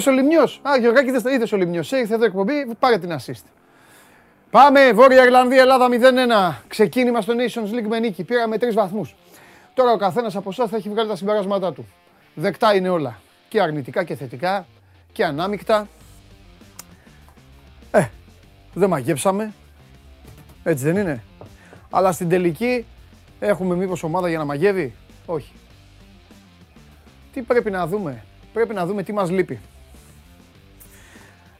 Είδες, είδες ο Λιμνιός; Α, Γιωργάκη, είδες, είδες ο Λιμνιός. Ήρθε εδώ εκπομπή, πάρε την assist. Πάμε, Βόρεια Ιρλανδία, Ελλάδα 0-1. Ξεκίνημα στο Nations League με νίκη. Πήραμε τρεις βαθμούς. Τώρα ο καθένας από εσάς θα έχει βγάλει τα συμπεράσματά του. Δεκτά είναι όλα. Και αρνητικά και θετικά και ανάμεικτα. Ε, δεν μαγέψαμε. Έτσι δεν είναι. Αλλά στην τελική έχουμε μήπως ομάδα για να μαγεύει; Όχι. Τι πρέπει να δούμε; Πρέπει να δούμε τι μας λείπει.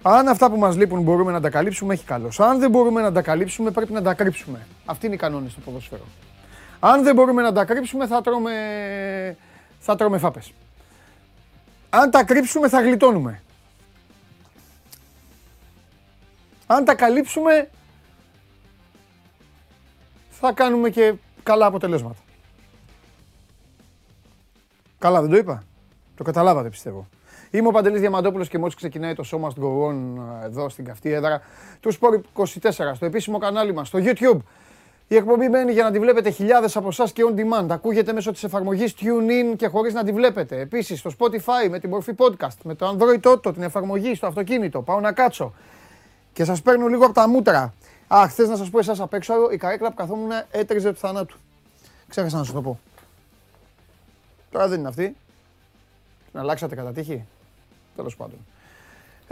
Αν αυτά που μας λείπουν μπορούμε να τα καλύψουμε, έχει καλώς. Αν δεν μπορούμε να τα καλύψουμε, πρέπει να τα κρύψουμε. Αυτή είναι οι κανόνες του ποδοσφαίρου. Αν δεν μπορούμε να τα κρύψουμε, θα τρώμε, θα τρώμε φάπες. Αν τα κρύψουμε, θα γλιτώνουμε. Αν τα καλύψουμε, θα κάνουμε και καλά αποτελέσματα. Καλά δεν το είπα. Το καταλάβατε πιστεύω. Είμαι ο Παντελής Διαμαντόπουλος και μόλις ξεκινάει το Show Must Go On ε, εδώ στην καυτή έδρα του Sport 24 στο επίσημο κανάλι μας, στο YouTube. Η εκπομπή μένει για να τη βλέπετε χιλιάδες από εσάς και on demand. Ακούγεται μέσω της εφαρμογής TuneIn και χωρίς να τη βλέπετε. Επίσης στο Spotify με την μορφή podcast, με το Android Auto, την εφαρμογή στο αυτοκίνητο. Πάω να κάτσω. Και σας παίρνω λίγο από τα μούτρα. Α, χθες να σας πω εσάς απ' έξω, η καρέκλα που καθόμουν έτρεζε του θανάτου. Ξέχασα να σας το πω. Τώρα δεν είναι αυτή. Να αλλάξατε κατά τύχη; Τέλος πάντων.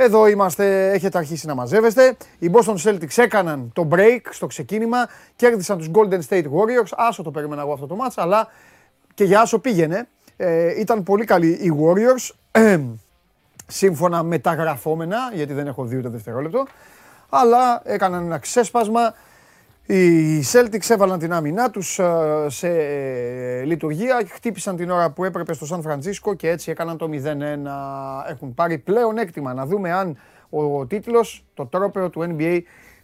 Εδώ είμαστε, έχετε αρχίσει να μαζεύεστε. Οι Boston Celtics έκαναν το break στο ξεκίνημα, κέρδισαν τους Golden State Warriors. Άσο το περίμενα εγώ αυτό το match, αλλά και για άσο πήγαινε. Ε, ήταν πολύ καλοί οι Warriors, σύμφωνα με τα γραφόμενα, γιατί δεν έχω δει ούτε δευτερόλεπτο. Αλλά έκαναν ένα ξέσπασμα, οι Celtics έβαλαν την άμυνά τους ε, σε λειτουργία, χτύπησαν την ώρα που έπρεπε στο Σαν Φρανσίσκο και έτσι έκαναν το 0-1. Έχουν πάρει πλέον έκτημα. Να δούμε αν ο τίτλος, το τρόπαιο του NBA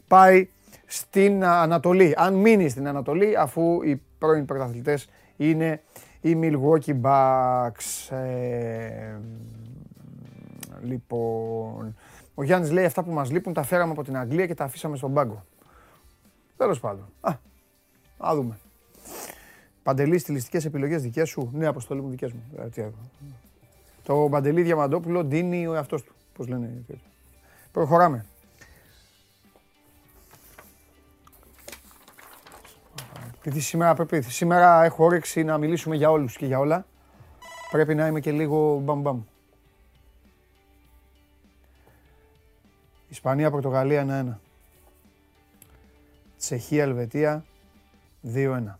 πάει στην Ανατολή. Αν μείνει στην Ανατολή αφού οι πρώην πρωταθλητές είναι οι Milwaukee Bucks. Ε, λοιπόν, ο Γιάννης λέει αυτά που μας λείπουν τα φέραμε από την Αγγλία και τα αφήσαμε στον πάγκο. Τέλος πάντων. Α, α δούμε. Παντελή, στιλιστικές επιλογές δικές σου. Ναι, αποστολή μου δικές μου. Ε, το Παντελή Διαμαντόπουλο ντύνει ο εαυτός του. Πώς λένε. Προχωράμε. Επειδή σήμερα, πρέπει, σήμερα έχω όρεξη να μιλήσουμε για όλους και για όλα. Πρέπει να είμαι και λίγο μπαμ μπαμ. Ισπανία-Πορτογαλία 1-1. Τσεχία-Ελβετία 2-1.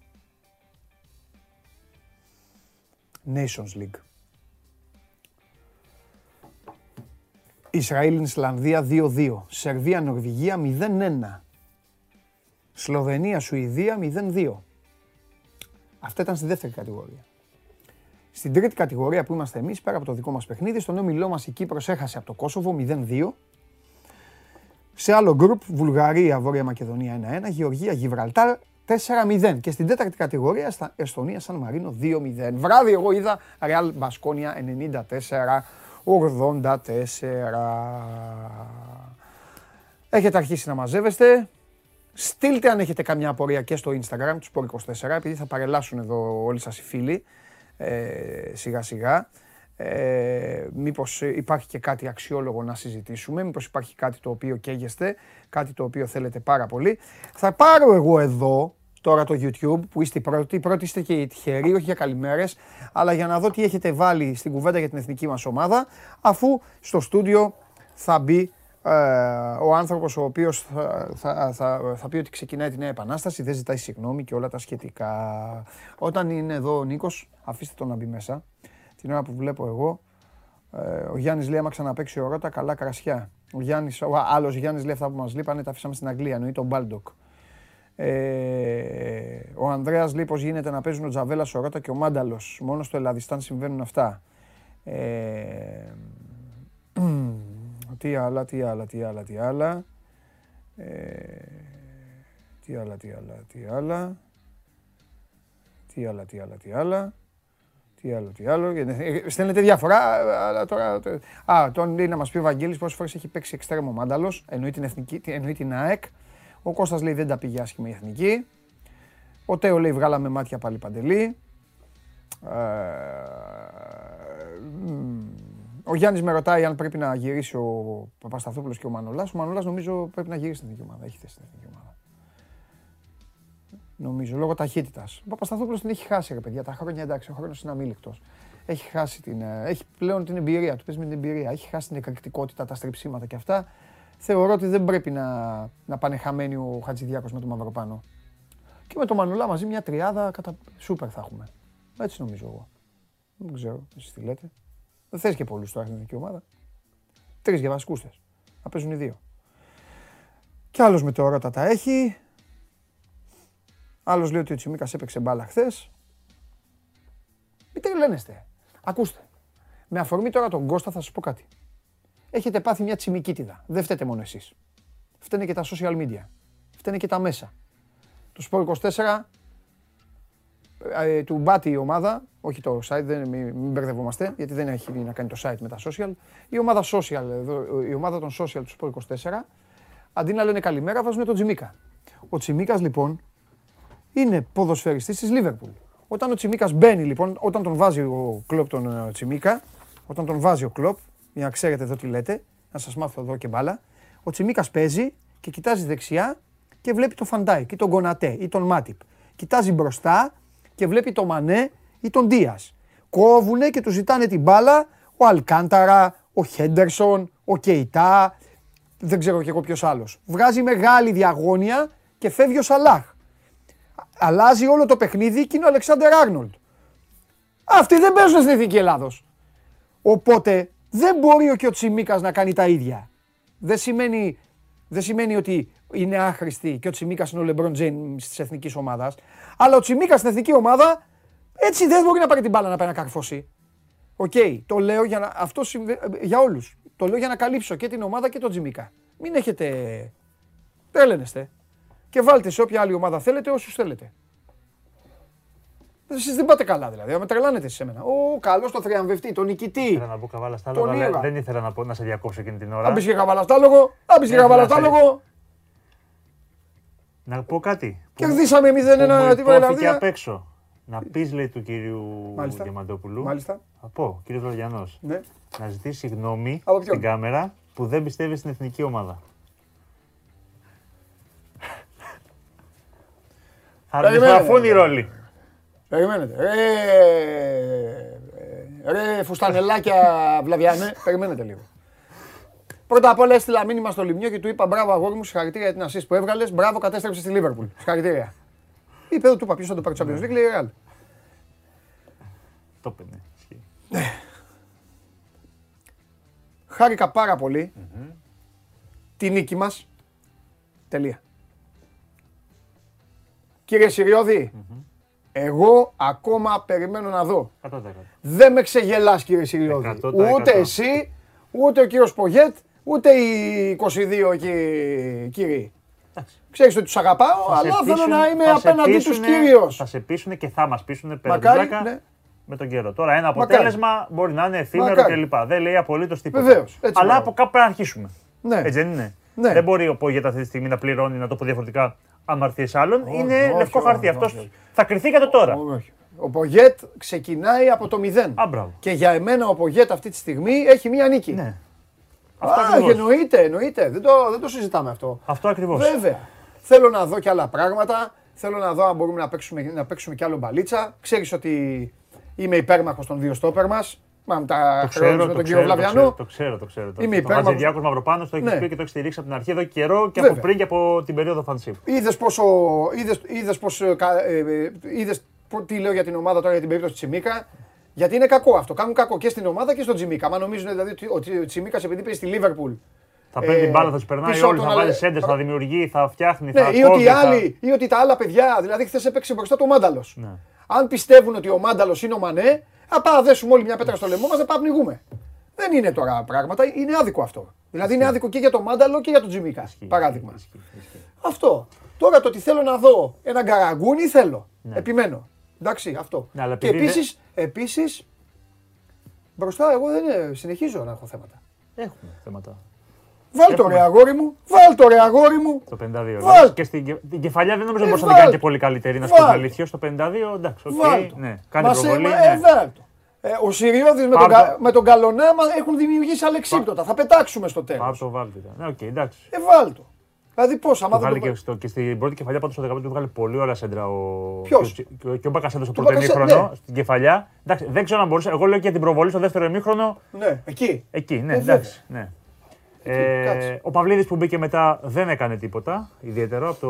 Nations League. Ισραήλ-Ισλανδία 2-2. Σερβία-Νορβηγία 0-1. Σλοβενία-Σουηδία 0-2. Αυτά ήταν στη δεύτερη κατηγορία. Στην τρίτη κατηγορία που είμαστε εμείς, πέρα από το δικό μας παιχνίδι, στον όμιλό μας η Κύπρος έχασε από το Κόσοβο 0-2. Σε άλλο γκρουπ, Βουλγαρία, Βόρεια Μακεδονία 1-1, Γεωργία, Γιβραλτάρ 4-0. Και στην τέταρτη κατηγορία, στα Εστονία, Σαν Μαρίνο 2-0. Βράδυ εγώ είδα Ρεάλ Μπασκόνια 94-84. Έχετε αρχίσει να μαζεύεστε. Στείλτε αν έχετε καμιά απορία και στο Instagram τους Sport24, επειδή θα παρελάσουν εδώ όλοι σας οι φίλοι ε, σιγά σιγά ε, μήπως υπάρχει και κάτι αξιόλογο να συζητήσουμε, μήπως υπάρχει κάτι το οποίο καίγεστε, κάτι το οποίο θέλετε πάρα πολύ. Θα πάρω εγώ εδώ τώρα το YouTube που είστε οι πρώτοι, πρώτοι είστε και οι τυχεροί, όχι για καλημέρες, αλλά για να δω τι έχετε βάλει στην κουβέντα για την εθνική μας ομάδα, αφού στο στούντιο θα μπει ε, ο άνθρωπος ο οποίος θα, θα, θα, θα πει ότι ξεκινάει τη νέα επανάσταση, δεν ζητάει συγγνώμη και όλα τα σχετικά. Όταν είναι εδώ ο Νίκος, αφήστε τον να μπει μέσα την ώρα που βλέπω εγώ. Ε, ο Γιάννης λέει: Άμα ξαναπαίξει ο Ρώτα, καλά κρασιά. Ο, Γιάννης, ο άλλος Γιάννης λέει: Αυτά που μας λείπανε τα αφήσαμε στην Αγγλία. Εννοεί τον Μπάλντοκ. Ε, ο Ανδρέας λέει πως γίνεται να παίζουν ο Τζαβέλας, ο Ρώτα και ο Μάνταλος; Μόνο στο Ελλαδιστάν συμβαίνουν αυτά. Ε, τι άλλα, τι άλλα, τι άλλα, τι άλλα. Ε, τι άλλα, τι άλλα, τι άλλα. Τι άλλα, τι άλλα, τι άλλα. Τι άλλο, τι άλλο. Ε, στέλνετε διάφορα, αλλά τώρα... Α, τον λέει να μας πει ο Βαγγέλης πόσες φορές έχει παίξει εξτρέμο μάνταλος, εννοεί την, εθνική, εννοεί την ΑΕΚ. Ο Κώστας λέει δεν τα πήγε άσχημα η εθνική. Ο Τέο λέει βγάλαμε μάτια πάλι παντελή. Ε, ο Γιάννης με ρωτάει αν πρέπει να γυρίσει ο Παπασταθόπουλος και ο Μανολάς. Ο Μανολάς νομίζω πρέπει να γυρίσει στην εθνική ομάδα. Έχει θέση στην εθνική ομάδα. Νομίζω λόγω ταχύτητας. Ο Παπασταθόπουλος την έχει χάσει, ρε παιδιά. Τα χρόνια εντάξει, ο χρόνος είναι αμήλικτος. Έχει χάσει την. Ε, έχει πλέον την εμπειρία του. Παίζει με την εμπειρία. Έχει χάσει την εκρηκτικότητα, τα στριψίματα και αυτά. Θεωρώ ότι δεν πρέπει να, να πάνε χαμένοι ο Χατζηδιάκος με τον Μαυροπάνο. Και με τον Μανουλά μαζί μια τριάδα κατά σούπερ θα έχουμε. Έτσι νομίζω εγώ. Δεν ξέρω, εσείς τι λέτε. Δεν θες και πολλούς τώρα στην εθνική ομάδα. Τρεις για βασικούς θες. Να παίζουν οι δύο. Κι άλλος με το όρατα τα έχει. Άλλος λέει ότι ο Τσιμίκας έπαιξε μπάλα χθες. Μην τρελαίνεστε. Ακούστε. Με αφορμή τώρα τον Κώστα θα σας πω κάτι. Έχετε πάθει μια τσιμικίτιδα. Δεν φταίτε μόνο εσείς. Φταίνε και τα social media. Φταίνε και τα μέσα. Το Sport 24 ε, του μπάτι η ομάδα, όχι το site, δεν, μην, μην μπερδευόμαστε, γιατί δεν έχει να κάνει το site με τα social. Η ομάδα, social, η ομάδα των social του Sport 24, αντί να λένε καλημέρα, βάζουν τον Τσιμίκα. Ο Τσιμίκας λοιπόν είναι ποδοσφαιριστής της Λίβερπουλ. Όταν ο Τσιμίκας μπαίνει λοιπόν, όταν τον βάζει ο Κλόπ τον ε, Τσιμίκα, όταν τον βάζει ο Κλόπ, για να ξέρετε εδώ τι λέτε, να σας μάθω εδώ και μπάλα, ο Τσιμίκας παίζει και κοιτάζει δεξιά και βλέπει τον Φαν Ντάικ ή τον Κονατέ ή τον Μάτιπ. Κοιτάζει μπροστά και βλέπει τον Μανέ ή τον Ντίας. Κόβουνε και του ζητάνε την μπάλα ο Αλκάνταρα, ο Χέντερσον, ο Κεϊτά, δεν ξέρω και εγώ ποιος άλλος. Βγάζει μεγάλη διαγώνια και φεύγει ο Σαλάχ. Αλλάζει όλο το παιχνίδι και είναι ο Αλεξάντερ Άρνολντ. Αυτοί δεν παίζουν στην Εθνική Ελλάδος. Οπότε δεν μπορεί ο και ο Τσιμίκας να κάνει τα ίδια. Δεν σημαίνει, δεν σημαίνει ότι είναι άχρηστοι και ο Τσιμίκας είναι ο Λεμπρόν Τζέιμς της εθνικής ομάδας. Αλλά ο Τσιμίκας στην εθνική ομάδα έτσι δεν μπορεί να πάρει την μπάλα να πάει να καρφώσει. Οκ, το λέω για, να, αυτό για όλους. Το λέω για να καλύψω και την ομάδα και τον Τσιμίκα. Μην έχετε... Τρελαίνεστε. Και βάλτε σε όποια άλλη ομάδα θέλετε όσους θέλετε. Εσείς δεν πάτε καλά δηλαδή. Με τρελάνετε σε μένα. Ο καλός, το θριαμβευτή, τον νικητή. Ήθελα να πω καβάλα στα λόγο, δεν ήθελα να, πω, να σε διακόψω εκείνη την ώρα. Αν πεις και καβάλα στα λόγο, αν πεις και καβάλα στα λόγο. Να πω κάτι. Κερδίσαμε 0-1 την Βαλανδία. απ' έξω. Να πεις, λέει του κυρίου Διαμαντόπουλου. Μάλιστα. Θα πω, κύριος Λογιανό. Ναι. Να ζητήσει συγγνώμη στην κάμερα που δεν πιστεύει στην εθνική ομάδα. Θα αντιστραφούν οι ρόλοι. Περιμένετε. Ρε, ρε φουστανελάκια βλαβιάνε. Περιμένετε λίγο. Πρώτα απ' όλα έστειλα μήνυμα στο Λιμιό και του είπα μπράβο αγόρι μου, συγχαρητήρια για την assist που έβγαλες. Μπράβο, κατέστρεψε στη Λίβερπουλ. Συγχαρητήρια. Είπε του είπα ποιος θα το πάρει το Champions League, λέει Real. Το πέντε. Ναι. Χάρηκα πάρα πολύ τη νίκη μας. Τελεία. Κύριε Συριώδη, εγώ ακόμα περιμένω να δω. Δεν με ξεγελάς κύριε Συριώδη. Ούτε εσύ, ούτε ο κύριος Πογέτ, ούτε οι 22 εκεί κύριοι. Ξέρεις ότι τους αγαπάω, αλλά θέλω να είμαι απέναντί τους κύριος. Θα σε πείσουν και θα μας πείσουν περίπου ναι. με τον καιρό. Τώρα ένα αποτέλεσμα μπορεί να είναι εφήμερο κλπ. Δεν λέει απολύτως τίποτα. Βεβαίως. Αλλά από κάπου πρέπει να αρχίσουμε. Ναι. Έτσι δεν είναι. Ναι. Δεν μπορεί ο Πογέτ αυτή τη στιγμή να πληρώνει, να το πω διαφορετικά, αμαρτίε άλλων. είναι λευκό χαρτί. Αυτός θα κρυθεί για το τώρα. Ο Πογέτ ξεκινάει από το μηδέν. και για εμένα ο Πογέτ αυτή τη στιγμή έχει μία νίκη. Ναι. Αυτό εννοείται, εννοείται. Δεν το, δεν το συζητάμε αυτό. Αυτό ακριβώς. Βέβαια. Θέλω να δω και άλλα πράγματα. Θέλω να δω αν μπορούμε να παίξουμε, να παίξουμε κι άλλο μπαλίτσα. Ξέρεις ότι είμαι υπέρμαχος των δύο στόπερ μας. Μα τα ξέρω, με τον κύριο Βλαβιανό. Το ξέρω, το ξέρω. Είμαι υπέρμαχος. Ο Χατζηδιάκο Μαυροπάνο το έχεις ναι. πει και το έχεις στηρίξει από την αρχή εδώ και καιρό και από πριν και από την περίοδο φανσίπ. Είδες πόσο. Είδες πώς. Είδες τι λέω για την ομάδα τώρα για την περίπτωση Τσιμίκα. Γιατί είναι κακό αυτό. Κάνουν κακό και στην ομάδα και στον Τσιμίκα. Μα νομίζουν δηλαδή ότι ο Τσιμίκας επειδή παίζει στη Λίβερπουλ. Θα παίρνει την μπάλα, θα του περνάει όλου, θα βάλει σέντες, θα δημιουργεί, θα φτιάχνει. Ναι, θα ή, ότι άλλοι, ή ότι τα άλλα παιδιά, δηλαδή χθες έπαιξε μπροστά το Μάνταλος. Ναι. Αν πιστεύουν ότι ο Μάνταλος είναι ο Μανέ, θα πάμε δέσουμε όλη μια πέτρα στο λαιμό μας, δεν πάμε πνιγούμε. Δεν είναι τώρα πράγματα, είναι άδικο αυτό. Δηλαδή είναι άδικο και για το Μάνταλο και για τον Τσιμίκα. Παράδειγμα. Αυτό. Τώρα το ότι θέλω να δω ένα Καραγκούνη θέλω. Ναι. Επιμένω. Εντάξει, αυτό. Ναι, και επίσης, επίσης, μπροστά εγώ δεν συνεχίζω να έχω θέματα. Έχουμε θέματα. Βάλ το ρε αγόρι μου, βάλ το ρε αγόρι μου. Το 52. Βάλ. Και στην την κεφαλιά δεν νομίζω ε, μπορεί να την κάνει και πολύ καλύτερη να σου πει αλήθεια. Στο 52 εντάξει, OK. Okay, ναι, κάνει προβολή. Ε, ναι. βάλ το. Ε, ο Σιριώδης με, τον, με τον Καλονάμα έχουν δημιουργήσει αλεξίπτωτα. Θα πετάξουμε στο τέλος. Πάρ το βάλτε. Ναι, οκ, εντάξει. Ε, βάλτο. Δηλαδή πώς, άμα δεν. Και, στο, και στην πρώτη κεφαλιά πάντως στο 15 του βγάλε πολύ ωραία σέντρα ο. Ποιος; Και, και ο Μπακασέντα στο πρώτο ημίχρονο ναι. στην κεφαλιά. Εντάξει, δεν ξέρω αν μπορούσε. Εγώ λέω και την προβολή στο δεύτερο ημίχρονο. Ναι, εκεί. Εκεί, ναι, ε, εντάξει. Ναι. Ε, ο Παυλίδης που μπήκε μετά δεν έκανε τίποτα ιδιαίτερο. Από το...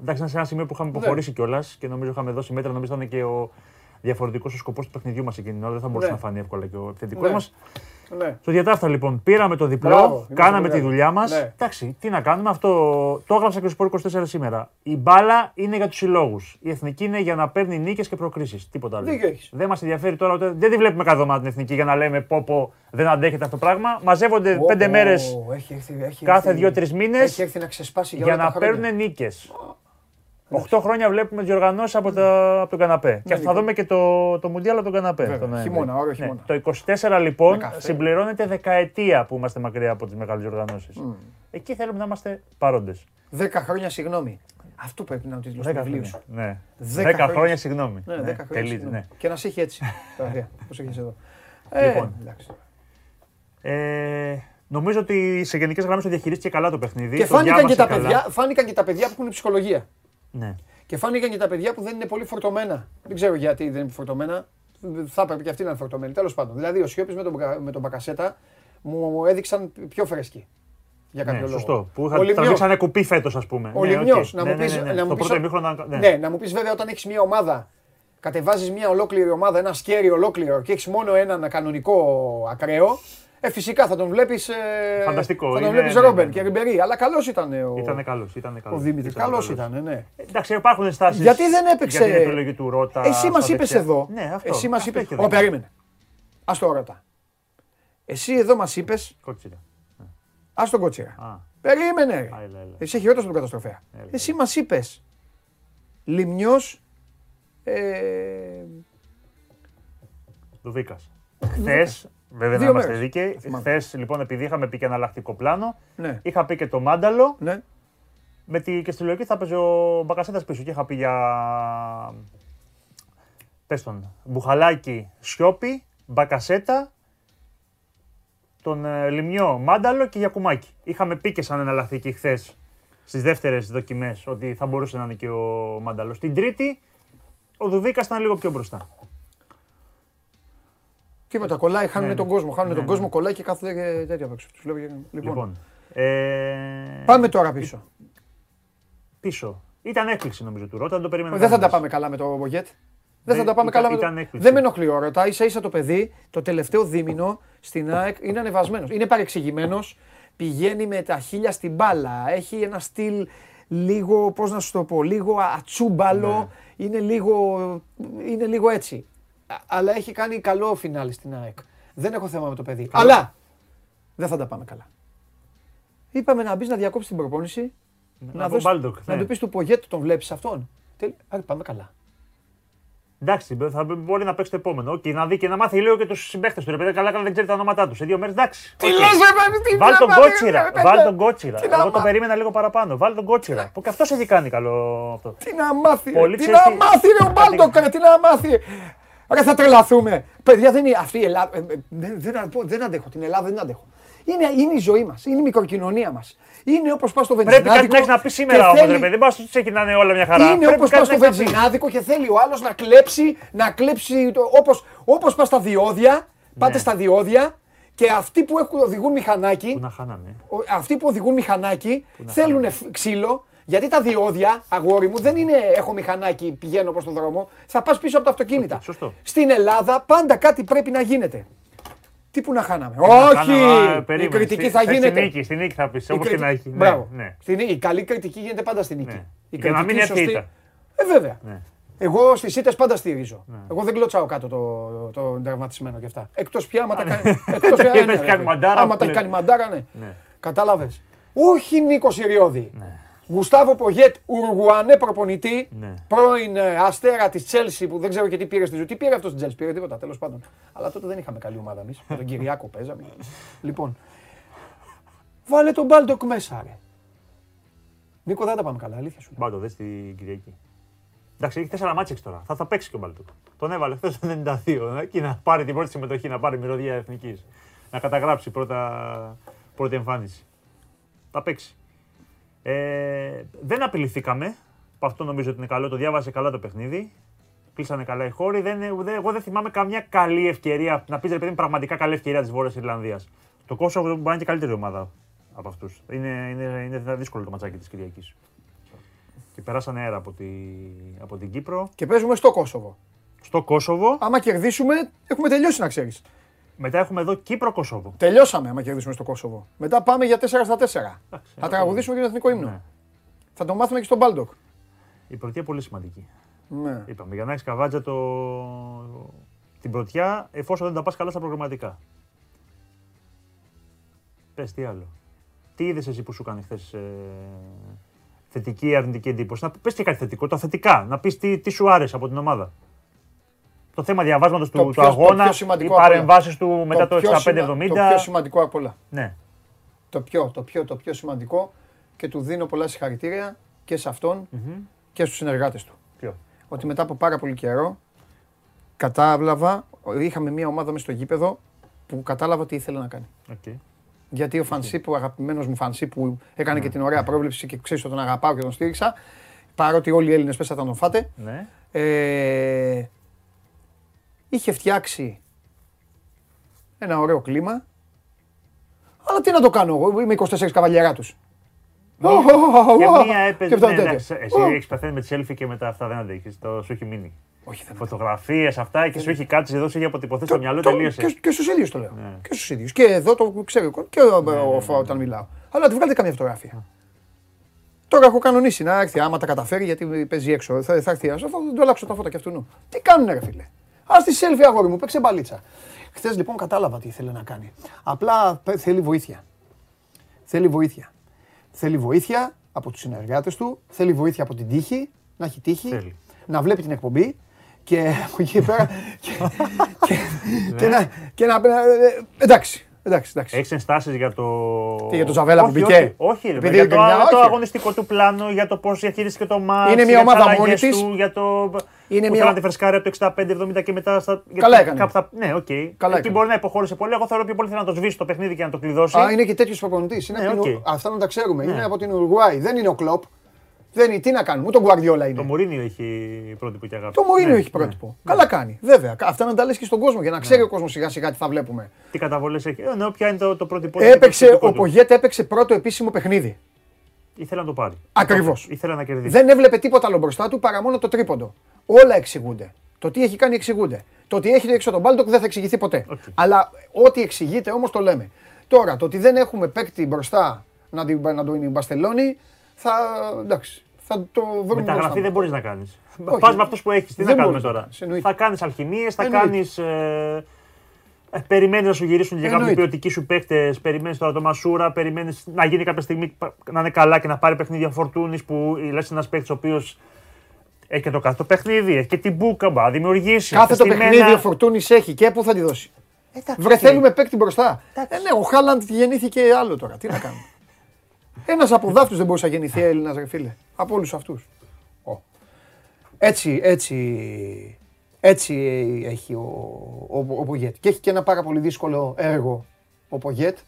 Εντάξει, ήταν σε ένα σημείο που είχαμε ναι. υποχωρήσει ναι. κιόλας και νομίζω είχαμε δώσει μέτρα. Νομίζω ήταν και ο διαφορετικός ο σκοπός του παιχνιδιού μας εκείνη την ώρα. Δεν θα μπορούσε ναι. να φανεί εύκολα και ο επιθετικός ναι. μας. Ναι. Στο διατάφτα λοιπόν πήραμε το διπλό, Μπράβο, κάναμε τη δουλειά μας. Ναι. Εντάξει, τι να κάνουμε, αυτό το έγραψα και στο 24 σήμερα. Η μπάλα είναι για τους συλλόγους. Η εθνική είναι για να παίρνει νίκες και προκρίσεις. Τίποτα άλλο. Δεν μας ενδιαφέρει τώρα, ούτε, δεν τη βλέπουμε κάθε εβδομάδα την εθνική για να λέμε πω, πω δεν αντέχεται αυτό το πράγμα. Μαζεύονται oh, πέντε oh, μέρες κάθε δύο-τρεις μήνες για να παίρνουν νίκες. 8 χρόνια βλέπουμε διοργανώσεις από, από τον καναπέ. Και θα δούμε και το, το Μουντιάλ από τον καναπέ. Τον χειμώνα, όρο χειμώνα. Ναι. Το 24 λοιπόν συμπληρώνεται δεκαετία που είμαστε μακριά από τις μεγάλες διοργανώσεις. Mm. Εκεί θέλουμε να είμαστε παρόντες. 10 χρόνια συγγνώμη. Αυτό πρέπει να είναι ο τίτλο του βιβλίου σου. Ναι. 10, 10 χρόνια συγγνώμη. Ναι, 10 ναι. χρόνια συγγνώμη. Ναι. Και να σε έχει έτσι. Πώς έχεις εδώ. Ε, λοιπόν. Ε, νομίζω ότι σε γενικές γραμμές το διαχειρίστηκε καλά το παιχνίδι. Και φάνηκαν και, τα παιδιά, φάνηκαν και τα παιδιά που έχουν ψυχολογία. Ναι. Και φάνηκαν και τα παιδιά που δεν είναι πολύ φορτωμένα. Δεν ξέρω γιατί δεν είναι φορτωμένα. Θα έπρεπε και αυτοί να είναι φορτωμένοι. Τέλος πάντων. Δηλαδή, ο Σιώπης με τον, με τον Μπακασέτα μου έδειξαν πιο φρέσκοι. Για κάποιο ναι, λόγο. Σωστό. Που είχα τραβήξανε κουπί φέτος, ας πούμε. Ο ναι, Λιμιό. Να μου πει. Ναι, να μου πει βέβαια όταν έχεις μια ομάδα κατεβάζεις μια ολόκληρη ομάδα, ένα σκέρι ολόκληρο και έχεις μόνο έναν κανονικό ακραίο, ε, φυσικά θα τον βλέπεις. Ε, Φανταστικό. Θα τον βλέπεις ναι, Ρόμπεν ναι, και Ριμπερί. Αλλά καλός ήταν ο. Ήταν καλός. Ήταν καλός. Ο Δημήτρης. Καλός ήταν, ναι. Εντάξει, υπάρχουν στάσεις. Γιατί δεν έπαιξε. Για την επιλογή του Ρώτα. Εσύ μας είπες εδώ. Ναι, αυτό. Εσύ μας είπε. Ω, περίμενε. Α το ρώτα. Εσύ εδώ μας είπε. Κότσιρα. Α τον κότσιρα. Περίμενε. Εσύ έχει ρώτα στον καταστροφέα. Εσύ μας είπες. Λιμιό. Ε... Δουβίκας. Χθες Βέβαια, να είμαστε δίκαιοι. Χθες, λοιπόν, επειδή είχαμε πει και εναλλακτικό πλάνο, ναι. είχα πει και το μάνταλο. Ναι. Με τη, και στη λογική θα παίζει ο Μπακασέτα πίσω. Και είχα πει για. Πες τον. Μπουχαλάκι, Σιώπη, Μπακασέτα, τον ε, Λιμιό, Μάνταλο και Γιακουμάκη. Είχαμε πει και σαν εναλλακτική χθες στις δεύτερες δοκιμές ότι θα μπορούσε να είναι και ο Μάνταλος. Στην τρίτη, ο Δουδίκα ήταν λίγο πιο μπροστά. Τίποτα, κολλάει, χάνουν ναι, τον κόσμο. Χάνουν ναι, τον ναι. κόσμο, κολλάει και κάθε τέτοιο απ' έξω. Λοιπόν, λοιπόν ε... πάμε τώρα πίσω. Πίσω. Ήταν έκπληξη νομίζω του Ρώτα, το περίμενα. Δεν θα τα πάμε καλά με το Μπογιέτ. Δεν θα τα πάμε καλά με το. Δεν με ενοχλεί ο Ρώτα. σα ίσα το παιδί το τελευταίο δίμηνο στην ΑΕΚ είναι ανεβασμένος. Είναι παρεξηγημένος. Πηγαίνει με τα χίλια στην μπάλα. Έχει ένα στυλ λίγο, πώς να σου το πω, λίγο ατσούμπαλο. Είναι, λίγο, είναι λίγο έτσι αλλά έχει κάνει καλό φινάλι στην ΑΕΚ. Δεν έχω θέμα με το παιδί. Αλλά δεν θα τα πάμε καλά. Είπαμε να μπεις να διακόψεις την προπόνηση. Να, να, να ναι. του πει του Πογέτ, τον βλέπεις αυτόν. Άρα πάμε καλά. Εντάξει, θα μπορεί να παίξει το επόμενο. Και να δει και να μάθει λίγο και τους συμπαίχτες του. Ρε καλά, καλά δεν ξέρει τα ονόματά τους. Σε δύο μέρες εντάξει. Τι λες, παιδί, Βάλ τον κότσιρα. Βάλ τον κότσιρα. Εγώ το περίμενα λίγο παραπάνω. Βάλ τον κότσιρα. Που και αυτός έχει κάνει καλό αυτό. Τι να μάθει. Τι να μάθει, ρε ο Μπάλτοκ, τι να μάθει. Άρα θα τρελαθούμε. Παιδιά, δεν είναι αυτή η Ελλάδα. Ε, ε, δεν, δεν, αντέχω. Την Ελλάδα δεν αντέχω. Είναι, είναι η ζωή μας. Είναι η μικροκοινωνία μας. Είναι όπως πας στο βενζινάδικο. Πρέπει κάτι να πεις σήμερα όμως, παιδί. Δεν πα ξεκινάνε όλα μια χαρά. Είναι όπως πας στο βενζινάδικο και θέλει ο άλλος να κλέψει, να κλέψει. Όπως πας στα διόδια. Πάτε ναι. στα διόδια και αυτοί που οδηγούν μηχανάκι. Που να χάνανε. Αυτοί που οδηγούν μηχανάκι θέλουν ξύλο γιατί τα διόδια, αγόρι μου, δεν είναι έχω μηχανάκι, πηγαίνω προς τον δρόμο. Θα πας πίσω από τα αυτοκίνητα. Σωστό. Στην Ελλάδα πάντα κάτι πρέπει να γίνεται. Τι που να χάναμε. Όχι! η κριτική θα γίνεται. Στην νίκη, στην νίκη θα πεις. Όπως και να έχει. Ναι, Μπράβο. Ναι. Η καλή κριτική γίνεται πάντα στην νίκη. Ναι. Η Για να μην είναι Ε, βέβαια. Ναι. Εγώ στις ήττες πάντα στηρίζω. Ναι. Εγώ δεν κλωτσάω κάτω το, το τερματισμένο και αυτά. Εκτός πια άμα τα ναι. κάνει. Εκτός πια άμα τα έχει κάνει μαντάρα, ναι. Κατάλαβες. Όχι Νίκο Ιριώδη. Γουστάβο Πογέτ, Ουρουγουανέ προπονητή, ναι. πρώην ε, αστέρα της Τσέλσι που δεν ξέρω και τι πήρε στη ζωή. Τι πήρε αυτός στην Τσέλσι, πήρε τίποτα τέλος πάντων. Αλλά τότε δεν είχαμε καλή ομάδα εμείς. Με τον Κυριάκο παίζαμε. λοιπόν, βάλε τον Μπάλντοκ μέσα, ρε. Νίκο, δεν τα πάμε καλά, αλήθεια σου. Μπάλντοκ, δες την Κυριακή. Εντάξει, έχει τέσσερα ματς τώρα. Θα τα παίξει και ο Μπάλντοκ. Τον έβαλε χθες το 92. Εκεί να πάρει την πρώτη συμμετοχή, να πάρει μυρωδιά εθνικής. Να καταγράψει πρώτα, πρώτη εμφάνιση. Θα παίξει. Ε, δεν απειληθήκαμε. Αυτό νομίζω ότι είναι καλό. Το διάβασε καλά το παιχνίδι. Κλείσανε καλά οι χώροι. Δεν, δεν, εγώ δεν θυμάμαι καμιά καλή ευκαιρία. Να πεις ρε παιδί πραγματικά καλή ευκαιρία της Βόρειας Ιρλανδίας. Το Κόσοβο μπορεί να είναι και καλύτερη ομάδα από αυτούς. Είναι, είναι, είναι δύσκολο το ματσάκι της Κυριακής. Και περάσανε αέρα από, τη, από την Κύπρο. Και παίζουμε στο Κόσοβο. Στο Κόσοβο. Άμα κερδίσουμε, έχουμε τελειώσει να ξέρεις. Μετά έχουμε εδώ Κύπρο-Κόσοβο. Τελειώσαμε άμα κερδίσουμε στο Κόσοβο. Μετά πάμε για 4 στα 4. θα τραγουδήσουμε και τον εθνικό ύμνο. Ναι. Θα το μάθουμε και στον Μπάλντοκ. Η πρωτιά πολύ σημαντική. Ναι. Είπαμε, για να έχεις καβάτζα το... την πρωτιά, εφόσον δεν τα πας καλά στα προγραμματικά. Πες τι άλλο. Τι είδες εσύ που σου κάνει χθες ε... θετική ή αρνητική εντύπωση; Να πεις και κάτι θετικό, το θετικά. Να πεις τι, τι σου άρεσε από την ομάδα. Το θέμα διαβάσματος του, του αγώνα, οι παρεμβάσεις του μετά το, το 65-70. Το πιο σημαντικό από όλα. Ναι. Το πιο, το πιο, το πιο σημαντικό και του δίνω πολλά συγχαρητήρια και σε αυτον mm-hmm. και στους συνεργάτες του. Ποιο; Ότι μετά από πάρα πολύ καιρό κατάλαβα, είχαμε μια ομάδα μέσα στο γήπεδο που κατάλαβα τι ήθελε να κάνει. Okay. Γιατί ο Φανσί, που αγαπημένος μου Φανσί, που έκανε και την ωραία πρόβλεψη και ξέρεις ότι τον αγαπάω και τον στήριξα, παρότι όλοι οι Έλληνες πέσα θα τον φάτε. Ναι. Ε, είχε φτιάξει ένα ωραίο κλίμα. Αλλά τι να το κάνω εγώ, είμαι 24 καβαλιέρα τους. Και μία έπαιζε. Ναι, εσύ έχεις παθαίνει με τη selfie και μετά αυτά δεν αντέχεις. Το σου έχει μείνει. Όχι, δεν Φωτογραφίες, αυτά και σου έχει κάτσει εδώ, σου έχει αποτυπωθεί στο μυαλό, τελείωσε. Και στους ίδιους το λέω. Ναι. Και στους ίδιους. Και εδώ το ξέρω και όταν μιλάω. Αλλά δεν βγάλετε καμία φωτογραφία. Τώρα έχω κανονίσει να έρθει άμα τα καταφέρει γιατί παίζει έξω. Θα, θα έρθει αυτό, θα του αλλάξω τα φώτα και αυτού. Τι κάνουνε, ρε φίλε. Α τη selfie αγόρι μου, παίξε μπαλίτσα. Χθες λοιπόν κατάλαβα τι ήθελε να κάνει. Απλά θέλει βοήθεια. Θέλει βοήθεια. Θέλει βοήθεια από τους συνεργάτες του, θέλει βοήθεια από την τύχη, να έχει τύχη, θέλει. να βλέπει την εκπομπή και από εκεί πέρα. και, και, και, να, και να. Ε, εντάξει. Εντάξει, εντάξει. Έχεις ενστάσεις για το. Τι, για το Τζαβέλα που μπήκε; Όχι, όχι, για το, το αγωνιστικό του πλάνο, για το πώς διαχειρίστηκε το ματς. Είναι μια ομάδα μόνη της. Για το. Είναι μια... τη φρεσκάρει από το 65-70 και μετά. Στα... Καλά έκανε. Θα... Ναι, OK. Okay. Καλά Εκεί μπορεί να υποχώρησε πολύ. Εγώ θεωρώ πιο πολύ θέλει να το σβήσει το παιχνίδι και να το κλειδώσει. Α, είναι και τέτοιος προπονητής. Ναι, okay. Αυτά να τα ξέρουμε. Ναι. Είναι από την Ουρουγουάη. Δεν είναι ο Κλοπ. Δεν είναι, τι να κάνουμε, ούτε ο Γκουαρδιόλα είναι. Το Μουρίνιο έχει πρότυπο και αγάπη. Το Μουρίνιο ναι, έχει πρότυπο. Ναι. Καλά κάνει. Βέβαια. Αυτά να τα λες και στον κόσμο για να ξέρει ναι. ο κόσμος σιγά σιγά τι θα βλέπουμε. Τι καταβολές έχει. Ε, ναι, ποια είναι το, το πρότυπο. Έπαιξε, ο Πογέτ έπαιξε πρώτο επίσημο παιχνίδι. Ήθελε να το πάρει. Ακριβώς. Ήθελε να κερδίσει. Δεν έβλεπε τίποτα άλλο μπροστά του παρά μόνο το τρίποντο. Όλα εξηγούνται. Το τι έχει κάνει εξηγούνται. Το ότι έχει έξω τον Μπάλτοκ δεν θα εξηγηθεί ποτέ. Okay. Αλλά ό,τι εξηγείται όμως το λέμε. Τώρα, το ότι δεν έχουμε παίκτη μπροστά να, να τον μπαστελώνει, θα. εντάξει θα το βρούμε. Μεταγραφή δεν μπορείς να κάνεις. Πας με αυτούς που έχεις. Τι να κάνουμε τώρα; Θα κάνεις αλχημίες, θα κάνεις. Ε, ε, περιμένεις να σου γυρίσουν και κάποιοι ποιοτικοί σου παίκτες. Περιμένεις τώρα το Μασούρα. Περιμένεις να γίνει κάποια στιγμή να είναι καλά και να πάρει παιχνίδια φορτούνης που λες ένας παίκτης ο οποίος έχει και το κάθε το παιχνίδι, έχει και την μπουκα, μπορεί να δημιουργήσει. Κάθε το παιχνίδι ο Φορτούνης έχει και πού θα τη δώσει. Βρε θέλουμε παίκτη μπροστά. Ε, ναι, ο Χάλαντ γεννήθηκε άλλο τώρα. Τι να κάνουμε. Ένας από δάφτους δεν μπορούσε να γεννηθεί Έλληνας, ρε φίλε. Από όλους αυτούς. Έτσι, έτσι, έτσι έχει ο, ο, ο Πογέτ. Και έχει και ένα πάρα πολύ δύσκολο έργο ο Πογέτ.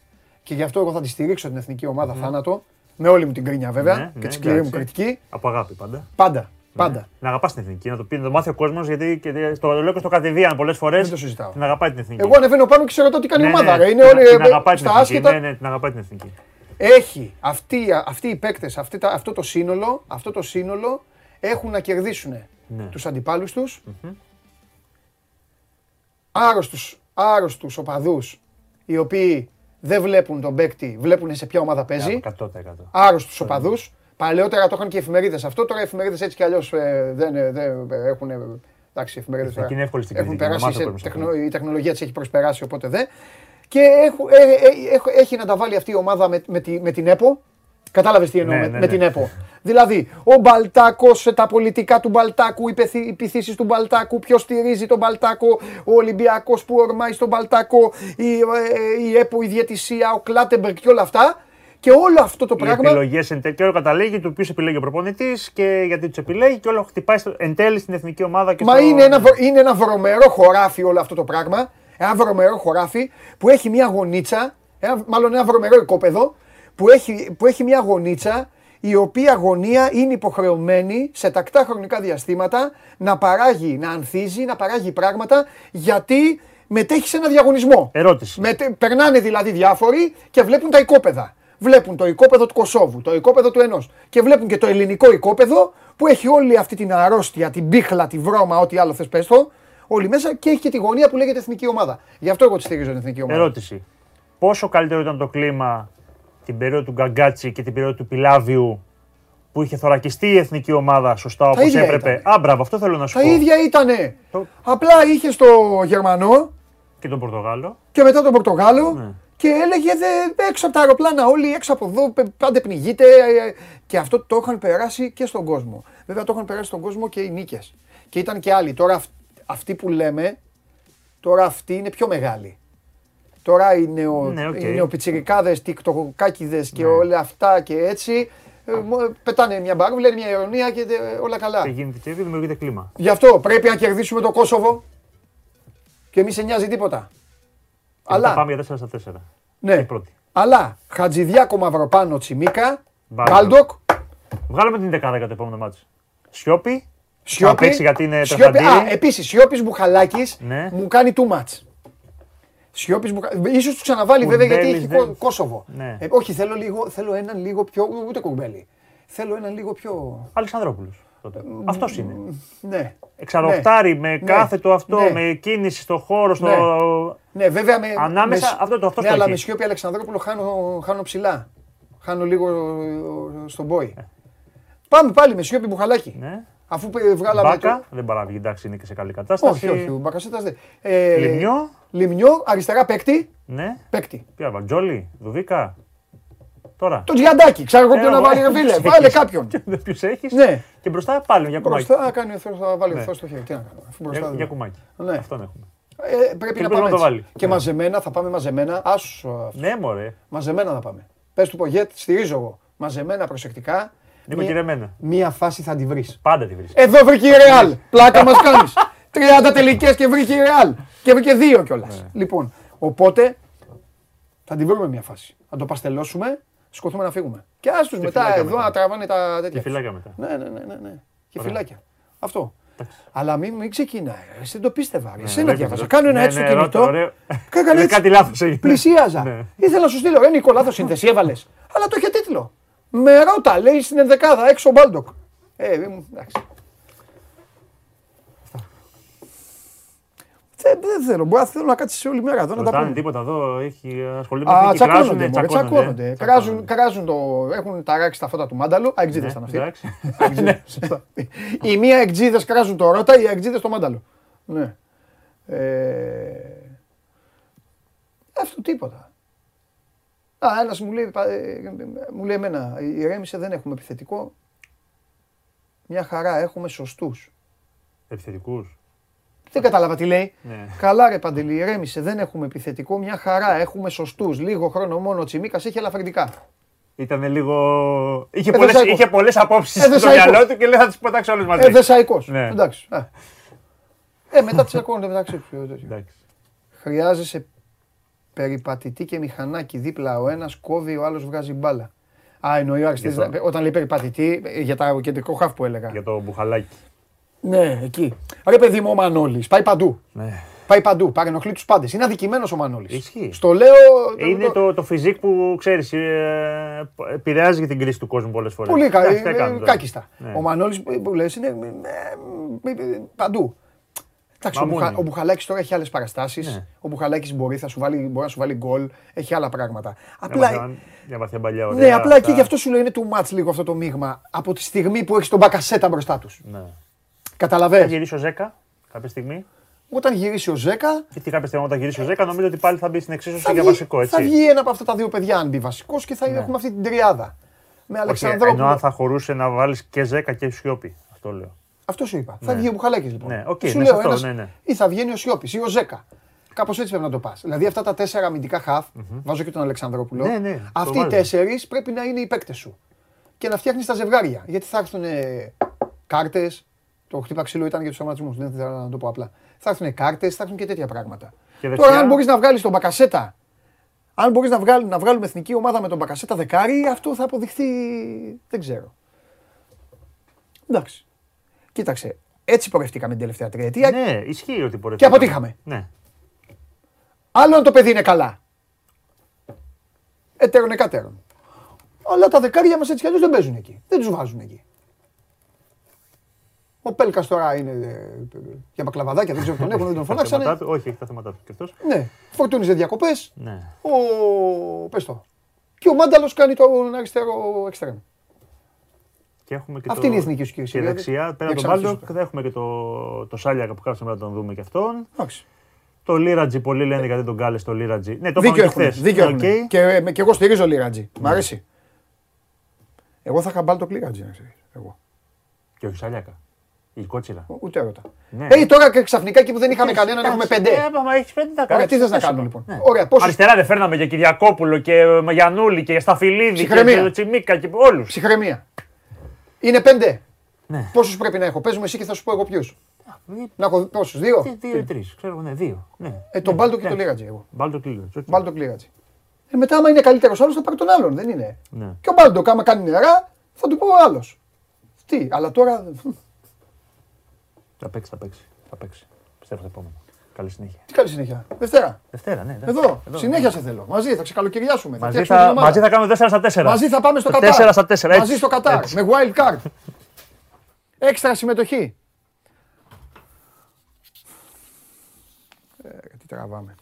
Και γι' αυτό εγώ θα τη στηρίξω την εθνική ομάδα mm. θάνατο. Με όλη μου την κρίνια βέβαια ναι, και τη ναι, σκληρή μου κριτική. Από αγάπη πάντα. Πάντα. Ναι. Πάντα. Να αγαπάς την εθνική, να το πει, να το μάθει ο κόσμος γιατί και το λέω και στο κατηδίαν πολλές φορές. Δεν το συζητάω. Την αγαπάει την εθνική. Εγώ ανεβαίνω πάνω και ξέρω τι κάνει η ναι, ομάδα. Ναι, Είναι όλοι την αγαπάει την εθνική. Ναι, ναι, την αγαπάει την εθνική έχει αυτοί, αυτοί οι παίκτες, αυτό το σύνολο, αυτό το σύνολο έχουν να κερδίσουν ναι. τους αντιπάλους τους, mm-hmm. Άρρωστους, άρρωστους οπαδούς, οι οποίοι δεν βλέπουν τον παίκτη, βλέπουν σε ποια ομάδα παίζει. 100%. Άρρωστους οπαδούς. Παλαιότερα το είχαν και οι εφημερίδες αυτό, τώρα οι εφημερίδες έτσι κι αλλιώς ε, δεν, ε, δεν έχουν... Εντάξει, οι εφημερίδες τώρα έχουν περάσει, σε, η τεχνολογία της έχει προσπεράσει, οπότε δεν και έχω, ε, ε, έχει να τα βάλει αυτή η ομάδα με, με, τη, με την ΕΠΟ. Κατάλαβες τι εννοώ ναι, με, ναι, με, την ναι. ΕΠΟ. δηλαδή, ο Μπαλτάκο, τα πολιτικά του Μπαλτάκου, οι πυθίσει του Μπαλτάκου, ποιος στηρίζει τον Μπαλτάκο, ο Ολυμπιακός που ορμάει στον Μπαλτάκο, η, ε, η ΕΠΟ, η διαιτησία, ο Κλάτεμπεργκ και όλα αυτά. Και όλο αυτό το Οι πράγμα. επιλογές εν τέλει. Και όλο καταλήγει του ποιου επιλέγει ο προπονητής και γιατί τους επιλέγει και όλο χτυπάει στο- εν τέλει στην εθνική ομάδα. Και Μα στο... είναι ένα, βρο- είναι ένα βρωμερό χωράφι όλο αυτό το πράγμα. Ένα βρωμερό χωράφι που έχει μια γωνίτσα, ένα, μάλλον ένα βρωμερό οικόπεδο που έχει, που έχει μια γωνίτσα η οποία γωνία είναι υποχρεωμένη σε τακτά χρονικά διαστήματα να παράγει, να ανθίζει, να παράγει πράγματα γιατί μετέχει σε ένα διαγωνισμό. Ερώτηση. Μετε- περνάνε δηλαδή διάφοροι και βλέπουν τα οικόπεδα. Βλέπουν το οικόπεδο του Κωσόβου, το οικόπεδο του ενός. Και βλέπουν και το ελληνικό οικόπεδο που έχει όλη αυτή την αρρώστια, την πίχλα, τη βρώμα, ό,τι άλλο θες πες το, όλοι μέσα και έχει και τη γωνία που λέγεται εθνική ομάδα. Γι' αυτό εγώ τη στηρίζω την εθνική ομάδα. Ερώτηση. Πόσο καλύτερο ήταν το κλίμα την περίοδο του Γκαγκάτσι και την περίοδο του Πιλάβιου που είχε θωρακιστεί η εθνική ομάδα σωστά όπως ίδια έπρεπε. ήταν. Α, μπράβο, αυτό θέλω να σου Τα πω. ίδια ήτανε. Το- Απλά είχε το Γερμανό Και τον Πορτογάλο. και μετά τον Πορτογάλο Ναι. και έλεγε δε, έξω από τα αεροπλάνα όλοι έξω από εδώ πε- πάντε πνιγείτε ε, και αυτό το είχαν περάσει και στον κόσμο. Βέβαια το είχαν περάσει στον κόσμο και οι νίκες. Και ήταν και άλλοι. Τώρα αυ- αυτοί που λέμε, τώρα αυτοί είναι πιο μεγάλοι. Τώρα οι, νεο, Ναι, οκ. οι νεοπιτσιρικάδες, τικτοκάκηδες και Ναι. όλα αυτά και έτσι ε, μο- πετάνε μια παπαριά, λένε μια ειρωνία και ε, όλα καλά. Και γίνεται και δημιουργείται κλίμα. Γι' αυτό πρέπει να κερδίσουμε το Κόσοβο και μη σε νοιάζει τίποτα. Και μετά Αλλά, πάμε για 4 στα 4. ναι, η πρώτη. αλλά Χατζηδιάκο Μαυροπάνο Τσιμίκα, Μπάλντοκ. Μπάλντοκ, Βγάλαμε την δεκάδα για το επόμενο μάτσο. Σιώπη. Θα Σιώπη. παίξει γιατί είναι Σιώπη- τρεφαντήρι. Α, επίσης, Σιώπης Μπουχαλάκης Ναι. μου κάνει too much. Σιώπης Μπουχαλάκης. Ίσως τους ξαναβάλει βέβαια γιατί Κουρμπέλης έχει δεν- Κο- Κόσοβο. Ναι. Ε, όχι, θέλω, λίγο, θέλω έναν λίγο πιο. Ούτε κουρμπέλι. Θέλω έναν λίγο πιο. Αλεξανδρόπουλος. Αυτός είναι. Ναι. Εξαρροχτάρι με Ναι. κάθετο αυτό, Ναι. με κίνηση στο χώρο. Στο... Ναι. Ναι, βέβαια με. Ανάμεσα, με- αυτό το- αυτός Ναι, στο αλλά έχει. με Σιώπη Αλεξανδρόπουλο χάνω, χάνω ψηλά. Χάνω λίγο ε, στον πόη. Πάμε πάλι με Σιώπη Μπουχαλάκη. Ναι. Αφού πε- βγάλαμε. Μπάκα, το- δεν παράβγει, εντάξει, είναι και σε καλή κατάσταση. Όχι, όχι, ο Μπακασέτας δεν. Ε, Λιμνιό. Λιμνιό, αριστερά παίκτη. Ναι. Παίκτη. Ποια βάλει, Τζόλι, Δουβίκα. Τώρα. Το Τζιαντάκι, ξέρω εγώ Ε, ποιον να εγώ- βάλει, ρε φίλε. Ποιος Βάλε έχεις. κάποιον. Ποιο έχεις; Ναι. Και μπροστά πάλι για κομμάτι. Μπροστά κάνει ο Θεός, θα βάλει ο Ναι. Θεός στο χέρι. Τι να κάνω, αφού μπροστά Για, δεν για είναι. κουμάκι. Ναι. Αυτόν έχουμε. Ε, Πρέπει να ελπίζω πάμε να το έτσι. βάλει. Και Ναι. μαζεμένα, θα πάμε μαζεμένα. Άσου, Ναι, μωρέ. μαζεμένα θα πάμε. Πες του Πογέτ, στηρίζω εγώ. Μαζεμένα προσεκτικά. Νίκο Μία- κυρεμένα. Μία φάση θα τη βρεις. Πάντα τη βρίσκει. Εδώ βρήκε η Ρεάλ. Πλάκα μας κάνεις. 30 τελικές και βρήκε η Ρεάλ. Και βρήκε δύο κιόλας. Ναι. Λοιπόν, οπότε θα τη βρούμε μια φάση. Θα το παστελώσουμε, σκοθούμε να φύγουμε. Και άστους μετά φυλάκια εδώ μετά. να τραβάνε τα Και τέτοια. φυλάκια μετά. Ναι, ναι, ναι, ναι, ναι. Και Ωραία. φυλάκια. Αυτό. Αλλά μην, μην ξεκινάει. ρε. Εσύ δεν το πίστευα. ρε. Εσένα βλέπεις, διάβαζα. ρε. Κάνω ένα Ναι, έτσι στο ναι, ρώτα, κινητό. ωραίο. Κάνα Είναι έτσι. κάτι λάθος έγινε. Πλησίαζα. Ναι. Ήθελα να σου στείλω. Ρε Νίκο, λάθο σύνθεση έβαλες. Αλλά το είχε τίτλο. Με ρώτα, λέει στην ενδεκάδα, έξω ο Μπάλντοκ. Ε, μη- εντάξει. Δεν, δεν θέλω. Μπορεί να θέλω να κάτσεις όλη μέρα εδώ να τα Ρωτάνε πούμε. τίποτα εδώ, έχει ασχολείται με Α, εθνική, τσακώνονται, κράζουνε, μωρέ, τσακώνονται. Κράζουν, Τσακώνονται. κράζουν το, έχουν ταράξει τα φώτα του μάνταλου. Αεξίδε Ναι, ήταν αυτοί. εντάξει. Αεξίδες, σωστά. Οι μία εξίδε κράζουν το ρότα, οι εξίδε το μάνταλο. Ναι. Ε, αυτό τίποτα. Α, ένας μου λέει, πα- ε, μου λέει εμένα, ηρέμησε, δεν έχουμε επιθετικό. Μια χαρά, έχουμε σωστούς. Επιθετικούς. Δεν κατάλαβα τι λέει. Ναι. Καλά, ρε Παντελή, ηρέμησε, δεν έχουμε επιθετικό. Μια χαρά, έχουμε σωστούς. Λίγο χρόνο μόνο ο Τσιμίκας έχει ελαφρυντικά. Ήταν λίγο. Είχε Ε, πολλές, Δεσάικος. είχε πολλές απόψεις Ε, στο Δεσάικος. μυαλό του και λέει θα τις πετάξω όλες μαζί. Ε, Δεσαϊκό. Ναι. Εντάξει. Ε. ε, μετά τις ακούνε μεταξύ του. Εντάξει. Χρειάζεσαι περιπατητή και μηχανάκι δίπλα. Ο ένας κόβει, ο άλλος βγάζει μπάλα. Α, εννοεί ο Αριστίδης, Γι' αυτό. όταν λέει περιπατητή, ε, για το κεντρικό χαφ που έλεγα. Για το μπουχαλάκι. Ναι, εκεί. Ρε παιδί μου, ο Μανώλης πάει παντού. Ναι. Πάει παντού. Παρενοχλεί τους πάντες. Είναι αδικημένος ο Μανώλης. Ισχύει. Στο λέω. Είναι το, το φιζίκ που ξέρεις, ε, επηρεάζει και την κρίση του κόσμου πολλές φορές. Πολύ κα, Εντάξει, τι ε, κάνουμε ε, τώρα. κάκιστα. Ναι. Ο Μανώλης που λες είναι ε, ε, ε, παντού. Εντάξει, ο, Μαμούνι. Μπουχα, ο Μπουχαλάκης τώρα έχει άλλες παραστάσεις. Ναι. Ο Μπουχαλάκης μπορεί, θα σου βάλει, μπορεί να σου βάλει γκολ. Έχει άλλα πράγματα. Μια Απλά, βαθιά- Μια βαθιά παλιά ωραία. ναι, απλά εκεί αυτά. γι' αυτό σου λέω είναι too much λίγο αυτό το μείγμα. Από τη στιγμή που έχεις τον Μπακασέτα μπροστά τους. Ναι. Θα Καταλαβαίνεις. γυρίσει ο Ζέκα κάποια στιγμή. Όταν γυρίσει ο Ζέκα, Και τι κάποια στιγμή όταν γυρίσει ο Ζέκα νομίζω ότι πάλι θα μπει στην εξίσωση θα για βγει, βασικό, έτσι. θα βγει ένα από αυτά τα δύο παιδιά αν μπει βασικό και θα έχουμε αυτή την τριάδα. Με Όχι, Αλεξανδρόπουλο. ενώ αν θα χωρούσε να βάλεις και Ζέκα και Σιώπη. Αυτό λέω. Αυτός σου είπα. Θα βγει ο Μπουχαλάκης λοιπόν. Ναι, οκ, σου ναι, λέω σε αυτό, ένας, ναι, ναι. ή θα βγαίνει ο Σιώπης ή ο Ζέκα. Κάπως έτσι πρέπει να το πας. Δηλαδή αυτά τα τέσσερα αμυντικά χαφ, βάζω και τον Αλεξανδρόπουλο. Ναι, ναι, το αυτοί οι βάζω. τέσσερις πρέπει να είναι οι παίκτες σου. Και να φτιάχνεις τα ζευγάρια. Γιατί θα έρθουν κάρτες. Το χτύπα ξύλο ήταν για τους τραυματισμούς. Δεν θέλω να το πω απλά. Θα έρθουν κάρτες, θα έρθουν και τέτοια πράγματα. Και Τώρα, δεξιά. αν μπορείς να βγάλεις τον Μπακασέτα, αν μπορείς να, βγάλει, να βγάλουμε εθνική ομάδα με τον Μπακασέτα δεκάρι, αυτό θα αποδειχθεί. Δεν ξέρω. Εντάξει. Κοίταξε. Έτσι πορευτήκαμε την τελευταία τριετία. Ναι, ισχύει ότι μπορεί. Και αποτύχαμε. Ναι. Άλλο αν το παιδί είναι καλά. Ετέρων εκατέρων. Αλλά τα δεκάρια μας έτσι κι αλλιώς δεν παίζουν εκεί. Δεν τους βάζουν εκεί. Ο Πέλκας τώρα είναι ε, για μπακλαβαδάκια, δεν ξέρω που τον έχουν, δεν τον Τα θέματά φωνάξανε. του- Όχι, έχει τα θέματα του και αυτός. Ναι, φορτούνιζε διακοπές. Ναι. Ο. Πες το. Και ο Μάνταλος κάνει τον αριστερό εξτρέμ. Και έχουμε και Αυτή το... είναι η εθνική σου, κύριε Και Σιλιάδη. δεξιά, πέρα Για από τον ξαναρχίσω Μπάλτοκ, θα έχουμε και το, το Σάλιακα που κάτσαμε να τον δούμε και αυτόν. Εντάξει. Το Λίρατζι, πολλοί λένε γιατί τον κάλεσε το Λίρατζι. Ναι, το Δίκιο είπαμε και έχουν. χθες. Δίκιο έχουν. Και, ε, και εγώ στηρίζω Λίρατζι. Μ' αρέσει. Εγώ θα είχα μπάλει το Λίρατζι, να ξέρεις. Εγώ. Και όχι Σάλιακα. Η κότσιρα. Ούτε έρωτα. Ναι. Ε, τώρα και ξαφνικά εκεί που δεν είχαμε κανέναν έχουμε πέντε. Ε, άμα έχεις πέντε θα Ωραία, κάνεις. τι θες να Πες κάνουμε το. λοιπόν; Ναι. Ωραία, πόσους- Αριστερά δεν φέρναμε και Κυριακόπουλο και Μαγιανούλη και Σταφυλίδη και Ψυχραιμία. Τσιμίκα και όλους. Ψυχραιμία. Είναι πέντε. Ναι. Πόσους πρέπει να έχω; Παίζουμε εσύ και θα σου πω εγώ ποιους. Να έχω πόσους, δύο; Δύο ή τρεις. Ξέρω, ναι, δύο. Ναι. Ε, τον Μπάλτο και Ναι. τον Λίρατζι εγώ. Μπάλτο Λίρατζι. οκ. Μπάλτο Λίρατζι. Ε, μετά άμα είναι καλύτερος άλλος θα πάρει τον άλλον, δεν είναι. Ναι. Και ο Μπάλτο άμα κάνει νερά θα του πω ο άλλος. Τι, αλλά τώρα Θα παίξει, θα παίξει. Θα παίξει. Πιστεύω το επόμενο. Καλή συνέχεια. τι καλή συνέχεια. Δευτέρα. Δευτέρα, ναι. εντάξει. Εδώ, συνέχεια σε θέλω. Μαζί θα ξεκαλοκαιριάσουμε. Θα Μαζί φτιάξουμε την θα, ομάδα. μαζί θα κάνουμε 4 στα 4. Μαζί θα πάμε στο Το Κατάρ. 4 στα 4. Μαζί στο Κατάρ. Με wild card. Έξτρα συμμετοχή. Ε, τι τραβάμε.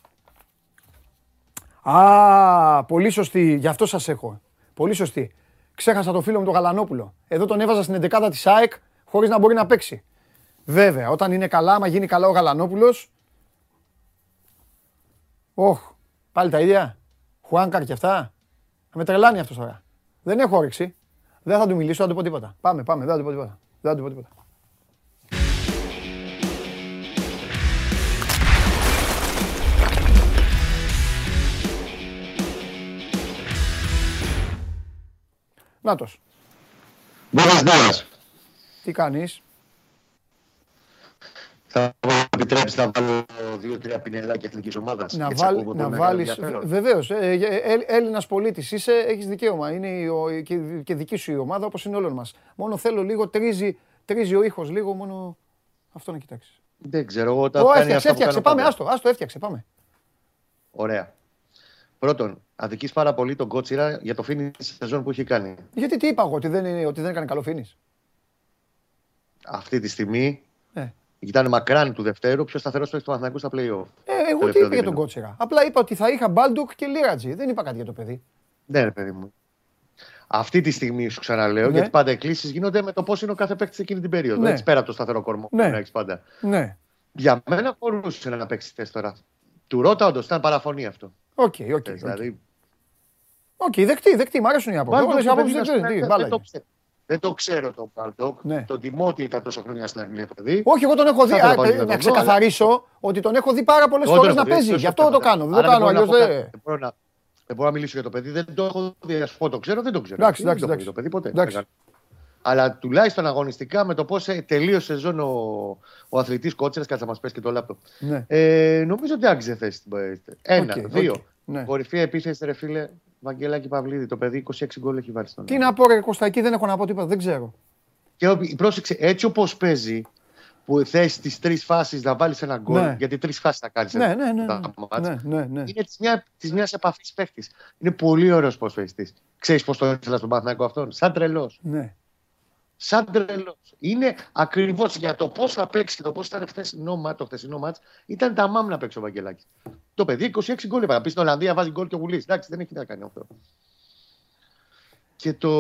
Α, πολύ σωστή. Γι' αυτό σας έχω. Πολύ σωστή. Ξέχασα το φίλο μου τον Γαλανόπουλο. Εδώ τον έβαζα στην 11η της ΑΕΚ χωρίς να μπορεί να παίξει. Βέβαια, όταν είναι καλά, άμα γίνει καλά ο Γαλανόπουλος. Όχ, πάλι τα ίδια. Χουάνκαρ και αυτά. Θα με τρελάνει αυτός τώρα. Δεν έχω όρεξη. Δεν θα του μιλήσω, δεν θα του πω τίποτα. Πάμε, πάμε, δεν θα του πω τίποτα. Δεν θα του πω τίποτα. Νάτος, Buenos días. τι κάνεις; Επιτρέψεις να βάλω δύο-τρία πινελάκια εθνικής ομάδας. Να, βάλ, να βάλεις, βεβαίως, ε, ε, ε, Έλληνας πολίτης είσαι, έχεις δικαίωμα. Είναι η, ο- και, και δική σου η ομάδα όπως είναι όλων μας. Μόνο θέλω λίγο, τρίζει, τρίζει ο ήχος λίγο, μόνο αυτό να κοιτάξεις. Δεν ξέρω εγώ. Τα Ω, κάνει έφτιαξε, αυτά που έφτιαξε, κάνω πάμε, πάντα. άστο, άστο, έφτιαξε, πάμε. Ωραία. Πρώτον, αδικείς πάρα πολύ τον Κότσιρα για το φίνις της σεζόν που έχει κάνει. Γιατί τι είπα εγώ, ότι δεν, είναι, ότι δεν έκανε καλό φίνις. Αυτή τη στιγμή Ε. ήταν μακράν του δευτέρου πιο σταθερός παίκτης του Παναθηναϊκού στα play-off. Ε, εγώ τι Τελευταίο είπα για δίμηνο. τον Κότσιρα. Απλά είπα ότι θα είχα Μπάλντοκ και Λύρατζη. Δεν είπα κάτι για το παιδί. Ναι, ρε παιδί μου. Αυτή τη στιγμή σου ξαναλέω, Ναι. γιατί πάντα οι κλήσεις γίνονται με το πώς είναι ο κάθε παίκτης εκείνη την περίοδο. Ναι. Έτσι πέρα από το σταθερό κορμό Ναι. που να έχεις πάντα. Ναι. Για μένα μπορούσε να παίξει τεστ τώρα. Του Ρώτα, όντως ήταν παραφωνή αυτό. Οκ, οκ. οκ. Δηλαδή, Οκ, δεκτή, δεκτή. Μ' αρέσουν οι απόψεις. Εγώ Μπάλντοκ, λες, οι το απόψεις παιδί, δεν να ξέρω. σου Τι, πω, μπάλα δεν το είναι. ξέρω. Δεν το ξέρω τον Μπαλντόκ. Ναι. Τον Τιμότη ήταν τόσο χρόνια στην Αγγλία παιδί. Όχι, εγώ τον έχω δει. Θα ήθελα Α, πάλι ε, να Να τον δω, ξεκαθαρίσω ότι τον έχω δει πάρα πολλές Εγώ φορές τον να έχω δει, παίζει. εκτός Γι' αυτό το θέματα. κάνω. Δεν το Άρα κάνω μπορώ να αλλιώς πω δεν. κάτι. Δεν μπορώ να- Δεν μπορώ να μιλήσω για το παιδί. Δεν το έχω δει. Α πω το ξέρω, δεν το ξέρω. Εντάξει, Δεν εντάξει, το έχω δει εντάξει. Το παιδί ποτέ. Εντάξει. Δεν κάνω. Αλλά τουλάχιστον αγωνιστικά με το πώς τελείωσε σεζόν ο, ο αθλητής Κότσιρας, κάτσε να μας πέσει και το λάπτο. Ναι. Ε, νομίζω ότι άξιζε θέση στην ΠΑΕ ΣΤΕ. Ένα, Οκ, δύο. οκ, ναι. Κορυφαία επίθεση, ρε φίλε, Βαγγελάκη Παυλίδη. Το παιδί 26 γκολ έχει βάλει στον Τι να πω, ρε Κώστα, εκεί δεν έχω να πω τίποτα. Δεν ξέρω. Και ο- πρόσεξε, έτσι όπως παίζει, που θες τις τρεις φάσεις να βάλεις ένα γκολ, Ναι. γιατί τρεις φάσεις θα κάνεις. Ναι, ναι, ναι. ναι, ναι, ναι, ναι. Είναι της μια της μιας επαφής παίχτη. Είναι πολύ ωραίος ποσφαιριστή. Ξέρεις πώς το ήθελα στον Παναθηναϊκό αυτόν; Σαν τρελός. ναι. Σαν τρελός. Είναι ακριβώς για το πώς θα παίξει και το πώς ήταν χθεσινό μάτ, το χθεσινό μάτς, ήταν τα μάμ να παίξει ο Βαγγελάκης. Το παιδί 26 γκολ είπα. Να πεις στην Ολλανδία βάζει γκολ και ο Γουλή. Εντάξει, δεν έχει να κάνει αυτό. Και το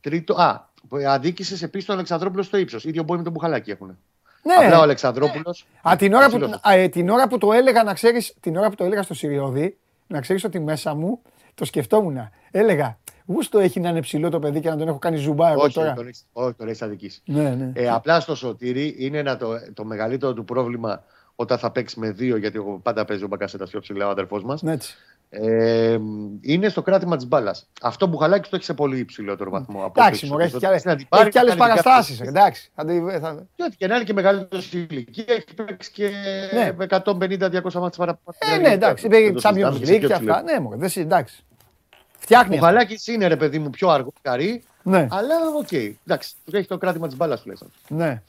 τρίτο. Α, αδίκησες επίσης τον Αλεξανδρόπουλο στο ύψος. ίδιο μπόι με τον Μπουχαλάκη έχουν. Ναι. Απλά ο Αλεξανδρόπουλος. Α, την ώρα, που, Ξύλος. α, ε, την ώρα που το έλεγα, να ξέρεις, την ώρα που το έλεγα στο Συριώδη, να ξέρεις ότι μέσα μου το σκεφτόμουν. Έλεγα, γούστο έχει να είναι ψηλό το παιδί και να τον έχω κάνει ζουμπά εγώ Όχι, τώρα. τον έχεις- όχι, τον έχεις αδικήσει. Ναι, ναι. Ε, απλά στο σωτήρι είναι ένα, το, το μεγαλύτερο του πρόβλημα όταν θα παίξει με δύο, γιατί εγώ πάντα παίζει ο Μπακασέτα πιο ψηλά ο αδερφός μας. Ναι, έτσι. Ε, είναι στο κράτημα της μπάλας. Αυτό που χαλάκι το έχει σε πολύ υψηλότερο βαθμό. από Εντάξει, ό,τι μωρέ, έχει στο- κι άλλες- στην αντιπάρη, έχει κι άλλες κάνει κάτι- παραστάσεις. Εντάξει. θα τη- θα- Και ό,τι και να είναι και μεγαλύτερο στην ηλικία, έχει παίξει και Ναι. με 150-200 μάτια παραπάνω. Ε, ναι, εντάξει. Δεν Πήγε το Champions συζητάμε, League πιο και ψηλό. αυτά. Ναι, μωρέ, δεν συ- εντάξει. Φτιάχνει. Ο αυτό. Χαλάκη είναι ρε παιδί μου πιο αργό καρύ, Ναι, αλλά οκ. Εντάξει, του έχει το κράτημα της μπάλας τουλάχιστον. ναι,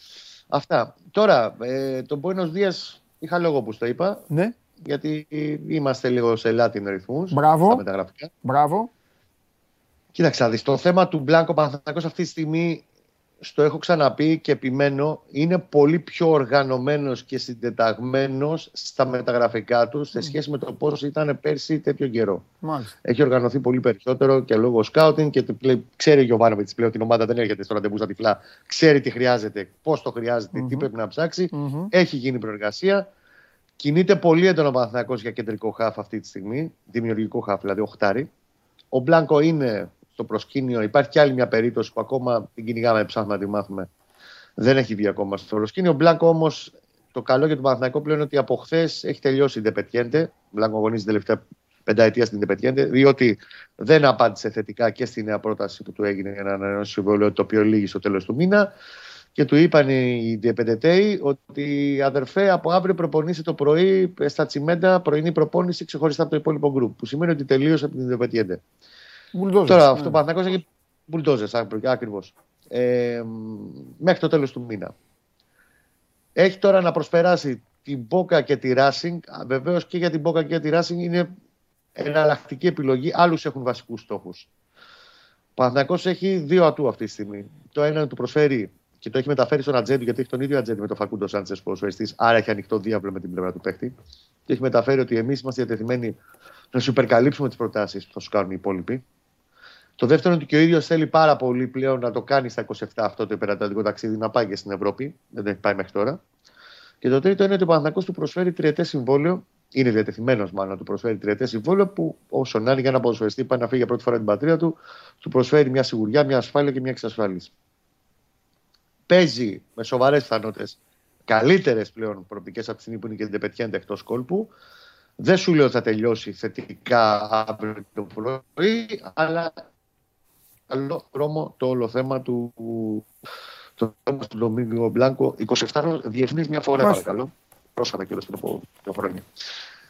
Αυτά. Τώρα, ε, τον Buenos Δία είχα λόγο που στο είπα, ναι. γιατί είμαστε λίγο σε Latin ρυθμούς. Μπράβο. Στα μεταγραφικά. Μπράβο. Κοίταξε, να δεις, το θέμα του Μπλάνκο Παναθηναϊκός αυτή τη στιγμή, στο έχω ξαναπεί και επιμένω, είναι πολύ πιο οργανωμένος και συντεταγμένος στα μεταγραφικά του σε σχέση με το πώς ήταν πέρσι τέτοιο καιρό. Μάλιστα. Έχει οργανωθεί πολύ περισσότερο και λόγω σκάουτινγκ και του πλέ- ξέρει ο Γιωβάνοβιτς πλέον την ομάδα δεν έρχεται στο ραντεβού στα τυφλά. Ξέρει τι χρειάζεται, πώς το χρειάζεται, τι Μμμ. πρέπει να ψάξει. Μμμ. Έχει γίνει προεργασία. Κινείται πολύ έντονο ο Παναθηναϊκός για κεντρικό χάφ αυτή τη στιγμή. Δημιουργικό χάφ, δηλαδή οχτάρι. Ο Μπλάνκο είναι στο προσκήνιο. Υπάρχει και άλλη μια περίπτωση που ακόμα την κυνηγάμε, ψάχνουμε να τη μάθουμε. Δεν έχει βγει ακόμα στο προσκήνιο. Ο Μπλάνκο όμως, το καλό για τον Παναθηναϊκό πλέον είναι ότι από χθες έχει τελειώσει η Ντεπετιέντε. Ο Μπλάνκο αγωνίζει την τελευταία πενταετία στην Ντεπετιέντε, διότι δεν απάντησε θετικά και στη νέα πρόταση που του έγινε για να ανανεώσει συμβόλαιο, το οποίο λύγει στο τέλος του μήνα. Και του είπαν οι Ντεπεντετέοι ότι αδερφέ από αύριο προπονήσει το πρωί στα τσιμέντα πρωινή προπόνηση ξεχωριστά από το υπόλοιπο γκρουπ. Που σημαίνει ότι τελείωσε από την Ντεπετιέντε. Μπουλντόζερ. Τώρα ναι. αυτό ο Παναθηναϊκός έχει μπουλντόζες, ακριβώς. Ε, μέχρι το τέλος του μήνα. Έχει τώρα να προσπεράσει την Μπόκα και τη Racing. Βεβαίως και για την Μπόκα και για τη Racing είναι εναλλακτική επιλογή. Άλλους έχουν βασικούς στόχους. Ο Παναθηναϊκός έχει δύο ατού αυτή τη στιγμή. Το ένα του προσφέρει και το έχει μεταφέρει στον ατζέντη, γιατί έχει τον ίδιο ατζέντη με τον Φακούντο Σάντσες ποδοσφαιριστή. Άρα έχει ανοιχτό διάβλο με την πλευρά του παίχτη. Και έχει μεταφέρει ότι εμείς είμαστε διατεθειμένοι να σου υπερκαλύψουμε τις προτάσεις που θα σου κάνουν οι υπόλοιποι. Το δεύτερο είναι ότι και ο ίδιος θέλει πάρα πολύ πλέον να το κάνει στα 27 αυτό το υπερατλαντικό ταξίδι, να πάει και στην Ευρώπη. Δεν το έχει πάει μέχρι τώρα. Και το τρίτο είναι ότι ο Παναθηναϊκός του προσφέρει τριετέ συμβόλαιο. Είναι διατεθειμένος μάλλον να του προσφέρει τριετέ συμβόλαιο που όσο να είναι για να ποδοσφαιριστή πάει να φύγει για πρώτη φορά την πατρίδα του, του προσφέρει μια σιγουριά, μια ασφάλεια και μια εξασφάλιση. Παίζει με σοβαρές πιθανότητες καλύτερες πλέον προοπτικές από τη στιγμή που είναι και την Τεπετιέντε εκτός κόλπου. Δεν σου λέω ότι θα τελειώσει θετικά αύριο το πρωί, αλλά καλό δρόμο το όλο θέμα του, το θέμα του Ντομίνγκο Μπλάνκο. 27 διεθνής μια φορά, Μάλιστα. παρακαλώ. Πρόσφατα και πριν από δύο χρόνια.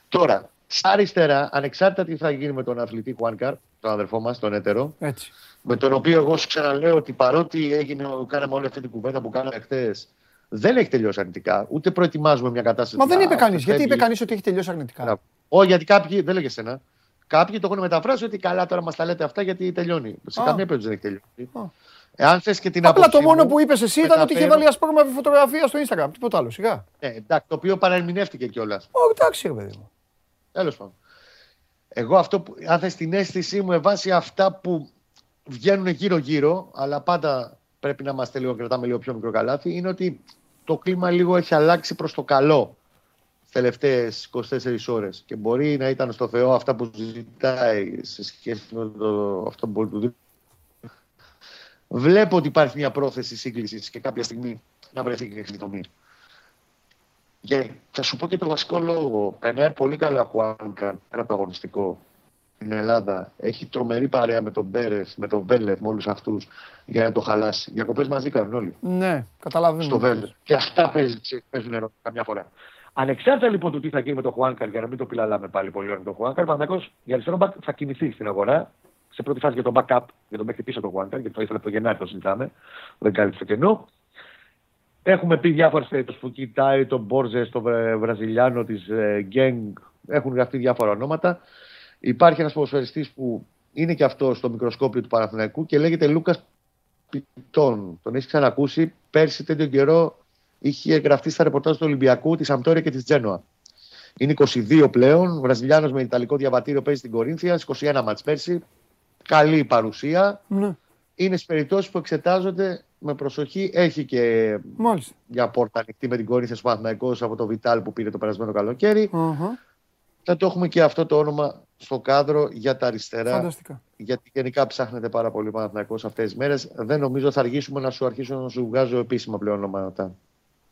Τώρα, στα αριστερά, ανεξάρτητα τι θα γίνει με τον αθλητή Χουάνκαρ, τον αδερφό μας, τον έτερο, Έτσι. με τον οποίο εγώ σου ξαναλέω ότι παρότι έγινε, κάναμε όλη αυτή την κουβέντα που κάναμε χθες, δεν έχει τελειώσει αρνητικά. Ούτε προετοιμάζουμε μια κατάσταση. Μα που δεν θα είπε κανείς. Γιατί φεύγει. είπε κανείς ότι έχει τελειώσει αρνητικά; Μπράβο. Όχι, γιατί κάποιοι, δεν λέγε εσένα. Κάποιοι το έχουν μεταφράσει ότι καλά τώρα μας τα λέτε αυτά γιατί τελειώνει. Σε Α. καμία περίπτωση δεν έχει τελειώσει. Α. Εάν θες και την Απλά άποψή το μόνο μου, που είπες εσύ ήταν ότι είχε μεταφέρω- βάλει ασπρόμαυρη φωτογραφία στο Instagram. Τίποτα άλλο. Σιγά. Ναι, εντάξει, το οποίο παρερμηνεύτηκε κιόλας. Ω, εντάξει, ρε παιδί μου. Τέλος πάντων. Εγώ αυτό που, αν θες την αίσθησή μου, με βάση αυτά που βγαίνουν γύρω-γύρω, αλλά πάντα πρέπει να είμαστε λίγο, κρατάμε λίγο πιο μικρό καλάθι, είναι ότι το κλίμα λίγο έχει αλλάξει προς το καλό τις τελευταίες 24 ώρες. Και μπορεί να ήταν στο Θεό αυτά που ζητάει σε σχέση με το, αυτό που μπορεί να του δει. Βλέπω ότι υπάρχει μια πρόθεση σύγκλησης και κάποια στιγμή να βρεθεί και η τομή. Και θα σου πω και το βασικό λόγο. Περνάει πολύ καλά ο Χουάνκα, ένα από το αγωνιστικό στην Ελλάδα. Έχει τρομερή παρέα με τον Μπέρεφ, με τον Βέλεφ, με όλους αυτούς για να το χαλάσει. Διακοπές μαζί κάνουν όλοι. Ναι, καταλαβαίνω. Στο Βέλεφ. Και αυτά παίζουν, παίζουν ρόλο καμιά φορά. Ανεξάρτητα λοιπόν του τι θα γίνει με τον Χουάνκαρ, για να μην το πιλαλάμε πάλι πολύ ώρα με τον Χουάνκαρ, Παναγιώ για αριστερό μπακ θα κινηθεί στην αγορά. Σε πρώτη φάση για τον backup, για τον παίκτη πίσω τον Χουάνκαρ, γιατί το ήθελε από το Γενάρη το συζητάμε. Δεν κάλυψε το κενό. Έχουμε πει διάφορες περιπτώσεις που κοιτάει τον Μπόρζε, τον Βρε- Βραζιλιάνο τη Γκένγκ. Έχουν γραφτεί διάφορα ονόματα. Υπάρχει ένας ποδοσφαιριστής που είναι και αυτό στο μικροσκόπιο του Παναθηναϊκού και λέγεται Λούκας Πιτών. Τον έχεις ξανακούσει. Πέρσι τέτοιο καιρό είχε γραφτεί στα ρεπορτάζ του Ολυμπιακού, της Αμπτόρια και της Τζένοα. Είναι 22 πλέον. Βραζιλιάνος με ιταλικό διαβατήριο παίζει στην Κορίνθια. 21 μάτς πέρσι. Καλή παρουσία. Ναι, Είναι στις περιπτώσεις που εξετάζονται με προσοχή. Έχει και μάλιστα. μια πόρτα ανοιχτή με την Κορίνθια στο Παναθηναϊκός από το Βιτάλ που πήρε το περασμένο καλοκαίρι. Αχα, Θα το έχουμε και αυτό το όνομα στο κάδρο για τα αριστερά. Φανταστικά. Γιατί γενικά ψάχνεται πάρα πολύ ο Παναθηναϊκός αυτές τις μέρες. Δεν νομίζω θα αργήσουμε να σου αρχίσω να σου βγάζω επίσημα πλέον ονόματα.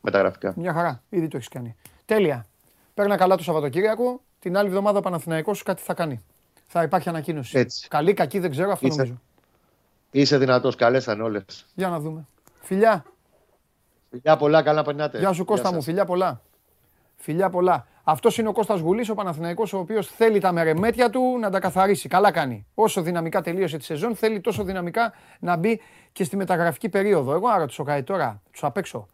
Με τα γραφικά. Μια χαρά. Ήδη το έχεις κάνει. Τέλεια. Παίρνα καλά το Σαββατοκύριακο. Την άλλη εβδομάδα ο Παναθηναϊκός κάτι θα κάνει. Θα υπάρχει ανακοίνωση. Έτσι. Καλή, κακή, δεν ξέρω, αυτό Είσαι- νομίζω. Είσαι δυνατός, καλέσαν όλες. Για να δούμε. Φιλιά. Φιλιά πολλά, καλά να περνάτε. Γεια σου Κώστα σας. μου, φιλιά πολλά. Φιλιά πολλά. Αυτός είναι ο Κώστας Γουλής, ο Παναθηναϊκός, ο οποίος θέλει τα μερεμέτια του να τα καθαρίσει. Καλά κάνει. Όσο δυναμικά τελείωσε τη σεζόν, θέλει τόσο δυναμικά να μπει και στη μεταγραφική περίοδο. Εγώ άρα τους Καετ τώρα, τους απ' έξω.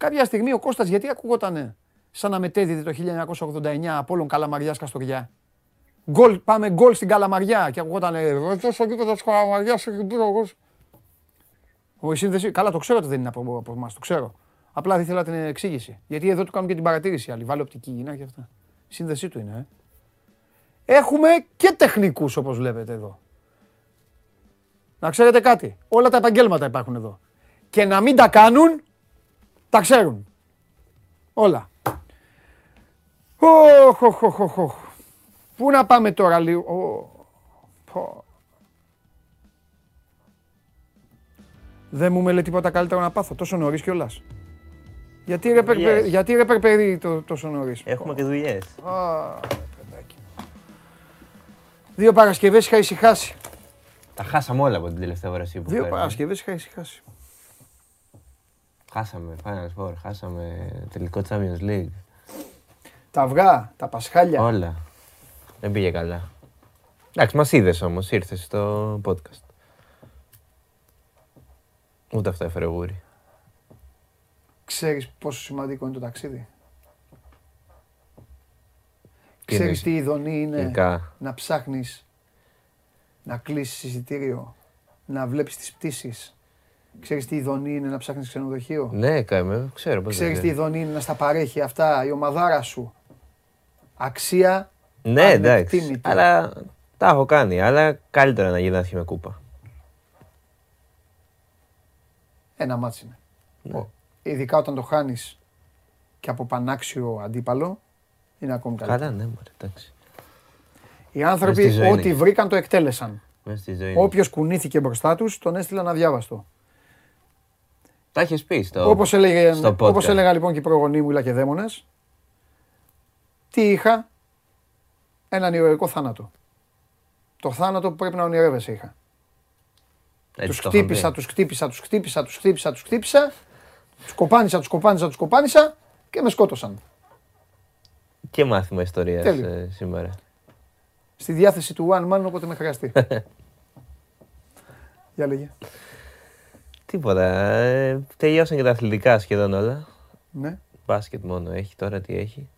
Κάποια στιγμή ο Κώστας γιατί ακούγότανε σαν να μετέδιδε το 1989 από όλων Καλαμαριάς Καστοριά. Γκολ, πάμε γκολ στην Καλαμαριά και ακούγότανε «Τόσο γήπεδο της Καλαμαριάς έχει μπει ο γκολ». Ο η σύνδεση, καλά το ξέρω ότι δεν είναι από, από εμάς, το ξέρω. Απλά δεν ήθελα την εξήγηση. Γιατί εδώ του κάνουν και την παρατήρηση άλλοι. Βάλε οπτική γυναίκα και αυτά. Η σύνδεσή του είναι, ε. Έχουμε και τεχνικούς όπως βλέπετε εδώ. Να ξέρετε κάτι. Όλα τα επαγγέλματα υπάρχουν εδώ. Και να μην τα κάνουν, τα ξέρουν. Όλα. Οχ, οχ, οχ, οχ, οχ. Πού να πάμε τώρα λίγο. Ω, πω. Δεν μου μελε τίποτα καλύτερο να πάθω. Τόσο νωρίς κιόλας. Γιατί ρε, περπε- Yes. γιατί ρε περπερί το, τόσο νωρίς; Έχουμε και δουλειές. Α, παιδάκι μου. Δύο Παρασκευές είχα ησυχάσει. Τα χάσαμε όλα από την τελευταία όραση που Δύο φέραμε. Παρασκευές είχα ησυχάσει. Χάσαμε Final Four, χάσαμε τελικό Champions League. Τα αυγά, τα πασχάλια. Όλα. Δεν πήγε καλά. Εντάξει, μας είδες όμως, ήρθες στο podcast. Ούτε αυτό έφερε γούρι. Ξέρεις πόσο σημαντικό είναι το ταξίδι; Τι Ξέρεις εννοείς; τι ειδονή είναι Ειδικά. να ψάχνεις να κλείσεις εισιτήριο, να βλέπεις τις πτήσεις; Ξέρεις τι ειδονή είναι να ψάχνεις ξενοδοχείο; Ναι, κάμε, ξέρω πώς Ξέρεις δεν τι είναι. ειδονή είναι να στα παρέχει αυτά η ομαδάρα σου; Αξία Ναι, εντάξει. ανεκτήμητη. Αλλά τα έχω κάνει. Αλλά καλύτερα να γυρνάς και με κούπα. ένα μάτς είναι. Ναι. Ο- Ειδικά όταν το χάνεις και από πανάξιο αντίπαλο, είναι ακόμη καλύτερο. Καλά, ναι, μωρέ, εντάξει. Οι Μες στη άνθρωποι ζωή ό,τι είναι. βρήκαν το εκτέλεσαν. Μέσα στη ζωή. είναι. Όποιος κουνήθηκε μπροστά τους, τον έστειλαν αδιάβαστο. Τα έχεις πει στο. Όπως, έλεγε, στο podcast. όπως έλεγα λοιπόν και οι προγονείς μου, και δαίμονες, τι είχα, έναν ηρωικό θάνατο. Το θάνατο που πρέπει να ονειρεύεσαι είχα. Έτσι Τους το είχαν χτύπησα, πει. τους χτύπησα, τους χτύπησα, τους χτύπησα, τους χτύπησα, τους κοπάνισα, τους κοπάνισα, τους κοπάνισα και με σκότωσαν. Και μάθημα ιστορίας Τέλειο. ε, σήμερα. Στη διάθεση του one man όποτε με χρειαστεί. Για λέγε. Τίποτα. Ε, τελειώσαν και τα αθλητικά σχεδόν όλα. Ναι. Μπάσκετ μόνο έχει τώρα, τι έχει.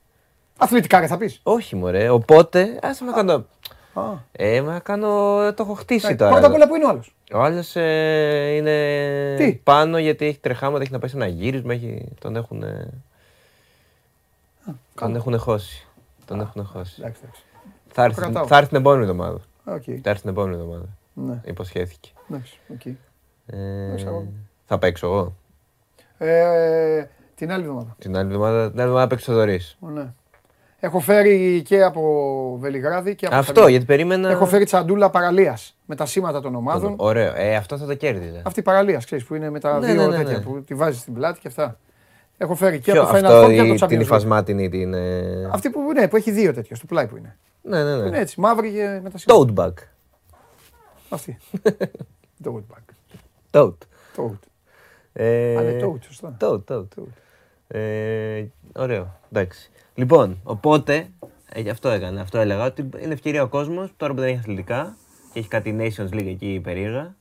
Αθλητικά ρε θα πεις; Όχι μωρέ, οπότε ας με κάνω... Α. Ε, μα κάνω, το έχω χτίσει Ναι, τώρα. Πρώτα απ' όλα που είναι ο άλλος; Ο άλλος ε, είναι Τι; πάνω γιατί έχει τρεχάματα, έχει να πάει σε ένα γύρισμα, έχει... τον έχουν... τον καλά. έχουν χώσει. Τον έχουν χώσει. Εντάξει, εντάξει. Θα έρθει, κρατάω. θα έρθει την επόμενη εβδομάδα. Οκ. Θα έρθει την επόμενη εβδομάδα. Ναι, Υποσχέθηκε. εντάξει, οκ. Ε, εγώ. θα παίξω εγώ. Ε, την άλλη εβδομάδα. Την άλλη εβδομάδα, την άλλη εβδομάδα παίξει ο Θοδωρής. Ναι. Έχω φέρει και από Βελιγράδι και από Αυτό, Θερμαϊκή. γιατί περίμενα... Έχω φέρει τσαντούλα παραλίας με τα σήματα των ομάδων. Ωραίο. Ε, αυτό θα το κέρδιζε. Αυτή η παραλίας, ξέρεις, που είναι με τα Ναι, δύο ναι, ναι, τέτοια ναι. που τη βάζεις στην πλάτη και αυτά. Έχω φέρει και Ποιο, από το Final αυτό Four και από η- το την Champions League. υφασμάτινη την... ε, Αυτή που, ναι, που έχει δύο τέτοια στο πλάι που είναι. Ναι, ναι, Που Είναι ναι. έτσι, μαύρη και με τα σήματα. Toad bag. Αυτή. Toad bag. Toad. Toad. Ε, Α, είναι toad, σωστά. Toad, toad. Ε, ωραίο. Εντάξει. Λοιπόν, οπότε, ε, γι' αυτό έκανα, αυτό έλεγα, ότι είναι ευκαιρία ο κόσμος, τώρα που δεν έχει αθλητικά και έχει κάτι Nations League εκεί περίεργα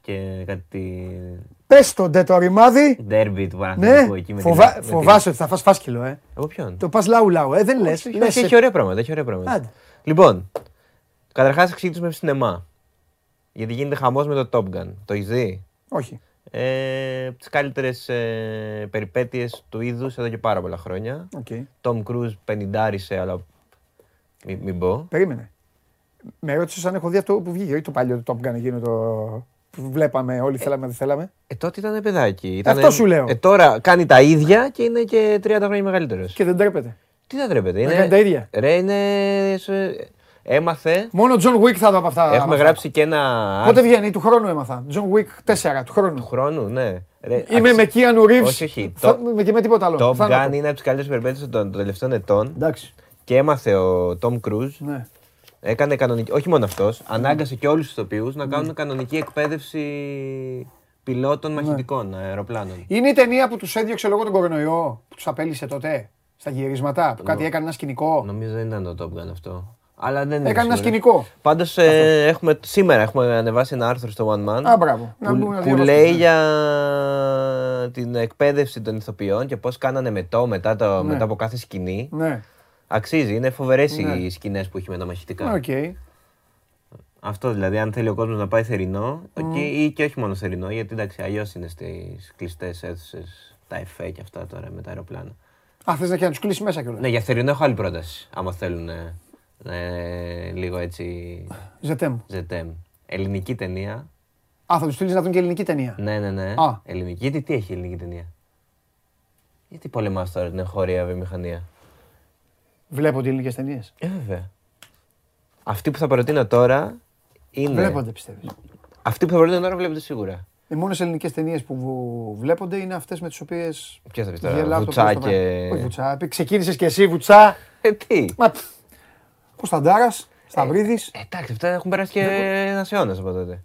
και κάτι Πες τον ντε το ρημάδι. derby του Ναι, Παναθηναϊκού εκεί με Φοβά, την... με την- φοβάσαι ότι θα φας φάσκυλο, ε. Από ποιον; Το πας λαού λαού, ε, δεν λες. Όχι, λες όχι, σε- έχει ωραία πράγματα, έχει ωραία πράγματα. Άντε. Λοιπόν, καταρχάς εξήγησουμε σινεμά. Γιατί γίνεται χαμός με το Top Gun. Το έχεις δει; Όχι. Ε, τις καλύτερες ε, περιπέτειες του είδους εδώ και πάρα πολλά χρόνια. Οκ. Tom Cruise πενιντάρισε, αλλά μην, μην πω. Περίμενε. Με ρώτησες αν έχω δει αυτό που βγήκε, όχι το παλιό το Top Gun εκείνο το που βλέπαμε, όλοι θέλαμε, δεν θέλαμε. Ε, τότε ήταν παιδάκι. Ήτανε- Αυτό σου λέω. Ε, τώρα κάνει τα ίδια και είναι και 30 χρόνια μεγαλύτερος. Και δεν τρέπεται. Τι δεν τρέπεται. Να κάνει τα ίδια. Ρε, είναι... σε- Έμαθε. Μόνο John Wick θα δω από αυτά. Έχουμε από αυτά. γράψει και ένα Πότε βγαίνει, του χρόνου έμαθα. John Wick 4 του χρόνου. του χρόνου, ναι. Ρε, Είμαι αξι- με Keanu Reeves. Όχι, όχι. Θα- Το- με- Και με τίποτα άλλο. Top Θάνατο. Gun είναι από τις καλύτερες περιπέτειες των, των τελευταίων ετών Εντάξει. και έμαθε ο Tom Cruise. Ναι. Έκανε κανονική. Όχι μόνο αυτός, ανάγκασε και όλους τους ηθοποιού να κάνουν κανονική εκπαίδευση πιλότων Ναι. μαχητικών αεροπλάνων. Είναι η ταινία που τους έδιωξε λόγω τον κορονοϊό, που τους απέλησε τότε στα γυρίσματα, που κάτι έκανε ένα σκηνικό. Νομίζω δεν ήταν το Top Gun αυτό. Αλλά δεν είναι Έκανε ένα σίγουρος. σκηνικό. Πάντως ε, έχουμε, σήμερα έχουμε ανεβάσει ένα άρθρο στο One Man Α, μπράβο. Να που, μπούμε να που διαβάσουμε, λέει ναι. για την εκπαίδευση των ηθοποιών και πώς κάνανε μετό μετά, το, Ναι. μετά από κάθε σκηνή. Ναι, Αξίζει, είναι φοβερές Ναι. οι σκηνές που έχει με τα μαχητικά. οκ. Αυτό δηλαδή, αν θέλει ο κόσμος να πάει θερινό οκ, ή και όχι μόνο θερινό, γιατί εντάξει, αλλιώς είναι στις κλειστές αίθουσες τα εφέ και αυτά τώρα με τα αεροπλάνα. Α, θες να και να τους κλείσει μέσα κιόλας. Ναι, για θερινό έχω άλλη πρόταση, άμα θέλουν ε, ε, λίγο έτσι Je t'aime. je t'aime. Ελληνική ταινία. Α, θα τους στείλεις να δουν και ελληνική ταινία. Ναι, ναι, ναι. Α. Ελληνική. Γιατί τι έχει η ελληνική ταινία; Γιατί πολεμάς τώρα την εγχώρια βιομηχανία; Βλέπονται ελληνικές ταινίες. Ε, βέβαια. Αυτή που θα προτείνω τώρα είναι. Βλέπονται, πιστεύεις. Αυτή που θα προτείνω τώρα βλέπετε σίγουρα. Οι μόνες ελληνικές ταινίες που βου- βλέπονται είναι αυτές με τις οποίες. Ποια θα πει τώρα, Βουτσά Βουτσά και. Όχι Βουτσά. Ξεκίνησες και εσύ Βουτσά. Ε, τι; Μα. Κωνσταντάρας, Σταυρίδης. Ε, εντάξει, αυτά έχουν περάσει και ένας αιώνας από τότε.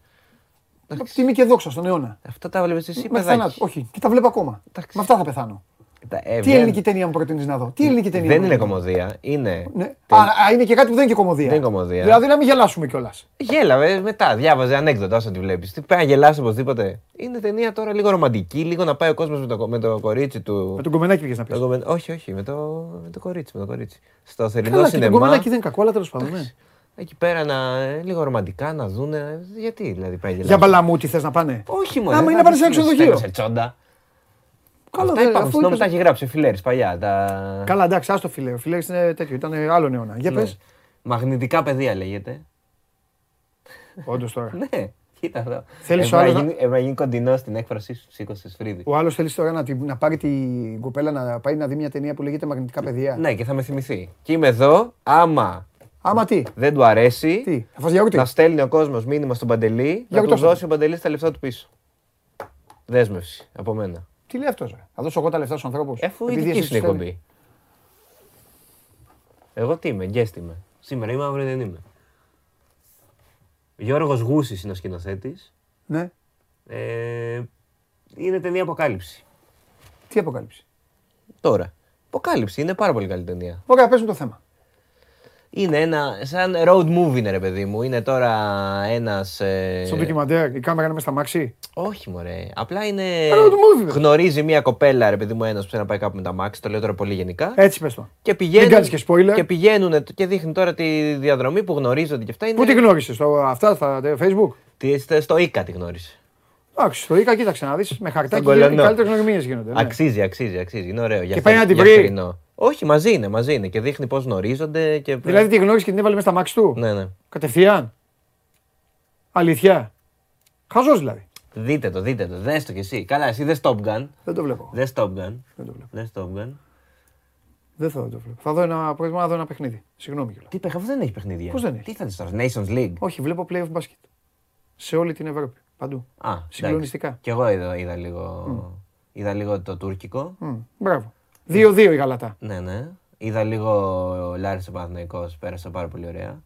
Τιμή και δόξα στον αιώνα. Αυτά τα βλέπεις εσύ, Με παιδάκι. θανάτου. Όχι, και τα βλέπω ακόμα. Εντάξει. Με αυτά θα πεθάνω. Τα- ε, Τι δεν- ελληνική ταινία μου προτείνεις να δω; Τι ελληνική ταινία. Δεν μου είναι προτείνεις; κομμωδία. Είναι. Ναι. Α, α, είναι και κάτι που δεν είναι και κομμωδία. Δεν είναι κομμωδία. Δηλαδή να μην γελάσουμε κιόλας. Γέλαβε μετά, διάβαζε ανέκδοτα όσο τη βλέπεις. Τι πάει να γελάσει οπωσδήποτε. Είναι ταινία τώρα λίγο ρομαντική, λίγο να πάει ο κόσμος με, το, με το κορίτσι του. Με τον κομμενάκι πήγε να πεις. Το κομμεν- Όχι, όχι, με το, με το κορίτσι. Με το κορίτσι. Στο θερινό Καλά, και το σινεμά. κομμενάκι δεν είναι κακό, αλλά τέλος πάντων. ναι. Εκεί πέρα να, ε, λίγο ρομαντικά να δούνε. Γιατί δηλαδή πάει Για γελάς. μπαλαμούτι θες να πάνε; Όχι μόνο. Άμα είναι να πάνε σε ένα ξενοδοχείο. Σε τσόντα. Καλά, Αυτά δεν- υπάρχουν. αφού Στην είπες- τα έχει γράψει ο Φιλέρης παλιά. Τα... Καλά, εντάξει, άστο φιλέ. Ο φιλέ είναι τέτοιο, ήταν άλλον αιώνα. Για Ναι. πες. Μαγνητικά παιδεία λέγεται. Όντως τώρα. Ναι, κοίτα εδώ. Θέλεις Έπρεπε ο να άλλος να- γίνει- έπρεπε να γίνει κοντινός στην έκφραση σου, σήκωσε φρύδι. Ο άλλος θέλεις τώρα να, τη- να πάρει την κοπέλα να πάει να δει μια ταινία που λέγεται Μαγνητικά Παιδιά. Ναι, και θα με θυμηθεί. Και είμαι εδώ, άμα Άμα τι; δεν του αρέσει, Τι, θα φας γιαούρτι. να στέλνει ο κόσμος μήνυμα στον Παντελή, να Για του ρωτώστε. δώσει ο Παντελής τα λεφτά του πίσω. Δέσμευση από μένα. Τι λέει αυτός, Θα δώσω εγώ τα λεφτά στους ανθρώπους. Εφού η δική σου είναι η εκπομπή. Εγώ τι είμαι, guest είμαι. Σήμερα είμαι, αύριο δεν είμαι. Γιώργος Γούσης είναι ο σκηνοθέτης. Ναι, Ε, είναι ταινία αποκάλυψη. τι αποκάλυψη; Τώρα. Αποκάλυψη, είναι πάρα πολύ καλή ταινία. Ωραία, πες μου το θέμα. Είναι ένα, σαν road movie είναι ρε παιδί μου. Είναι τώρα ένας... Ε... Στο ντοκιμαντέρ, η κάμερα είναι μέσα στα μάξι. Όχι μωρέ, απλά είναι... road movie, ρε. Γνωρίζει μια κοπέλα ρε παιδί μου ένας που θέλει να πάει κάπου με τα μάξι, το λέω τώρα πολύ γενικά. Έτσι πες το. Και πηγαίνουν, κάνεις και spoiler. και πηγαίνουν και δείχνει τώρα τη διαδρομή που γνωρίζονται και αυτά. Είναι... Πού τη γνώρισες, στο, αυτά στα facebook; Τι είστε στο Ίκα τη γνώρισε. Εντάξει, στο Ίκα κοίταξε να δεις. Με χαρτάκι Στον οι Κολονό. καλύτερες γνωριμίε γίνονται. ναι. Αξίζει, αξίζει, αξίζει. Είναι ωραίο. Για Και πάει θε- να την για βρει. θερινό. Όχι, μαζί είναι, μαζί είναι. Και δείχνει πώς γνωρίζονται. Και... Δηλαδή τη γνώρισε και την έβαλε μέσα στα μάξι του; Ναι, ναι. Κατευθείαν; Αλήθεια; Χαζός δηλαδή. Δείτε το, δείτε το. Δες το κι εσύ. Καλά, εσύ δες Top Gun. Δεν το βλέπω. Δες Top Gun. Δεν το βλέπω. Δες Top Gun. Δεν θα το βλέπω. Θα δω ένα, πρόβλημα να δω ένα παιχνίδι. Συγγνώμη κιόλας. Τι παιχνίδι, δεν έχει παιχνίδια. Πώς δεν έχει; Τι θα δεις τώρα, Nations League; Όχι, βλέπω playoff basket. Σε όλη την Ευρώπη. Παντού. Α, εντάξει. Συγκλονιστικά. Κι εγώ είδα, είδα, λίγο, είδα λίγο το τουρκικό. Μμ, Μπράβο. 2-2 η Γαλατά. Ναι, ναι. Είδα λίγο ο Λάρης ο Παναθηναϊκός, πέρασα πάρα πολύ ωραία.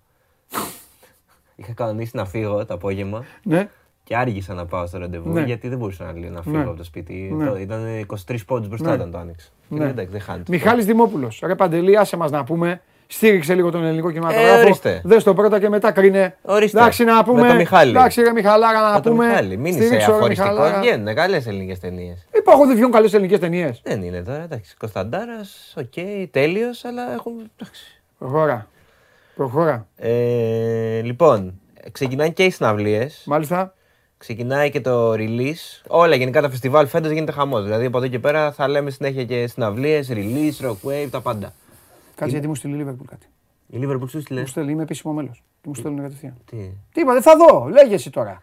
Είχα κανονίσει να φύγω το απόγευμα Ναι. και άργησα να πάω στο ραντεβού Ναι. γιατί δεν μπορούσα να, να φύγω Ναι. από το σπίτι. Ναι. Το- Ήταν 23 πόντους μπροστά Ναι. όταν το άνοιξα. Και Ναι. λέω, Εντάξει, δεν χάνεται. Μιχάλης Δημόπουλος. Ρε Παντελή, άσε μας να πούμε. Στήριξε λίγο τον ελληνικό Ε, κινηματογράφο. ορίστε. Δες το πρώτα και μετά κρίνε. Ορίστε. Εντάξει να πούμε. Με το Μιχάλη. Εντάξει ρε Μιχαλάρα να Με το πούμε. Μιχάλη, μην είσαι Στήριξε, ρε αφοριστικός. Μιχαλάρα. Βγαίνουν καλές ελληνικές ταινίες. Υπάρχουν δεν βγαίνουν καλές ελληνικές ταινίες. Δεν είναι τώρα, εντάξει. Κωνσταντάρας, οκ, τέλειος, αλλά έχουν. Εντάξει. Προχώρα. Προχώρα. Ε, λοιπόν, ξεκινάνε και οι συναυλίες. Μάλιστα. Ξεκινάει και το release. Όλα γενικά τα φεστιβάλ φέτος γίνεται χαμός. Δηλαδή από εδώ και πέρα θα λέμε συνέχεια και συναυλίες, release, rockwave, τα πάντα. Κάτσε γιατί μου στείλει η Liverpool κάτι. Η Liverpool σου στείλε. Μου στέλνει, είμαι επίσημο μέλος. Τι μου στέλνουν κατευθείαν. Τι; Τι είπα, δεν θα δω. Λέγε εσύ τώρα.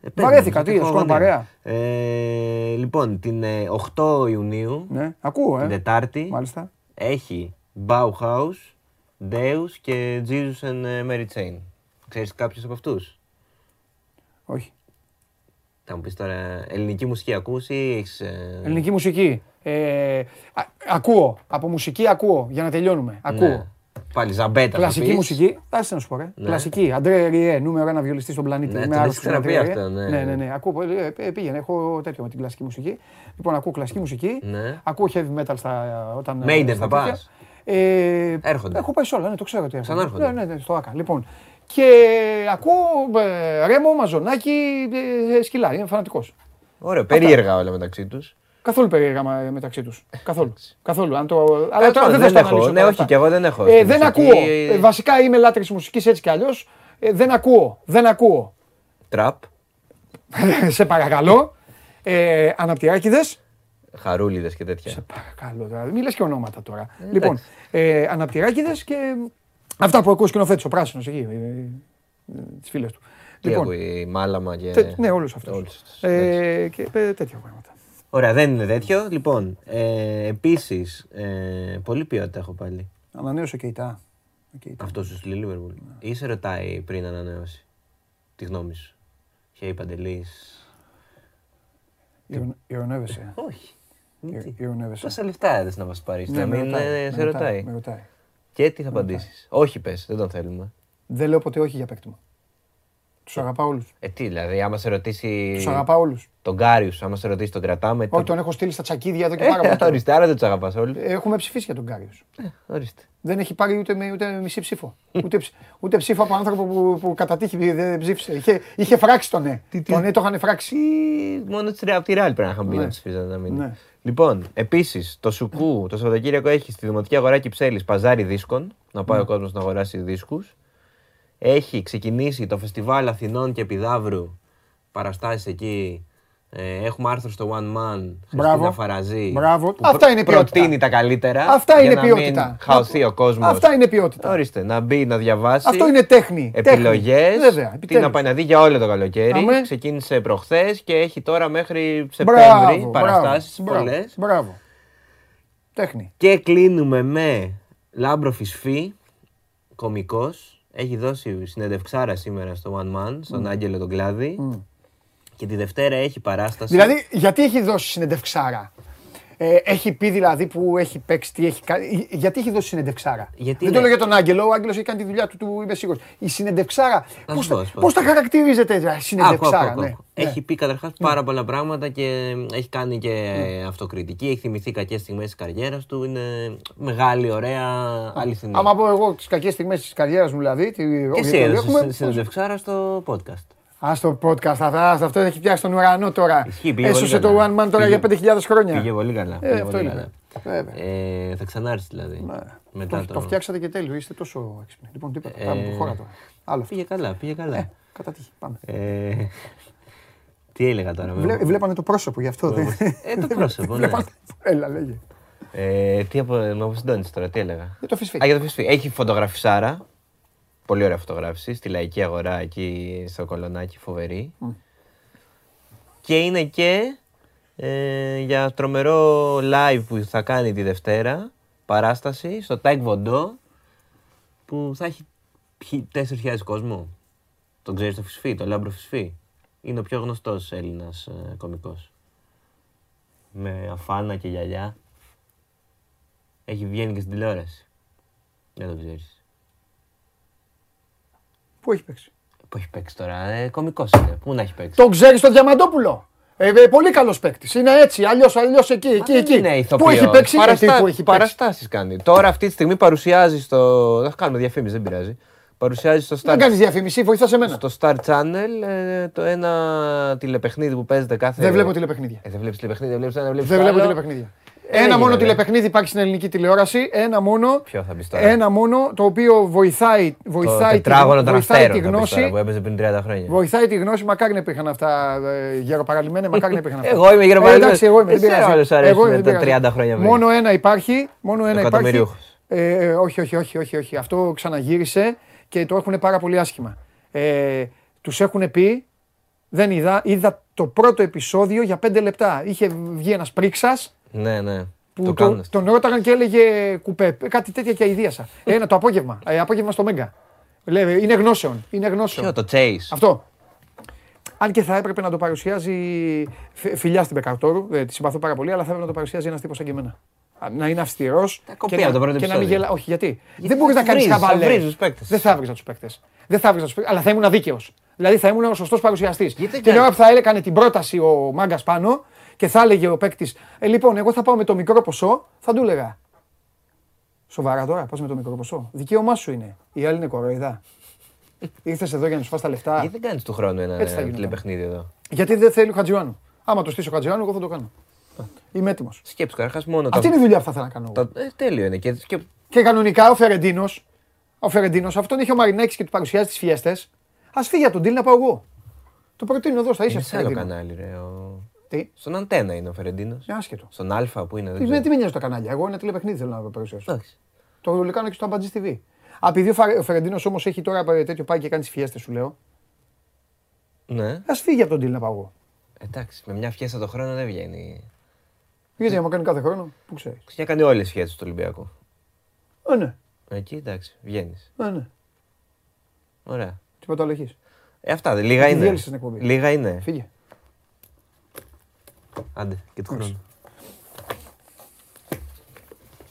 Ε, πες Βαρέθηκα, μου, τι, θα σκόνη πω, ναι. παρέα. Ε, λοιπόν, την ε, 8 Ιουνίου, Ναι, ακούω, την ε. Τετάρτη, Μάλιστα. έχει Bauhaus, Deus και Jesus and ε, Mary Chain. Ξέρεις κάποιους από αυτούς; Όχι. Θα μου πεις τώρα, ελληνική μουσική ακούς ή έχεις... ε, Ελληνική μουσική. Ε, α- ακούω. Από μουσική ακούω για να τελειώνουμε. Ακούω. ναι. Πάλι ζαμπέτα θα Κλασική πεις. μουσική. Άσε να σου πω, ρε. Κλασική. Αντρέ Ριέ, νούμερο ένα βιολιστής στον πλανήτη. Ναι, Είμαι τον άρρωστος έχεις με ξαναπεί André Rieu. αυτό, ναι. Ναι, ναι, ναι. Ακούω, ε, ε, πήγαινε. Έχω τέτοιο με την κλασική μουσική. Λοιπόν, ακούω κλασική μουσική. Ναι. Ακούω heavy metal στα, όταν. Maiden στα θα τέτοια. πας; Ε, Έρχονται. Έχω πάει σε όλα, ναι, το ξέρω τι έρχονται. Ξανάρχονται. Ναι, ναι, ναι, στο ΑΚΑ. Λοιπόν. Και ακούω ε, Ρέμο, Μαζονάκι, ε, Σκυλάρι. Είναι φανατικός. Ωραίο, περίεργα όλα μεταξύ τους. Καθόλου περίεργα μα- μεταξύ τους. Καθόλου. Καθόλου. Αν το... Αλλά Τέλος τώρα πάντων, δεν θα δεν το έχω. αναλύσω Ναι, τώρα όχι, αυτά. και εγώ δεν έχω. Ε, στη δεν μουσική. ακούω. Ε, βασικά είμαι λάτρης μουσικής έτσι κι αλλιώς. Ε, δεν ακούω. Δεν ακούω. Τραπ, Σε παρακαλώ. Ε, αναπτυράκηδες. χαρούλιδες και τέτοια. Σε παρακαλώ τώρα. Μην λες και ονόματα τώρα. λοιπόν, ε, αναπτυράκηδες και αυτά που ακούω σκηνοθέτης, ο πράσινος εκεί. Ε, ε, τις φίλες του. Τι Λοιπόν, ακούει, μάλαμα και... τε- ναι, όλους αυτούς. Όλους αυτούς. Ε, και ε, τέτοια πράγματα. Ωραία, δεν είναι τέτοιο. Λοιπόν, ε, επίσης, ε, πολύ ποιότητα έχω πάλι. Ανανέωσε και η ΤΑ. Ο Κεϊτά. Αυτός σου στη Λίβερπουλ. Ή σε ρωτάει πριν ανανέωσει τη γνώμη σου. Και η Παντελής. Ηρων- Ηρωνεύεσαι. Όχι. Ηρ- Ηρωνεύεσαι. Πόσα λεφτά έδεσαι να μας πάρεις, Ναι, να με μην ρωτάει, ε, με σε ρωτάει. Με ρωτάει. Και τι θα απαντήσεις. Όχι πες, δεν τον θέλουμε. Δεν λέω ποτέ όχι για παίκτη μου. Τους αγαπάω όλους. Ε, τι δηλαδή, άμα σε ρωτήσει Τους αγαπάω όλους. τον Κάριους, άμα σε ρωτήσει τον κρατάμε. Όχι, τον έχω στείλει στα τσακίδια εδώ και Ε, πάρα πολύ. καιρό. ορίστε, άρα δεν τους αγαπάς όλους. Έχουμε ψηφίσει για τον Κάριους. Ορίστε. Δεν έχει πάρει ούτε, με, ούτε μισή ψήφο. ούτε, ψ- ούτε ψήφο από άνθρωπο που, που κατά τύχη δεν ψήφισε. Είχε, είχε φράξει τον ναι. τον ναι το είχαν φράξει. Τι- Μόνο της Ρεάλ- τη Ρεάλ πρέπει να είχαν πει Ναι. να ψηφίζανε να μην. Ναι. Λοιπόν, επίσης το Σουκού το Σαββατοκύριακο έχει στη Δημοτική Αγορά Κυψέλης παζάρι δίσκων. Να πάει ο Ναι. κόσμος να αγοράσει δίσκους. Έχει ξεκινήσει το φεστιβάλ Αθηνών και Επιδαύρου. Παραστάσεις εκεί. Ε, έχουμε άρθρο στο One Man. Μπράβο. Χριστίνα Φαραζή. Μπράβο. που Αυτά προ- είναι ποιότητα. Προτείνει τα καλύτερα. Αυτά για είναι να ποιότητα. Μην χαωθεί ο κόσμος. Αυτά είναι ποιότητα. Ορίστε, να μπει να διαβάσει. Αυτό είναι τέχνη. Επιλογές. Τέχνη. Βέβαια. Τι επιτέλους. να πάει να δει για όλο το καλοκαίρι. Αμέ. Ξεκίνησε προχθές και έχει τώρα μέχρι Μπράβο, Σεπτέμβρη μπράβο, παραστάσεις μπράβο, πολλές. Μπράβο. Τέχνη. Και κλείνουμε με Λάμπρο Φυσφή, κωμικό. Έχει δώσει συνεντευξάρα σήμερα στο Oneman, στον Άγγελο τον Κλάδη. Και τη Δευτέρα έχει παράσταση. Δηλαδή, γιατί έχει δώσει συνεντευξάρα. Ε, έχει πει δηλαδή που έχει παίξει, τι έχει κάνει. Γιατί έχει δώσει συνεντευξάρα. Γιατί Δεν είναι- το λέω για τον Άγγελο, ο Άγγελος έχει κάνει τη δουλειά του, του είμαι σίγουρος. Η συνεντευξάρα. Να Πώς σου πω, να σου πω. πώς τα χαρακτηρίζετε, η Άκου, άκου, συνεντευξάρα. άκου, ναι. άκου. Ναι. Έχει πει καταρχάς πάρα πολλά πράγματα και έχει κάνει και αυτοκριτική. Έχει θυμηθεί κακές στιγμές της καριέρας του. Είναι μεγάλη, ωραία, αληθινή. Άμα πω εγώ τις κακές στιγμές της καριέρας μου, δηλαδή. Τι, Και εσύ έδωσες συνεντευξάρα στο podcast. Α το podcast, αυτά, αυτό έχει πιάσει τον ουρανό τώρα. Ισχύει, πήγε Έσωσε πολύ το καλά. One Man τώρα Πήγε- για 5.000 χρόνια. Πήγε πολύ καλά. Ε, πήγε αυτό πολύ είναι. καλά. Βέβαια. Ε, θα ξανάρθεις δηλαδή. Ναι. Μετά Το, το φτιάξατε και τέλειο, είστε τόσο έξυπνοι. Λοιπόν, τίποτα. Πάμε, Ε, χώρα τώρα. Άλλο αυτό. Πήγε καλά, πήγε καλά. Κατά τύχη. Πάμε. Ε, τι έλεγα τώρα. με- Βλέ, βλέπανε το πρόσωπο γι' αυτό. δεν- Ε, το πρόσωπο, ναι. Βλέπανε- Έλα, λέγε. Ε, τι απο... με αποσυντώνεις τώρα, τι έλεγα; Για το Φυσφί. Α, για το Φυσφί. Έχει φωτογραφισάρα. Πολύ ωραία φωτογράφηση. Στη λαϊκή αγορά εκεί στο Κολωνάκι, φοβερή. Και είναι και ε, για τρομερό live που θα κάνει τη Δευτέρα. Παράσταση στο Τάε Κβον Ντο που θα έχει χι- 4.000 κόσμο. Τον ξέρεις το Φυσφί, το Λάμπρο Φυσφί. Είναι ο πιο γνωστός Έλληνας ε, κωμικός. Με αφάνα και γυαλιά. Έχει βγαίνει και στην τηλεόραση. Δεν το ξέρεις. Πού έχει παίξει; Πού έχει παίξει τώρα, ε, κωμικός είναι. Πού να έχει παίξει; Τον ξέρεις τον Διαμαντόπουλο; Ε, ε, πολύ καλός παίκτης. Είναι έτσι, αλλιώς αλλιώς εκεί, εκεί, Δεν εκεί. Είναι Πού ηθοποιός. έχει παίξει, Παραστα... γιατί πού έχει παίξει. Παραστάσεις κάνει. Τώρα αυτή τη στιγμή παρουσιάζει στο... Δεν θα κάνουμε διαφήμιση, δεν πειράζει. Παρουσιάζει στο Δεν Star, κάνεις διαφήμιση, βοηθά σε μένα. στο Star Channel ε, το ένα τηλεπαιχνίδι που παίζεται κάθε... Δεν βλέπω τηλεπαιχνίδια. Ε, δεν βλέπεις τηλεπαιχνίδι, δεν βλέπεις ένα, δεν βλέπεις Δεν το βλέπω άλλο. τηλεπαιχνίδια. Ε, Ένα έγινε, μόνο ρε. τηλεπαιχνίδι υπάρχει στην ελληνική τηλεόραση. Ένα μόνο. Ποιο θα πεις τώρα; Ένα μόνο το οποίο βοηθάει, Το βοηθάει, τη, τετράγωνο των βοηθάει αστέρων τη θα πεις τώρα, γνώση. που έπαιζε πριν 30 χρόνια. Βοηθάει τη γνώση, μακάρι να υπήρχαν αυτά ε, γεροπαραλυμμένα, μακάρι να υπήρχαν αυτά. Εγώ είμαι Ε, γεροπαραλυμμένος. εντάξει, εγώ είμαι. δεν Εσύ πειράζει. όλους αρέσουν Εγώ είμαι, τα δεν πειράζει. 30 χρόνια πριν. Μόνο ένα υπάρχει. Μόνο ένα υπάρχει. Εκατομμυρίουχος. Ε, ε, όχι, όχι, όχι, όχι, όχι. Αυτό ξαναγύρισε και το έχουν πάρα πολύ άσχημα. Ε, Τους έχουν πει, δεν είδα, είδα το πρώτο επεισόδιο για πέντε λεπτά. Είχε βγει ένας πρίξας Ναι, ναι. που το το, κάνουν αυτό. τον ρώταγαν και έλεγε κουπέ. Κάτι τέτοια και αηδίασα. Ένα το απόγευμα. Ε, απόγευμα στο Μέγκα. Λέει, είναι γνώσεων. Είναι γνώσεων. Ποιο, το Chase; Αυτό. Αν και θα έπρεπε να το παρουσιάζει φι- φιλιά στην Πεκαρτόρου, ε, τη συμπαθώ πάρα πολύ, αλλά θα έπρεπε να το παρουσιάζει ένας τύπος σαν και εμένα. Α, Να είναι αυστηρός κοπεί από το πρώτο και να μην επεισόδιο. γελά. Όχι, γιατί; Δεν μπορεί να θα κάνεις βρίζεις, θα χαβαλέ. βρίζεις τους παίκτες. Δεν θα έβριζα τους παίκτες. Δεν θα έβριζα τους παίκτες, αλλά θα ήμουν δίκαιο. Δηλαδή θα ήμουν ο σωστός παρουσιαστής. δεν Την κάνεις. ώρα που θα έκανε την πρόταση ο μάγκας πάνω και θα έλεγε ο παίκτης, Ε, λοιπόν, εγώ θα πάω με το μικρό ποσό, θα του έλεγα. Σοβαρά τώρα, πας με το μικρό ποσό. Δικαίωμά σου είναι. Η άλλη είναι κοροϊδά. Ήρθες εδώ για να σου φας τα λεφτά. Γιατί δεν κάνεις του χρόνου ένα Έτσι θα γινόταν. τηλεπαιχνίδι εδώ; Γιατί δεν θέλει ο Χατζιωάννου. Άμα το στήσει ο Χατζιωάννου, εγώ θα το κάνω. Είμαι έτοιμος. Σκέψου καταρχάς μόνο Αυτή είναι η δουλειά που θα ήθελα να κάνω. εγώ. το. Ε, τέλειο είναι. Και, και Και κανονικά ο Φερεντίνος, ο Φερεντίνος, αυτόν είχε ο Μαρινέκη και του παρουσιάζει τις φιέστες. Α φύγει από τον deal να πάω εγώ. Το προτείνω εδώ στα ίσια είναι του σε άλλο Φερεντίνο. κανάλι, ρε. Ο... Τι, Στον Αντένα είναι ο Φερεντίνος. είναι άσχετο. Στον Α που είναι. Δεν Τι, με, ξέρω. τι με νοιάζει τα κανάλια. Εγώ ένα τηλεπαιχνίδι θέλω να παρουσιάσω. Εντάξει. Το κάνω και στο Αμπατζή TV. Α, επειδή ο, Φα- ο Φερεντίνος όμως έχει τώρα ε, τέτοιο πάει και κάνει τις φιέστες, σου λέω. Ναι. Α φύγει από τον deal να πάω εγώ. Εντάξει. Με μια φιέστα το χρόνο δεν βγαίνει. Γιατί άμα κάνει κάθε χρόνο, πού ξέρεις. Και κάνει όλες τις φιέστες του Ολυμπιακού. Ε, ναι, Εκεί εντάξει. Βγαίνεις. ε, ναι. Ωραία. Τίποτα άλλο έχεις. Ε, αυτά δε, λίγα Τι είναι. διέλυσες την εκπομπή. Λίγα είναι. Φύγε. Άντε και του χρόνου.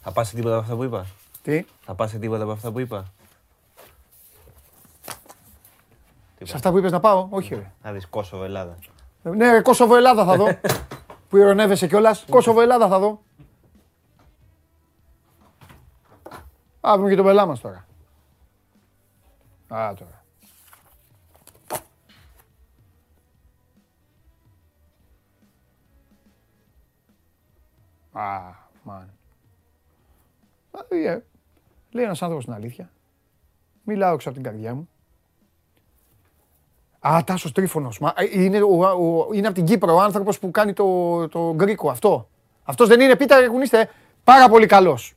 Θα πας σε τίποτα από αυτά που είπα; Τι, Θα πας σε τίποτα από αυτά που είπα; σε αυτά που είπες να πάω, όχι ρε. Να δεις Κόσοβο Ελλάδα. Ε, Ναι, ρε, Κόσοβο Ελλάδα θα δω. που ειρωνεύεσαι κιόλας. Κόσοβο Ελλάδα θα δω. Α, βρούμε και τον πελά μας τώρα. Α, τώρα. Α, μαν. Α, ε, Λέει ένας άνθρωπος την αλήθεια. Μιλάω έξω από την καρδιά μου. Α, Τάσος Τρίφωνος. Μα, ε, είναι, ο, ο- είναι από την Κύπρο ο άνθρωπος που κάνει το, το γκρίκο αυτό. Αυτός δεν είναι, πείτε κουνήστε, πάρα πολύ καλός.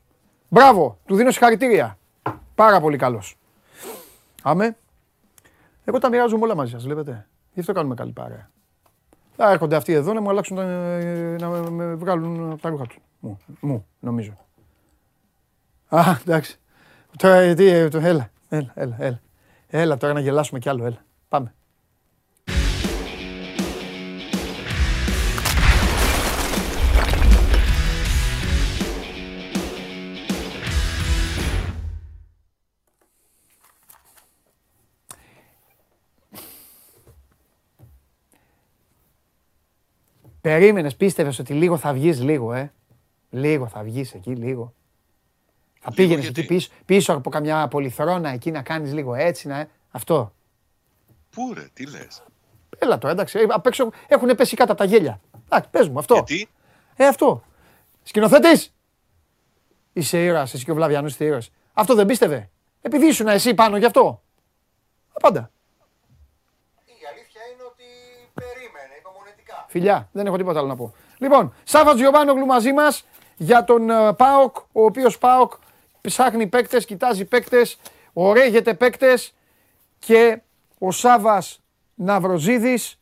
Μπράβο, του δίνω συγχαρητήρια. Πάρα πολύ καλός. Άμε. Εγώ τα μοιράζομαι όλα μαζί σας, βλέπετε. Γι' αυτό κάνουμε καλή παρέα. Θα έρχονται αυτοί εδώ να μου αλλάξουν τα, να με, με βγάλουν από τα ρούχα τους. Μου, μου, νομίζω. Α, εντάξει. Τώρα, ε, τι, ε, το, έλα, έλα, έλα, έλα. Έλα τώρα να γελάσουμε κι άλλο, έλα. Πάμε. Περίμενες, πίστευες ότι λίγο θα βγεις λίγο, ε. Λίγο θα βγεις εκεί, λίγο. Θα πήγαινες εκεί γιατί; πίσω, πίσω από καμιά πολυθρόνα εκεί να κάνεις λίγο έτσι, να... Αυτό. Πού ρε, τι λες; Έλα τώρα, εντάξει. ε, Απ' έξω έχουν πέσει κάτω από τα γέλια. Εντάξει, πες μου αυτό. Γιατί, Ε, αυτό. Σκηνοθέτης. Είσαι ήρωας, εσύ και ο Βλαβιανός είστε ήρωες. Αυτό δεν πίστευε. Επειδή ήσουν εσύ πάνω γι' αυτό. Απάντα. Η αλήθεια είναι ότι περίμενε υπομονετικά. Φιλιά, δεν έχω τίποτα άλλο να πω. Λοιπόν, Σάβα Τζιοβάνογλου μαζί μας για τον ε, Πάοκ, ο οποίος Πάοκ ψάχνει παίκτες, κοιτάζει παίκτες, ωραίγεται παίκτες και ο Σάβας Ναυροζίδης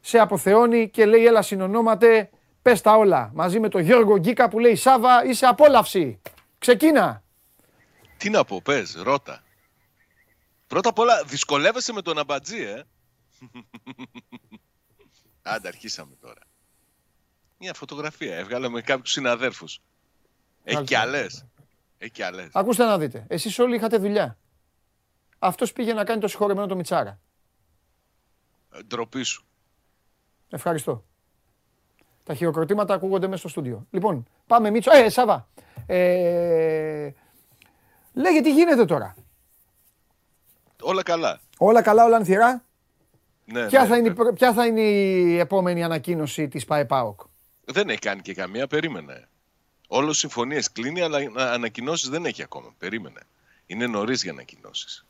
σε αποθεώνει και λέει: Έλα, συνονόματε, πες τα όλα. Μαζί με τον Γιώργο Γκίκα που λέει: Σάβα, είσαι απόλαυση. Ξεκίνα. τι να πω, πες, ρώτα. Πρώτα απ' όλα, δυσκολεύεσαι με τον αμπατζή, ε. Άντε, αρχίσαμε τώρα. Μια φωτογραφία, έβγαλα με κάποιους συναδέρφους. Έχει κι Κάλυψε. άλλες. Έχει κι άλλες. Ακούστε να δείτε. Εσείς όλοι είχατε δουλειά. Αυτός πήγε να κάνει το συγχωρεμένο το Μιτσάρα. Ε, Ντροπή σου. Ευχαριστώ. Τα χειροκροτήματα ακούγονται μέσα στο στούντιο. Λοιπόν, πάμε Μίτσο. Ε, Σάβα. Ε, λέγε τι γίνεται τώρα. Όλα καλά. Όλα καλά, όλα ανθυρά. Ναι, Ποια, ναι, θα είναι, η ναι. προ- ποια θα είναι η επόμενη ανακοίνωση της ΠαΕΠΑΟΚ. Δεν έχει κάνει και καμία, περίμενε. Όλο συμφωνίες κλείνει, αλλά ανακοινώσεις δεν έχει ακόμα. Περίμενε. Είναι νωρίς για ανακοινώσεις.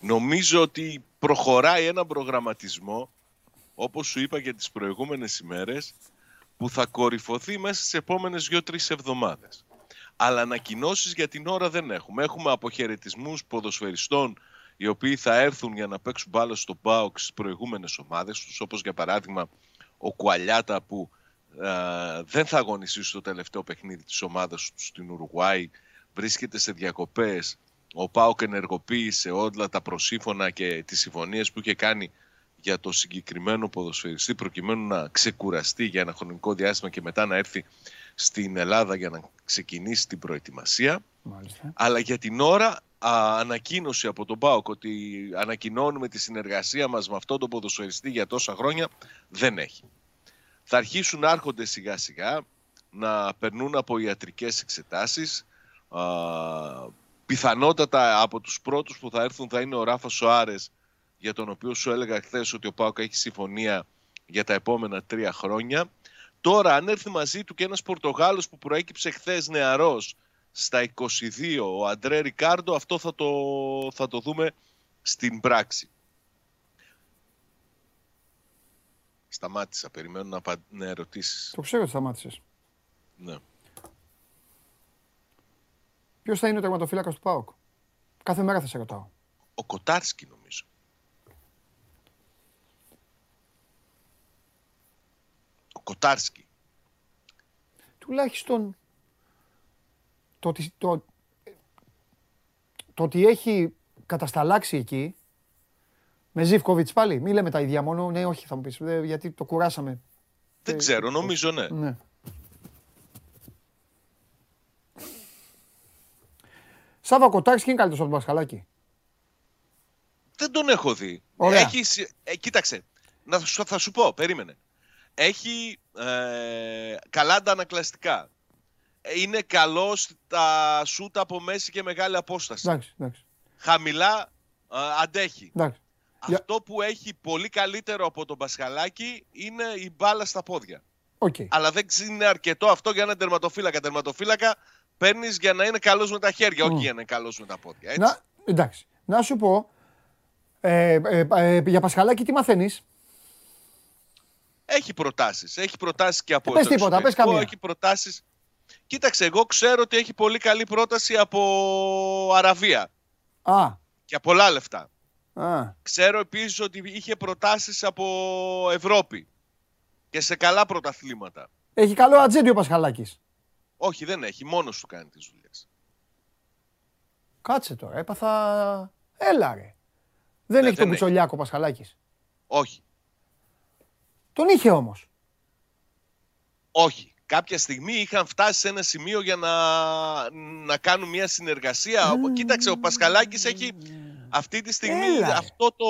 Νομίζω ότι προχωράει ένα προγραμματισμό, όπως σου είπα και τις προηγούμενες ημέρες, που θα κορυφωθεί μέσα στις επόμενες δύο-τρεις εβδομάδες. Αλλά ανακοινώσεις για την ώρα δεν έχουμε. Έχουμε αποχαιρετισμούς ποδοσφαιριστών οι οποίοι θα έρθουν για να παίξουν μπάλα στο ΠΑΟΚ στις προηγούμενες ομάδες τους, όπως για παράδειγμα ο Κουαλιάτα που ε, δεν θα αγωνιστεί στο τελευταίο παιχνίδι της ομάδας του στην Ουρουγουάη, βρίσκεται σε διακοπές. Ο ΠΑΟΚ ενεργοποίησε όλα τα προσύμφωνα και τις συμφωνίες που είχε κάνει για το συγκεκριμένο ποδοσφαιριστή προκειμένου να ξεκουραστεί για ένα χρονικό διάστημα και μετά να έρθει στην Ελλάδα για να ξεκινήσει την προετοιμασία. Μάλιστα. Αλλά για την ώρα α, ανακοίνωση από τον ΠΑΟΚ ότι ανακοινώνουμε τη συνεργασία μας με αυτόν τον ποδοσφαιριστή για τόσα χρόνια δεν έχει. Θα αρχίσουν να έρχονται σιγά σιγά να περνούν από ιατρικές εξετάσεις. Α, πιθανότατα από τους πρώτους που θα έρθουν θα είναι ο Ράφα Σοάρες για τον οποίο σου έλεγα χθες ότι ο ΠΑΟΚ έχει συμφωνία για τα επόμενα τρία χρόνια. Τώρα, αν έρθει μαζί του και ένας Πορτογάλος που προέκυψε χθες νεαρός στα 22, ο Αντρέ Ρικάρντο, αυτό θα το, θα το δούμε στην πράξη. Σταμάτησα, περιμένω να, απα... να ερωτήσεις. Το ξέρω ότι σταμάτησες. Ναι. Ποιος θα είναι ο τερματοφύλακας του ΠΑΟΚ; Κάθε μέρα θα σε ρωτάω. Ο Κοτάρσκι νομίζω. Ο Κοτάρσκι. Τουλάχιστον το ότι, το, το ότι έχει κατασταλάξει εκεί με Ζιβκοβιτς πάλι. Μη λέμε τα ίδια μόνο. Ναι, όχι θα μου πεις. ε, Γιατί το κουράσαμε. Δεν ξέρω, νομίζω ναι. Ναι. Σάβα, Κοτάρσκι είναι καλύτερος από τον Πασχαλάκη. Δεν τον έχω δει. Ωραία. Έχει, συ- ε, κοίταξε, να σου, θα σου πω, περίμενε. Έχει ε, καλά αντανακλαστικά. Ε, Είναι καλός στα σούτ από μέση και μεγάλη απόσταση. Εντάξει, εντάξει. Χαμηλά ε, αντέχει. εντάξει. Για- Αυτό που έχει πολύ καλύτερο από τον Πασχαλάκη είναι η μπάλα στα πόδια. Οκ. Αλλά δεν είναι αρκετό αυτό για έναν τερματοφύλακα. Τερματοφύλακα παίρνεις για να είναι καλός με τα χέρια, όχι για να είναι καλός με τα πόδια. Έτσι. Να, εντάξει. Να σου πω, ε, ε, ε, για Πασχαλάκη τι μαθαίνεις; Έχει προτάσεις. Έχει προτάσεις και από Πες το τίποτα, πες εξωτερικό, καμία. Έχει προτάσεις. Κοίταξε, εγώ ξέρω ότι έχει πολύ καλή πρόταση από Αραβία Α, για πολλά λεφτά. α, Ξέρω επίσης ότι είχε προτάσεις από Ευρώπη και σε καλά πρωταθλήματα. έχει καλό ατζέντη ο Πασχαλάκης. Όχι, δεν έχει. Μόνος του κάνει τις δουλειές. Κάτσε τώρα, έπαθα... Έλα ρε. Δεν Ναι, έχει τον δεν έχει. Κουτσολιάκο ο Πασχαλάκης. Όχι. Τον είχε όμως. Όχι. Κάποια στιγμή είχαν φτάσει σε ένα σημείο για να, να κάνουν μια συνεργασία. Κοίταξε, ο Πασχαλάκης έχει αυτή τη στιγμή Έλα, ρε. αυτό το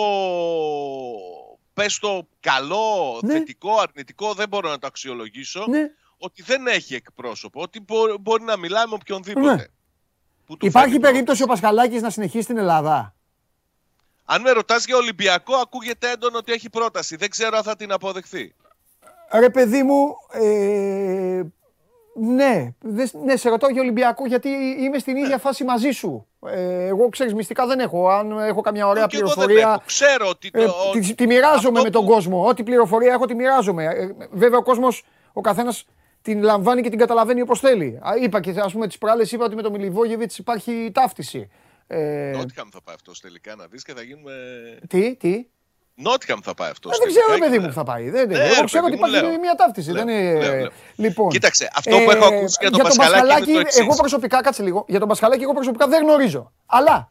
πες το καλό, Ναι. θετικό, αρνητικό, δεν μπορώ να το αξιολογήσω, Ναι. ότι δεν έχει εκπρόσωπο, ότι μπο- μπορεί να μιλάει με οποιονδήποτε. Ναι. που του Υπάρχει φέρνει περίπτωση ο Πασχαλάκης να συνεχίσει στην Ελλάδα; Αν με ρωτάς για Ολυμπιακό, ακούγεται έντονο ότι έχει πρόταση. Δεν ξέρω αν θα την αποδεχθεί. Ρε παιδί μου, ε, ναι, δεν- ναι, σε ρωτάω για Ολυμπιακό γιατί είμαι στην ίδια φάση μαζί σου. Ε, εγώ ξέρεις μυστικά δεν έχω. Αν έχω καμιά ωραία Και εγώ δεν πληροφορία, έχω. Ξέρω ότι το, ε, ο- τη, τη μοιράζομαι αυτό με τον που- κόσμο. Ό,τι πληροφορία έχω τη μοιράζομαι. Ε, βέβαια ο κόσμος, ο καθένας την λαμβάνει και την καταλαβαίνει όπως θέλει. Α, Είπα και ας πούμε τις προάλλες είπα ότι με τον Μιλιβόγεβιτς υπάρχει ταύτιση. Ε, Νότιχαμ θα πάει αυτός τελικά να δεις και θα γίνουμε. τι, τι; Νότιχαμ θα πάει αυτός. Ε, δεν ξέρω, ρε παιδί μου, που θα πάει. Δεν, Ναι, εγώ ρε ξέρω ότι παιδί μου, υπάρχει λέω. μια ταύτιση. Λέω, δεν είναι... λέω, λέω. Λοιπόν, Κοίταξε, αυτό που έχω ακούσει για τον Πασχαλάκη είναι το εξής. εγώ προσωπικά, κάτσε λίγο, για τον Πασχαλάκη εγώ προσωπικά δεν γνωρίζω. Αλλά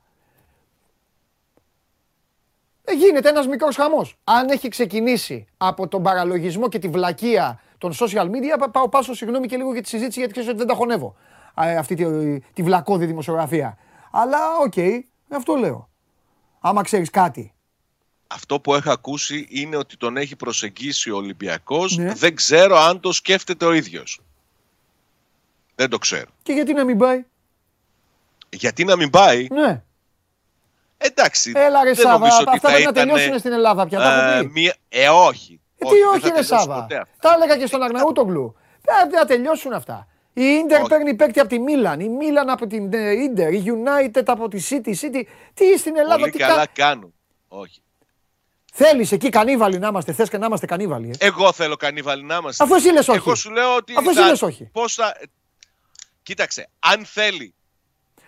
ε, γίνεται ένας μικρός χαμός. Αν έχει ξεκινήσει από τον παραλογισμό και τη βλακεία των social media, πα- πάω πάσο συγγνώμη και λίγο για τη συζήτηση γιατί ξέρεις ότι δεν τα χωνεύω. Α, ε, Αυτή τη, τη βλακώδη δημοσιογραφία. Αλλά οκ, αυτό λέω. Άμα ξέρεις κάτι. Αυτό που έχω ακούσει είναι ότι τον έχει προσεγγίσει ο Ολυμπιακός. Ναι. Δεν ξέρω αν το σκέφτεται ο ίδιος. Δεν το ξέρω. Και γιατί να μην πάει; Γιατί να μην πάει, Ναι. εντάξει. Έλα ρε δεν Σάβα, νομίζω ότι αυτά θα πρέπει να ήταν, τελειώσουν στην Ελλάδα πια. Τα έχω ε, πει. μία- Ε, όχι. Ε, τι δεν όχι θα ρε τελειώσουν Σάβα. ποτέ αυτά. Τα έλεγα και στον Αγναούτογλου. Δεν θα τελειώσουν αυτά. Η Ίντερ Όχι. παίρνει παίκτη από τη Μίλαν, η Μίλαν από την ε, Ίντερ, η United από τη City, η City. Τι στην Ελλάδα, Πολύ τι καλά κα... κάνουν. Όχι. Θέλεις εκεί κανίβαλοι να είμαστε, θες και να είμαστε κανίβαλοι. Ε; Εγώ θέλω κανίβαλοι να είμαστε. Αφού εσύ λες όχι. Εγώ σου λέω ότι. Αφού εσύ θα- λες όχι. Πώς θα... Κοίταξε, αν θέλει.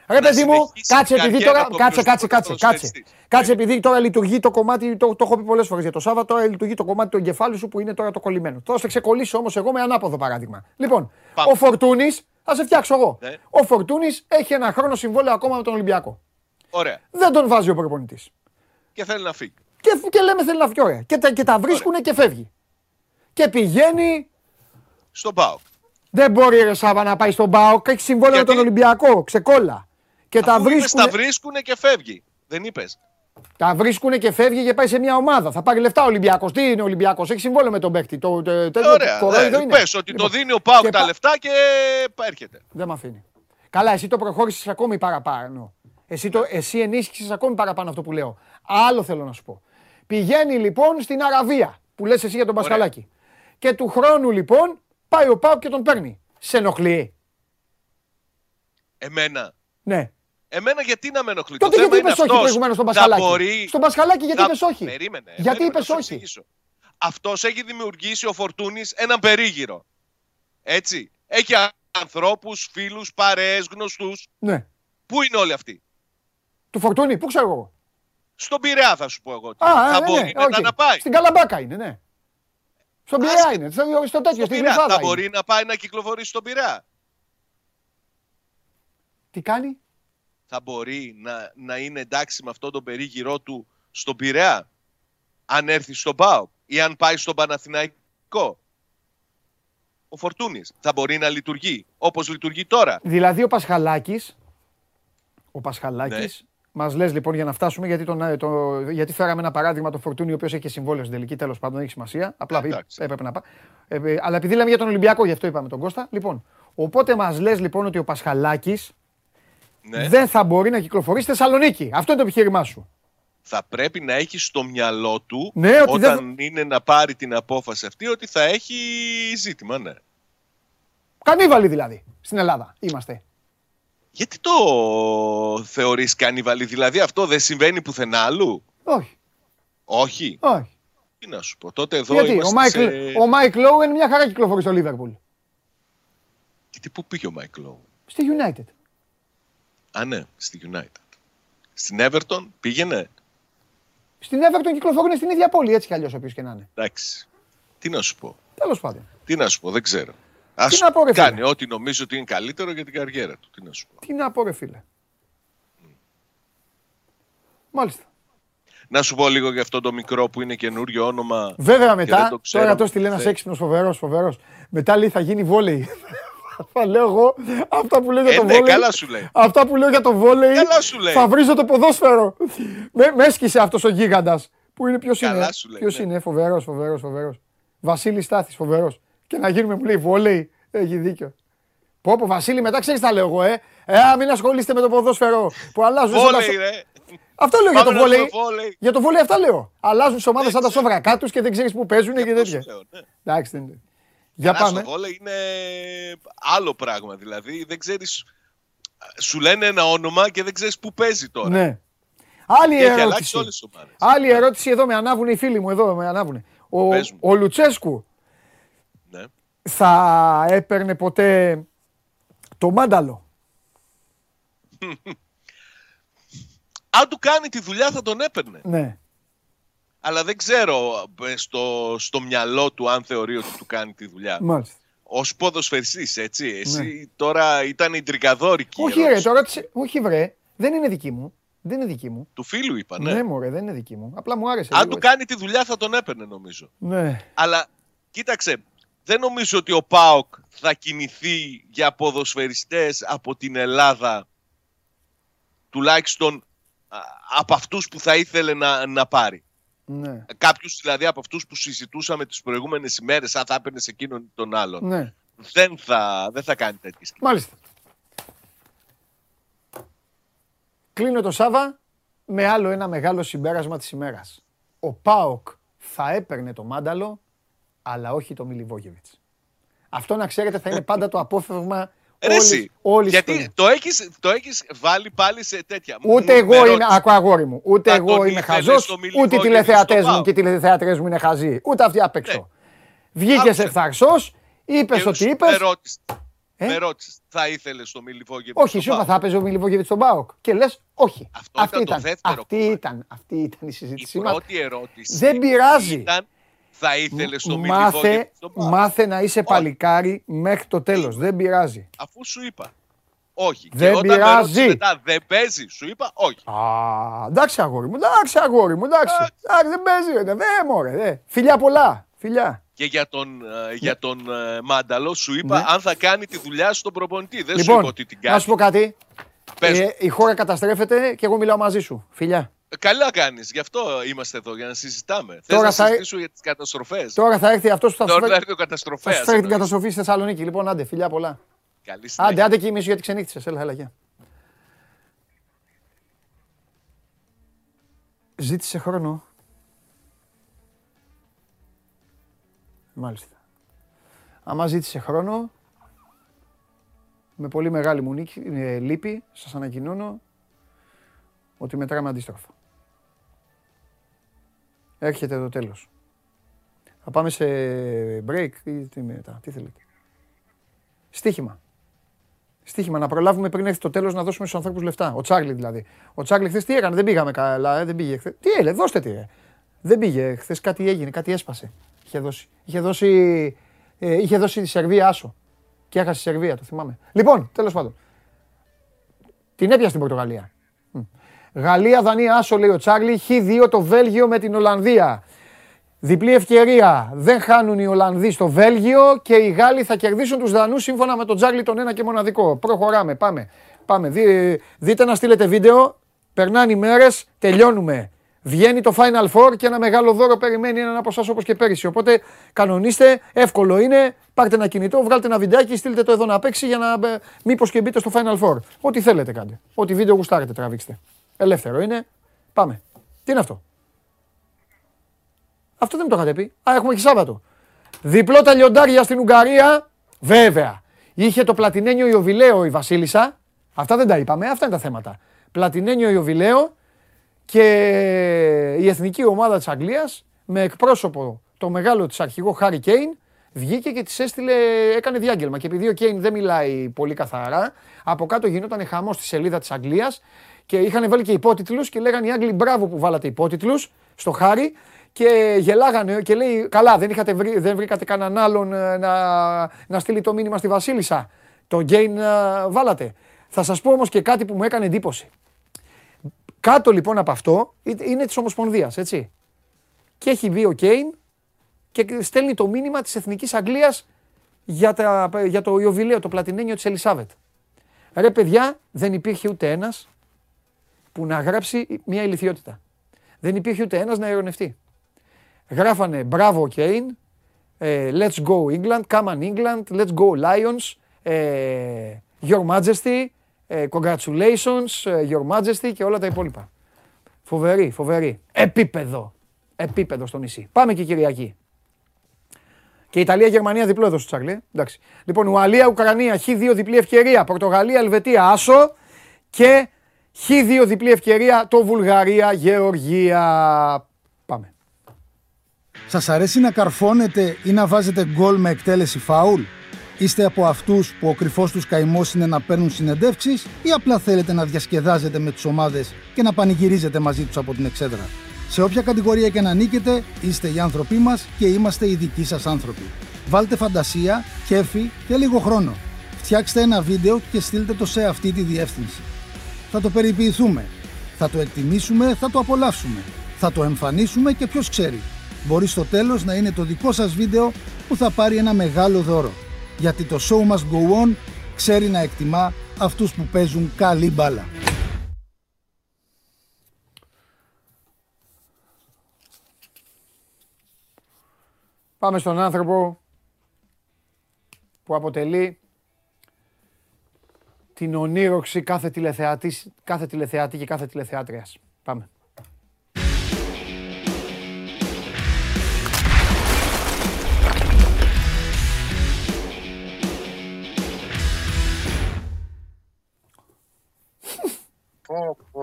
Ρε να παιδί μου, συνεχίσει κάτσε την επειδή καριέρα τώρα. του Κάτσε, κάτσε, οποιοσδήποτε κάτσε. Κάτσε, ποδοσφαιριστής. κάτσε επειδή τώρα λειτουργεί το κομμάτι. Το, το έχω πει πολλές φορές για το Σάββατο. Τώρα λειτουργεί το κομμάτι του εγκεφάλου σου που είναι τώρα το κολλημένο. Τώρα θα σε ξεκολλήσω όμως εγώ με ανάποδο παράδειγμα. Λοιπόν, Πάμε. ο Φορτούνης, θα σε φτιάξω εγώ. Ναι. Ο Φορτούνης έχει ένα χρόνο συμβόλαιο ακόμα με τον Ολυμπιακό. Ωραία. Δεν τον βάζει ο προπονητής. Και θέλει να φύγει. Και, και λέμε θέλει να βγει ωραία. Και τα, και τα βρίσκουνε και φεύγει. Και πηγαίνει. Στον ΠΑΟΚ. Δεν μπορεί ρε Σάβα να πάει στον Μπάοκ. Έχει συμβόλαιο με Γιατί; τον Ολυμπιακό. Ξεκόλα. Και τα Αφού είπες, βρίσκουνε, τα βρίσκουνε και φεύγει. Δεν είπες. τα βρίσκουνε και φεύγει και πάει σε μια ομάδα. Θα πάρει λεφτά ο Ολυμπιακός. Τι είναι ο Ολυμπιακός; Έχει συμβόλαιο με τον παίκτη. Το, το, το, Ωραία. κορόιδο Ναι, είναι. πες ότι Λοιπόν, το δίνει ο ΠΑΟΚ και τα πα- λεφτά και έρχεται. Δεν με αφήνει. Καλά, εσύ το προχώρησες ακόμη παραπάνω. Εσύ, το, εσύ ενίσχυσες ακόμη παραπάνω αυτό που λέω. Άλλο θέλω να σου πω. Πηγαίνει λοιπόν στην Αραβία που λες εσύ για τον Πασχαλάκη. Και του χρόνου λοιπόν πάει ο Πάου και τον παίρνει. Σε ενοχλεί; Εμένα. Ναι. Εμένα γιατί να με ενοχλεί; Τότε το θέμα γιατί είναι είπες όχι αυτός. προηγουμένως στον Να Πασχαλάκη; μπορεί- Στον Πασχαλάκη γιατί να- είπες όχι; Περίμενε. Γιατί περίμενε, είπες να σου όχι; εξηγήσω. Αυτός έχει δημιουργήσει ο Φορτούνης έναν περίγυρο. Έτσι. Έχει ανθρώπους, φίλους, παρέες, γνωστούς. Ναι. Πού είναι όλοι αυτοί; Του Φορτούνη, πού ξέρω εγώ. Στον Πειραιά θα σου πω εγώ. Α, θα ναι, μπορεί ναι, μετά οκ. να πάει. Στην Καλαμπάκα είναι, ναι. Στον Πειραιά Άσχε- είναι. Στο, στο τέτοιο, Στον στην Πειραιά. Γλυφάδα Θα είναι. μπορεί να πάει να κυκλοφορήσει στον Πειραιά. Τι κάνει; Θα μπορεί να, να είναι εντάξει με αυτόν τον περίγυρό του στον Πειραιά. Αν έρθει στον ΠΑΟΚ ή αν πάει στον Παναθηναϊκό. Ο Φορτούνης θα μπορεί να λειτουργεί όπως λειτουργεί τώρα. Δηλαδή ο Πασχαλάκης, ο Πασχαλάκης, Ναι. Μας λες λοιπόν για να φτάσουμε, γιατί, τον, ε, το, γιατί φέραμε ένα παράδειγμα το Φορτούνι, ο οποίος έχει και συμβόλαιο στην τελική, τέλος πάντων, δεν έχει σημασία, απλά πει- Εντάξει. έπρεπε να πάει. Ε, ε, αλλά επειδή λέμε για τον Ολυμπιακό, γι' αυτό είπαμε τον Κώστα. Λοιπόν, οπότε μας λες λοιπόν ότι ο Πασχαλάκης Ναι. δεν θα μπορεί να κυκλοφορήσει στη Θεσσαλονίκη. Αυτό είναι το επιχείρημά σου. θα πρέπει να έχει στο μυαλό του Ναι, ότι δεν όταν είναι να πάρει την απόφαση αυτή ότι θα έχει ζήτημα, ναι. Κανίβαλοι δηλαδή, στην Ελλάδα είμαστε. Γιατί το θεωρείς κανιβαλή, δηλαδή αυτό δεν συμβαίνει πουθενά αλλού. Όχι, Όχι. όχι. Τι να σου πω, τότε εδώ Γιατί ο είμαστε Μάικλ, σε... ο Μάικλ Owen μια χαρά κυκλοφορεί στο Λίβερπουλ. Γιατί πού πήγε ο Μάικλ Owen? Στη United. Α, ναι, στη United. Στην Everton πήγαινε; Στην Everton κυκλοφορούν στην ίδια πόλη, έτσι κι αλλιώς όποιος και να είναι. Εντάξει. Τι να σου πω. Τέλος πάντων. Τι να σου πω, δεν ξέρω. Ας να πω, ρε φίλε. κάνει ό,τι νομίζω ότι είναι καλύτερο για την καριέρα του. Τι να σου πω. Τι να πω, ρε φίλε. Μάλιστα. Να σου πω λίγο για αυτό το μικρό που είναι καινούριο όνομα. Βέβαια δεν μετά, το ξέραμε τώρα το στείλε ένας ποτέ. έξυπνος φοβερός, φοβερός. Μετά λέει θα γίνει βόλεϊ. Θα λέω εγώ αυτά που λέω για Ε, το ναι, βόλεϊ. καλά σου λέει. Αυτά που λέω για το βόλεϊ. Καλά σου λέει. Θα βρίζω το ποδόσφαιρο. με, με έσκησε αυτός ο γίγαντας. Που είναι ποιος Καλά είναι. σου λέει, Ποιος ναι. είναι, φοβερός, φοβερός, φοβερός. Βασίλης Στάθης, φοβερός. Και να γίνουμε, μου λέει βόλεϊ. Έχει δίκιο. Πω, πω, Βασίλη, μετά ξέρεις τα λέω εγώ, ε. Ε, α, μην ασχολείστε με το ποδόσφαιρο που αλλάζουν σαν τα Βόλεϊ, σο- ρε. Αυτό λέω για Πάμε το να δούμε βόλεϊ. βόλεϊ. Για το βόλεϊ αυτά λέω. Αλλάζουν τι ομάδες Ναι, σαν τα ξέρω. σόβρακά τους και δεν ξέρεις πού παίζουν και Αυτό τέτοια. σου λέω, ναι. Εντάξει, δεν είναι. Για Καλά, πάμε. Στο βόλεϊ είναι άλλο πράγμα. Δηλαδή δεν ξέρεις... Σου λένε ένα όνομα και δεν ξέρεις πού παίζει τώρα. Ναι. Άλλη Και έχει αλλάξει ερώτηση. όλες τις ομάδες. Άλλη ερώτηση εδώ με ανάβουν οι φίλοι μου. Εδώ με ανάβουν. Ο, Πες μου. ο Λουτσέσκου Ναι. θα έπαιρνε ποτέ το μάνταλο. Αν του κάνει τη δουλειά θα τον έπαιρνε. Ναι. Αλλά δεν ξέρω ε, στο, στο μυαλό του αν θεωρεί ότι του κάνει τη δουλειά. Μάλιστα. Ω ποδοσφαιριστής, έτσι. Εσύ τώρα ήταν η τρικαδόρικη Ναι. Όχι ρε, ερώτηση. το ρώτησε. Όχι βρε. Δεν είναι δική μου. Δεν είναι δική μου. Του φίλου είπα, Ναι, ναι. μωρέ, δεν είναι δική μου. Απλά μου άρεσε. Αν λίγο του έτσι. κάνει τη δουλειά θα τον έπαιρνε νομίζω. Ναι. Αλλά κοίταξε, δεν νομίζω ότι ο ΠΑΟΚ θα κινηθεί για ποδοσφαιριστές από την Ελλάδα τουλάχιστον α, από αυτούς που θα ήθελε να, να πάρει. Ναι. Κάποιους δηλαδή από αυτούς που συζητούσαμε τις προηγούμενες ημέρες αν θα έπαιρνες σε εκείνον ή τον άλλον. ναι. Δεν, θα, δεν θα κάνει τέτοιες κινήσεις. Μάλιστα. Κλείνω το Σάβα με άλλο ένα μεγάλο συμπέρασμα της ημέρας. Ο ΠΑΟΚ θα έπαιρνε το μάνταλο, αλλά όχι το Μιλιβόγεβιτς. Αυτό να ξέρετε θα είναι πάντα το απόφευγμα Ρε όλης, εσύ, όλης της γιατί χρονιάς. το έχεις, το έχεις βάλει πάλι σε τέτοια. Ούτε Μου- εγώ με είμαι, ρώτησες. ακού αγόρι μου, ούτε Θα εγώ τον είμαι ήθελες χαζός, στο ούτε οι Μιλιβόγεβιτς τηλεθεατές στο μου ΠΑΟΚ. και οι τηλεθεατές μου είναι χαζοί. Ούτε αυτοί απ' έξω. Βγήκες Άκουσε. ευθαρσός, είπες Και ότι σου- είπες. Με ρώτησες. Ε; Με ρώτησες, θα ήθελες στο Μιλιβόγεβιτς. Όχι, σου είπα θα έπαιζε ο Μιλιβόγεβιτς στον Πάοκ. Και λες, όχι. Αυτό αυτή ήταν το ήταν, δεύτερο αυτή κομμάτι. ήταν, αυτή ήταν η Η συζήτησή μας. πρώτη ερώτηση Δεν πειράζει. ήταν θα ήθελε στο Μάθε, Μιλιβόγεβιτ στον Πάοκ. μάθε να είσαι παλικάρι μέχρι το τέλος. Δεν πειράζει. Αφού σου είπα, όχι. Δεν και όταν με πειράζει. ρώτησε μετά δεν παίζει, σου είπα όχι. Α, εντάξει αγόρι μου, εντάξει αγόρι μου, εντάξει. Εντάξει, δεν παίζει, ρε, δεν μωρέ, δε. Φιλιά πολλά, φιλιά. Και για τον, ε, για τον ε, Μάνταλο σου είπα Ναι. αν θα κάνει τη δουλειά σου στον προπονητή. Δεν σου είπα Λοιπόν, ότι την να κάνει. σου πω κάτι. Πες. Ε, η χώρα καταστρέφεται και εγώ μιλάω μαζί σου. Φιλιά. Καλά κάνεις, γι' αυτό είμαστε εδώ, για να συζητάμε. Θες Τώρα να θα- συζητήσω για τις καταστροφές. Τώρα θα έρθει αυτός που θα σου Τώρα θα φέρει, έρθει ο θα καταστροφέας. σου φέρει την εννοείς. καταστροφή στη Θεσσαλονίκη. Λοιπόν, άντε, φιλιά πολλά. Καλή συνέχεια. Άντε, άντε και εμείς γιατί ξενύχτησες. Έλα, έλα, γεια. Ζήτησε χρόνο. Μάλιστα. Άμα ζήτησε χρόνο, με πολύ μεγάλη μου νίκη, ε, λύπη, σας ανακοινώνω ότι μετράμε αντίστροφα. Έρχεται το τέλος. Θα πάμε σε break ή τι μετά, τι θέλετε. Στίχημα. Στίχημα να προλάβουμε πριν έρθει το τέλος να δώσουμε στους ανθρώπους λεφτά. Ο Τσάρλι δηλαδή. Ο Τσάρλι χθες τι έκανε, δεν πήγαμε καλά, ε, δεν πήγε χθες. Τι έλεγε, δώστε τι. Ε. Δεν πήγε. Χθες κάτι έγινε, κάτι έσπασε. Είχε δώσει. Είχε δώσει, ε, είχε δώσει τη Σερβία άσο. Και έχασε η Σερβία, το θυμάμαι. Λοιπόν, τέλος πάντων. Την έπιασε την Πορτογαλία. Μμ. Γαλλία, Δανία, άσο λέει ο Τσάρλι. Χ2 το Βέλγιο με την Ολλανδία. Διπλή ευκαιρία. Δεν χάνουν οι Ολλανδοί στο Βέλγιο και οι Γάλλοι θα κερδίσουν τους Δανούς σύμφωνα με τον Τζάρλι τον ένα και μοναδικό. Προχωράμε. Πάμε. Πάμε. Δι- δείτε να στείλετε βίντεο. Περνάνε οι μέρες. Τελειώνουμε. Βγαίνει το Final Four και ένα μεγάλο δώρο περιμένει έναν από εσάς όπως και πέρυσι. Οπότε κανονίστε. Εύκολο είναι. Πάρτε ένα κινητό, βγάλτε ένα βιντεάκι, στείλτε το εδώ να παίξει για να ε, μήπως και μπείτε στο Final Four. Ό,τι θέλετε κάντε. Ό,τι βίντεο γουστάρετε τραβήξτε. Ελεύθερο είναι. Πάμε. Τι είναι αυτό; Αυτό δεν μου το είχατε πει. Α, έχουμε και Σάββατο. Διπλό τα λιοντάρια στην Ουγγαρία. Βέβαια. Είχε το πλατινένιο Ιωβιλέο η Βασίλισσα. Αυτά δεν τα είπαμε. Αυτά είναι τα θέματα. Πλατινένιο Ιωβιλέο και η εθνική ομάδα της Αγγλίας με εκπρόσωπο το μεγάλο της αρχηγό Χάρι Κέιν βγήκε και της έστειλε, έκανε διάγγελμα. Και επειδή ο Κέιν δεν μιλάει πολύ καθαρά, από κάτω γινόταν χαμός στη σελίδα της Αγγλίας και είχαν βάλει και υπότιτλους και λέγανε οι Άγγλοι μπράβο που βάλατε υπότιτλους στο Χάρι και γελάγανε και λέει καλά δεν, είχατε βρει, δεν βρήκατε κανέναν άλλον ε, να, να στείλει το μήνυμα στη Βασίλισσα. Το Γκέιν ε, βάλατε. Θα σας πω όμως και κάτι που μου έκανε εντύπωση. Κάτω λοιπόν από αυτό ε- είναι της Ομοσπονδίας, έτσι. Και έχει βγει ο Κέιν και στέλνει το μήνυμα της Εθνικής Αγγλίας για, τα, για το Ιωβιλέο, το πλατινένιο της Ελισάβετ. Ρε παιδιά, δεν υπήρχε ούτε ένας που να γράψει μια ηλικιότητα. Δεν υπήρχε ούτε ένας να ειρωνευτεί. Γράφανε μπράβο Κέιν, ε, let's go England, come on England, let's go Lions, ε, your majesty, ε, congratulations, ε, your majesty και όλα τα υπόλοιπα. Φοβερή, φοβερή. Επίπεδο. Επίπεδο στο νησί. Πάμε και Κυριακή. Και Ιταλία-Γερμανία διπλό έδωσε το Τσάρλι. ε. Εντάξει. Λοιπόν, Ουαλία-Ουκρανία Χ2 διπλή ευκαιρία. Πορτογαλία-Ελβετία άσο. Και Χ2 διπλή ευκαιρία το Βουλγαρία-Γεωργία. Πάμε. Σας αρέσει να καρφώνετε ή να βάζετε γκολ με εκτέλεση φάουλ; Είστε από αυτούς που ο κρυφός τους καημός είναι να παίρνουν συνεντεύξεις ή απλά θέλετε να διασκεδάζετε με τις ομάδες και να πανηγυρίζετε μαζί τους από την εξέδρα; Σε όποια κατηγορία και να νίκετε, είστε οι άνθρωποι μας και είμαστε οι δικοί σας άνθρωποι. Βάλτε φαντασία, κέφι και λίγο χρόνο. Φτιάξτε ένα βίντεο και στείλτε το σε αυτή τη διεύθυνση. Θα το περιποιηθούμε. Θα το εκτιμήσουμε, θα το απολαύσουμε. Θα το εμφανίσουμε και ποιος ξέρει. Μπορεί στο τέλος να είναι το δικό σας βίντεο που θα πάρει ένα μεγάλο δώρο. Γιατί το show must go on ξέρει να εκτιμά αυτούς που παίζουν καλή μπάλα. Πάμε στον άνθρωπο που αποτελεί την ονείροξη κάθε τηλεθεατής, κάθε τηλεθεατή και κάθε τηλεθεάτριας. Πάμε. Πω, πω,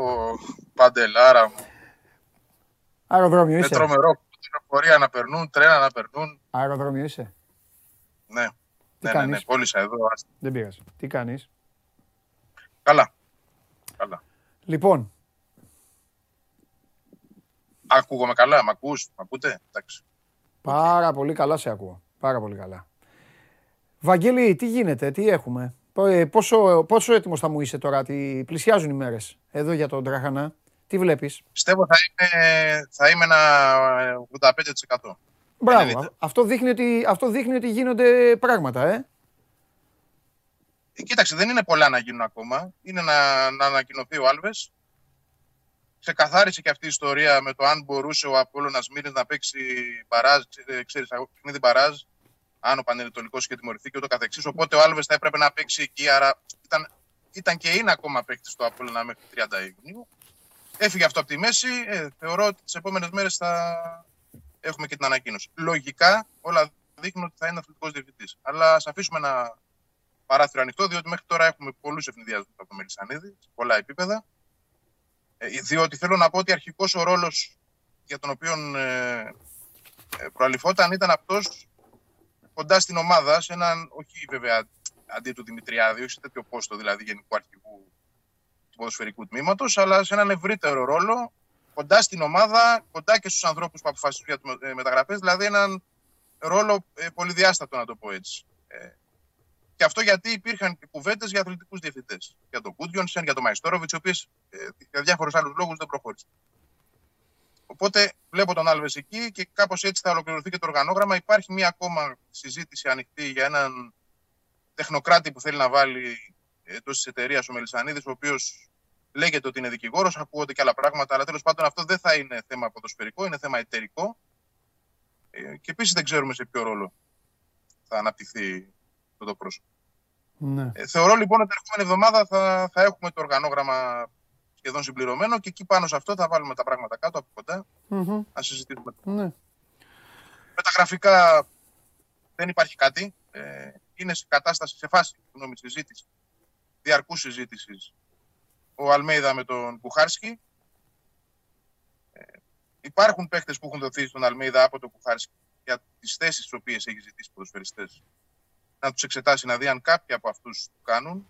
παντελάρα μου. Αεροδρόμιο Είναι είσαι. τρομερό. Τηλεφορία να περνούν, τρένα να περνούν. Αεροδρόμιο είσαι. Ναι. Ναι, ναι, ναι, κάνεις; πώλησα εδώ. άστα. Δεν πειράζει. Τι κάνεις; Καλά. Καλά. Λοιπόν, Ακούγομαι καλά, μ' ακούς, μ' ακούτε; Εντάξει. πάρα πολύ καλά σε ακούω. Πάρα πολύ καλά. Βαγγέλη, τι γίνεται, τι έχουμε; Ε, Πόσο, πόσο έτοιμος θα μου είσαι τώρα, τι πλησιάζουν οι μέρες εδώ για τον Τραχανά; Τι βλέπεις; Πιστεύω θα είμαι, θα είμαι ένα ε, 85%. Μπράβο. 90. Α- Αυτό δείχνει, ότι, αυτό δείχνει ότι γίνονται πράγματα, ε. Ε, Κοίταξε, δεν είναι πολλά να γίνουν ακόμα. Είναι να, να ανακοινωθεί ο Άλβες. Ξεκαθάρισε και αυτή η ιστορία με το αν μπορούσε ο Απόλλωνας Μύρης να παίξει μπαράζ, ε, ξέρεις, αγώ- παιχνίδι μπαράζ, αν ο Πανετολικός είχε τιμωρηθεί και ούτω καθεξής. Οπότε ο Άλβες θα έπρεπε να παίξει εκεί, άρα ήταν, ήταν και είναι ακόμα παίκτης στο Απόλλωνα μέχρι 30 Ιουνίου. Έφυγε αυτό από τη μέση. Ε, θεωρώ ότι τις επόμενες μέρες θα έχουμε και την ανακοίνωση. Λογικά όλα δείχνουν ότι θα είναι αθλητικός διευθυντής. Αλλά ας αφήσουμε ένα παράθυρο ανοιχτό, διότι μέχρι τώρα έχουμε πολλούς ευνηδιασμούς από το Μελισανίδη σε πολλά επίπεδα. Ε, διότι θέλω να πω ότι αρχικός ο ρόλος για τον οποίο ε, ε, προαληφόταν ήταν αυτός κοντά στην ομάδα, σε έναν, όχι βέβαια αντί του Δημητριάδη, όχι σε τέτοιο πόστο δηλαδή γενικού αρχηγού του ποδοσφαιρικού τμήματος, αλλά σε έναν ευρύτερο ρόλο κοντά στην ομάδα, κοντά και στους ανθρώπους που αποφασίζουν για τις μεταγραφές, δηλαδή έναν ρόλο ε, πολυδιάστατο, να το πω έτσι. Ε, και αυτό γιατί υπήρχαν και κουβέντες για αθλητικούς διευθυντές. Για τον Κούντιονσεν, για τον Μαϊστόροβιτς, οι οποίες για διάφορους άλλους λόγους δεν προχώρησαν. Οπότε βλέπω τον Άλβες εκεί και κάπως έτσι θα ολοκληρωθεί και το οργανόγραμμα. Υπάρχει μία ακόμα συζήτηση ανοιχτή για έναν τεχνοκράτη που θέλει να βάλει εντός της εταιρείας ο Μελισανίδης, ο οποίος λέγεται ότι είναι δικηγόρος, ακούγονται και άλλα πράγματα, αλλά τέλος πάντων αυτό δεν θα είναι θέμα ποδοσφαιρικό, είναι θέμα εταιρικό. Ε, και επίσης δεν ξέρουμε σε ποιο ρόλο θα αναπτυχθεί αυτό το πρόσωπο. Ναι. Ε, θεωρώ λοιπόν ότι την ερχόμενη εβδομάδα θα, θα έχουμε το οργανόγραμμα σχεδόν συμπληρωμένο και εκεί πάνω σε αυτό θα βάλουμε τα πράγματα κάτω από κοντά Μμμ. να συζητήσουμε. Ναι. Με τα γραφικά δεν υπάρχει κάτι. Ε, είναι σε κατάσταση, σε φάση συγγνώμη, συζήτηση, διαρκούς συζήτησης ο Αλμέιδα με τον Κουχάρσκι. Ε, υπάρχουν παίχτε που έχουν δοθεί στον Αλμέιδα από τον Κουχάρσκι για τις θέσεις τις οποίες έχει ζητήσει ποδοσφαιριστές. Να τους εξετάσει, να δει αν κάποιοι από αυτούς του κάνουν.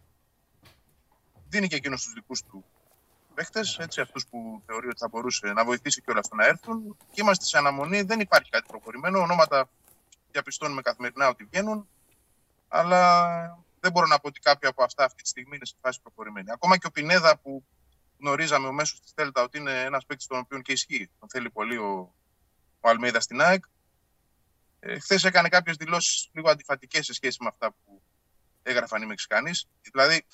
Δίνει και εκείνος τους δικούς του παίχτε, έτσι αυτούς που θεωρεί ότι θα μπορούσε να βοηθήσει και όλα αυτά να έρθουν. Και είμαστε σε αναμονή, δεν υπάρχει κάτι προχωρημένο. Ονόματα διαπιστώνουμε καθημερινά ότι βγαίνουν, αλλά δεν μπορώ να πω ότι κάποιο από αυτά αυτή τη στιγμή είναι σε φάση προχωρημένη. Ακόμα και ο Πινέδα που γνωρίζαμε ο μέσος της Θέλτα ότι είναι ένας παίκτης τον οποίο και ισχύει. Τον θέλει πολύ ο, ο Αλμέιδας στην ΑΕΚ. Ε, Χθες έκανε κάποιες δηλώσεις λίγο αντιφατικές σε σχέση με αυτά που έγραφαν οι Μεξικανοί. Δηλαδή,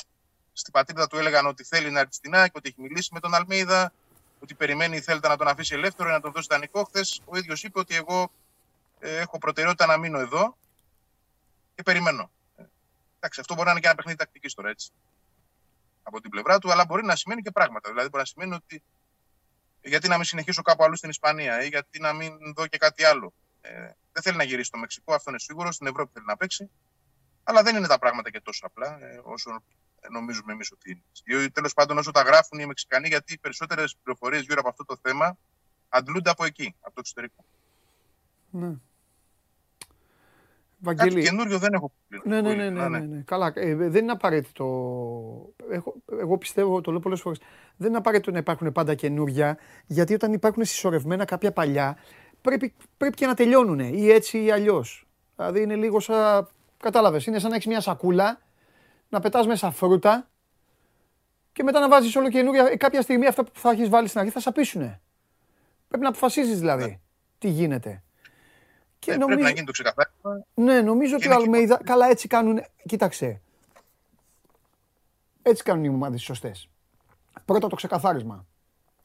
στην πατρίδα του έλεγαν ότι θέλει να έρθει στην ΑΕΚ, ότι έχει μιλήσει με τον Αλμέιδα, ότι περιμένει η Θέλτα να τον αφήσει ελεύθερο ή να τον δώσει δανεικό. Χθες ο ίδιος είπε ότι εγώ ε, έχω προτεραιότητα να μείνω εδώ και περιμένω. Ε, Εντάξει, αυτό μπορεί να είναι και ένα παιχνίδι τακτικής τώρα, έτσι. Από την πλευρά του, αλλά μπορεί να σημαίνει και πράγματα. Δηλαδή, μπορεί να σημαίνει ότι γιατί να μην συνεχίσω κάπου αλλού στην Ισπανία ή γιατί να μην δω και κάτι άλλο. Ε, δεν θέλει να γυρίσει στο Μεξικό, αυτό είναι σίγουρο. Στην Ευρώπη θέλει να παίξει. Αλλά δεν είναι τα πράγματα και τόσο απλά ε, όσο νομίζουμε εμείς ότι είναι. Τέλος πάντων, όσο τα γράφουν οι Μεξικανοί, γιατί οι περισσότερες πληροφορίες γύρω από αυτό το θέμα αντλούνται από εκεί, από το εξωτερικό. ναι. Κάτι Βαγγέλη, καινούριο δεν έχω πει. Ναι, ναι, ναι, ναι, ναι, ναι. Καλά, ε, δεν είναι απαραίτητο. Έχω, εγώ πιστεύω, το λέω πολλές φορές, δεν είναι απαραίτητο να υπάρχουν πάντα καινούργια, γιατί όταν υπάρχουν συσσωρευμένα κάποια παλιά, πρέπει, πρέπει και να τελειώνουν ή έτσι ή αλλιώς. Δηλαδή είναι λίγο σαν. Κατάλαβες, είναι σαν να έχεις μια σακούλα, να πετάς μέσα φρούτα και μετά να βάζεις όλο καινούργια. Ε, κάποια στιγμή αυτά που θα έχεις βάλει στην αρχή θα σαπίσουνε. Πρέπει να αποφασίζεις δηλαδή τι γίνεται. Και Ε, Πρέπει να γίνει το ξεκαθάρισμα. ναι, νομίζω ότι ο Είναι και- Αλμέιδα. Καλά, έτσι κάνουν. Κοίταξε. Έτσι κάνουν οι ομάδες σωστές. Πρώτα το ξεκαθάρισμα.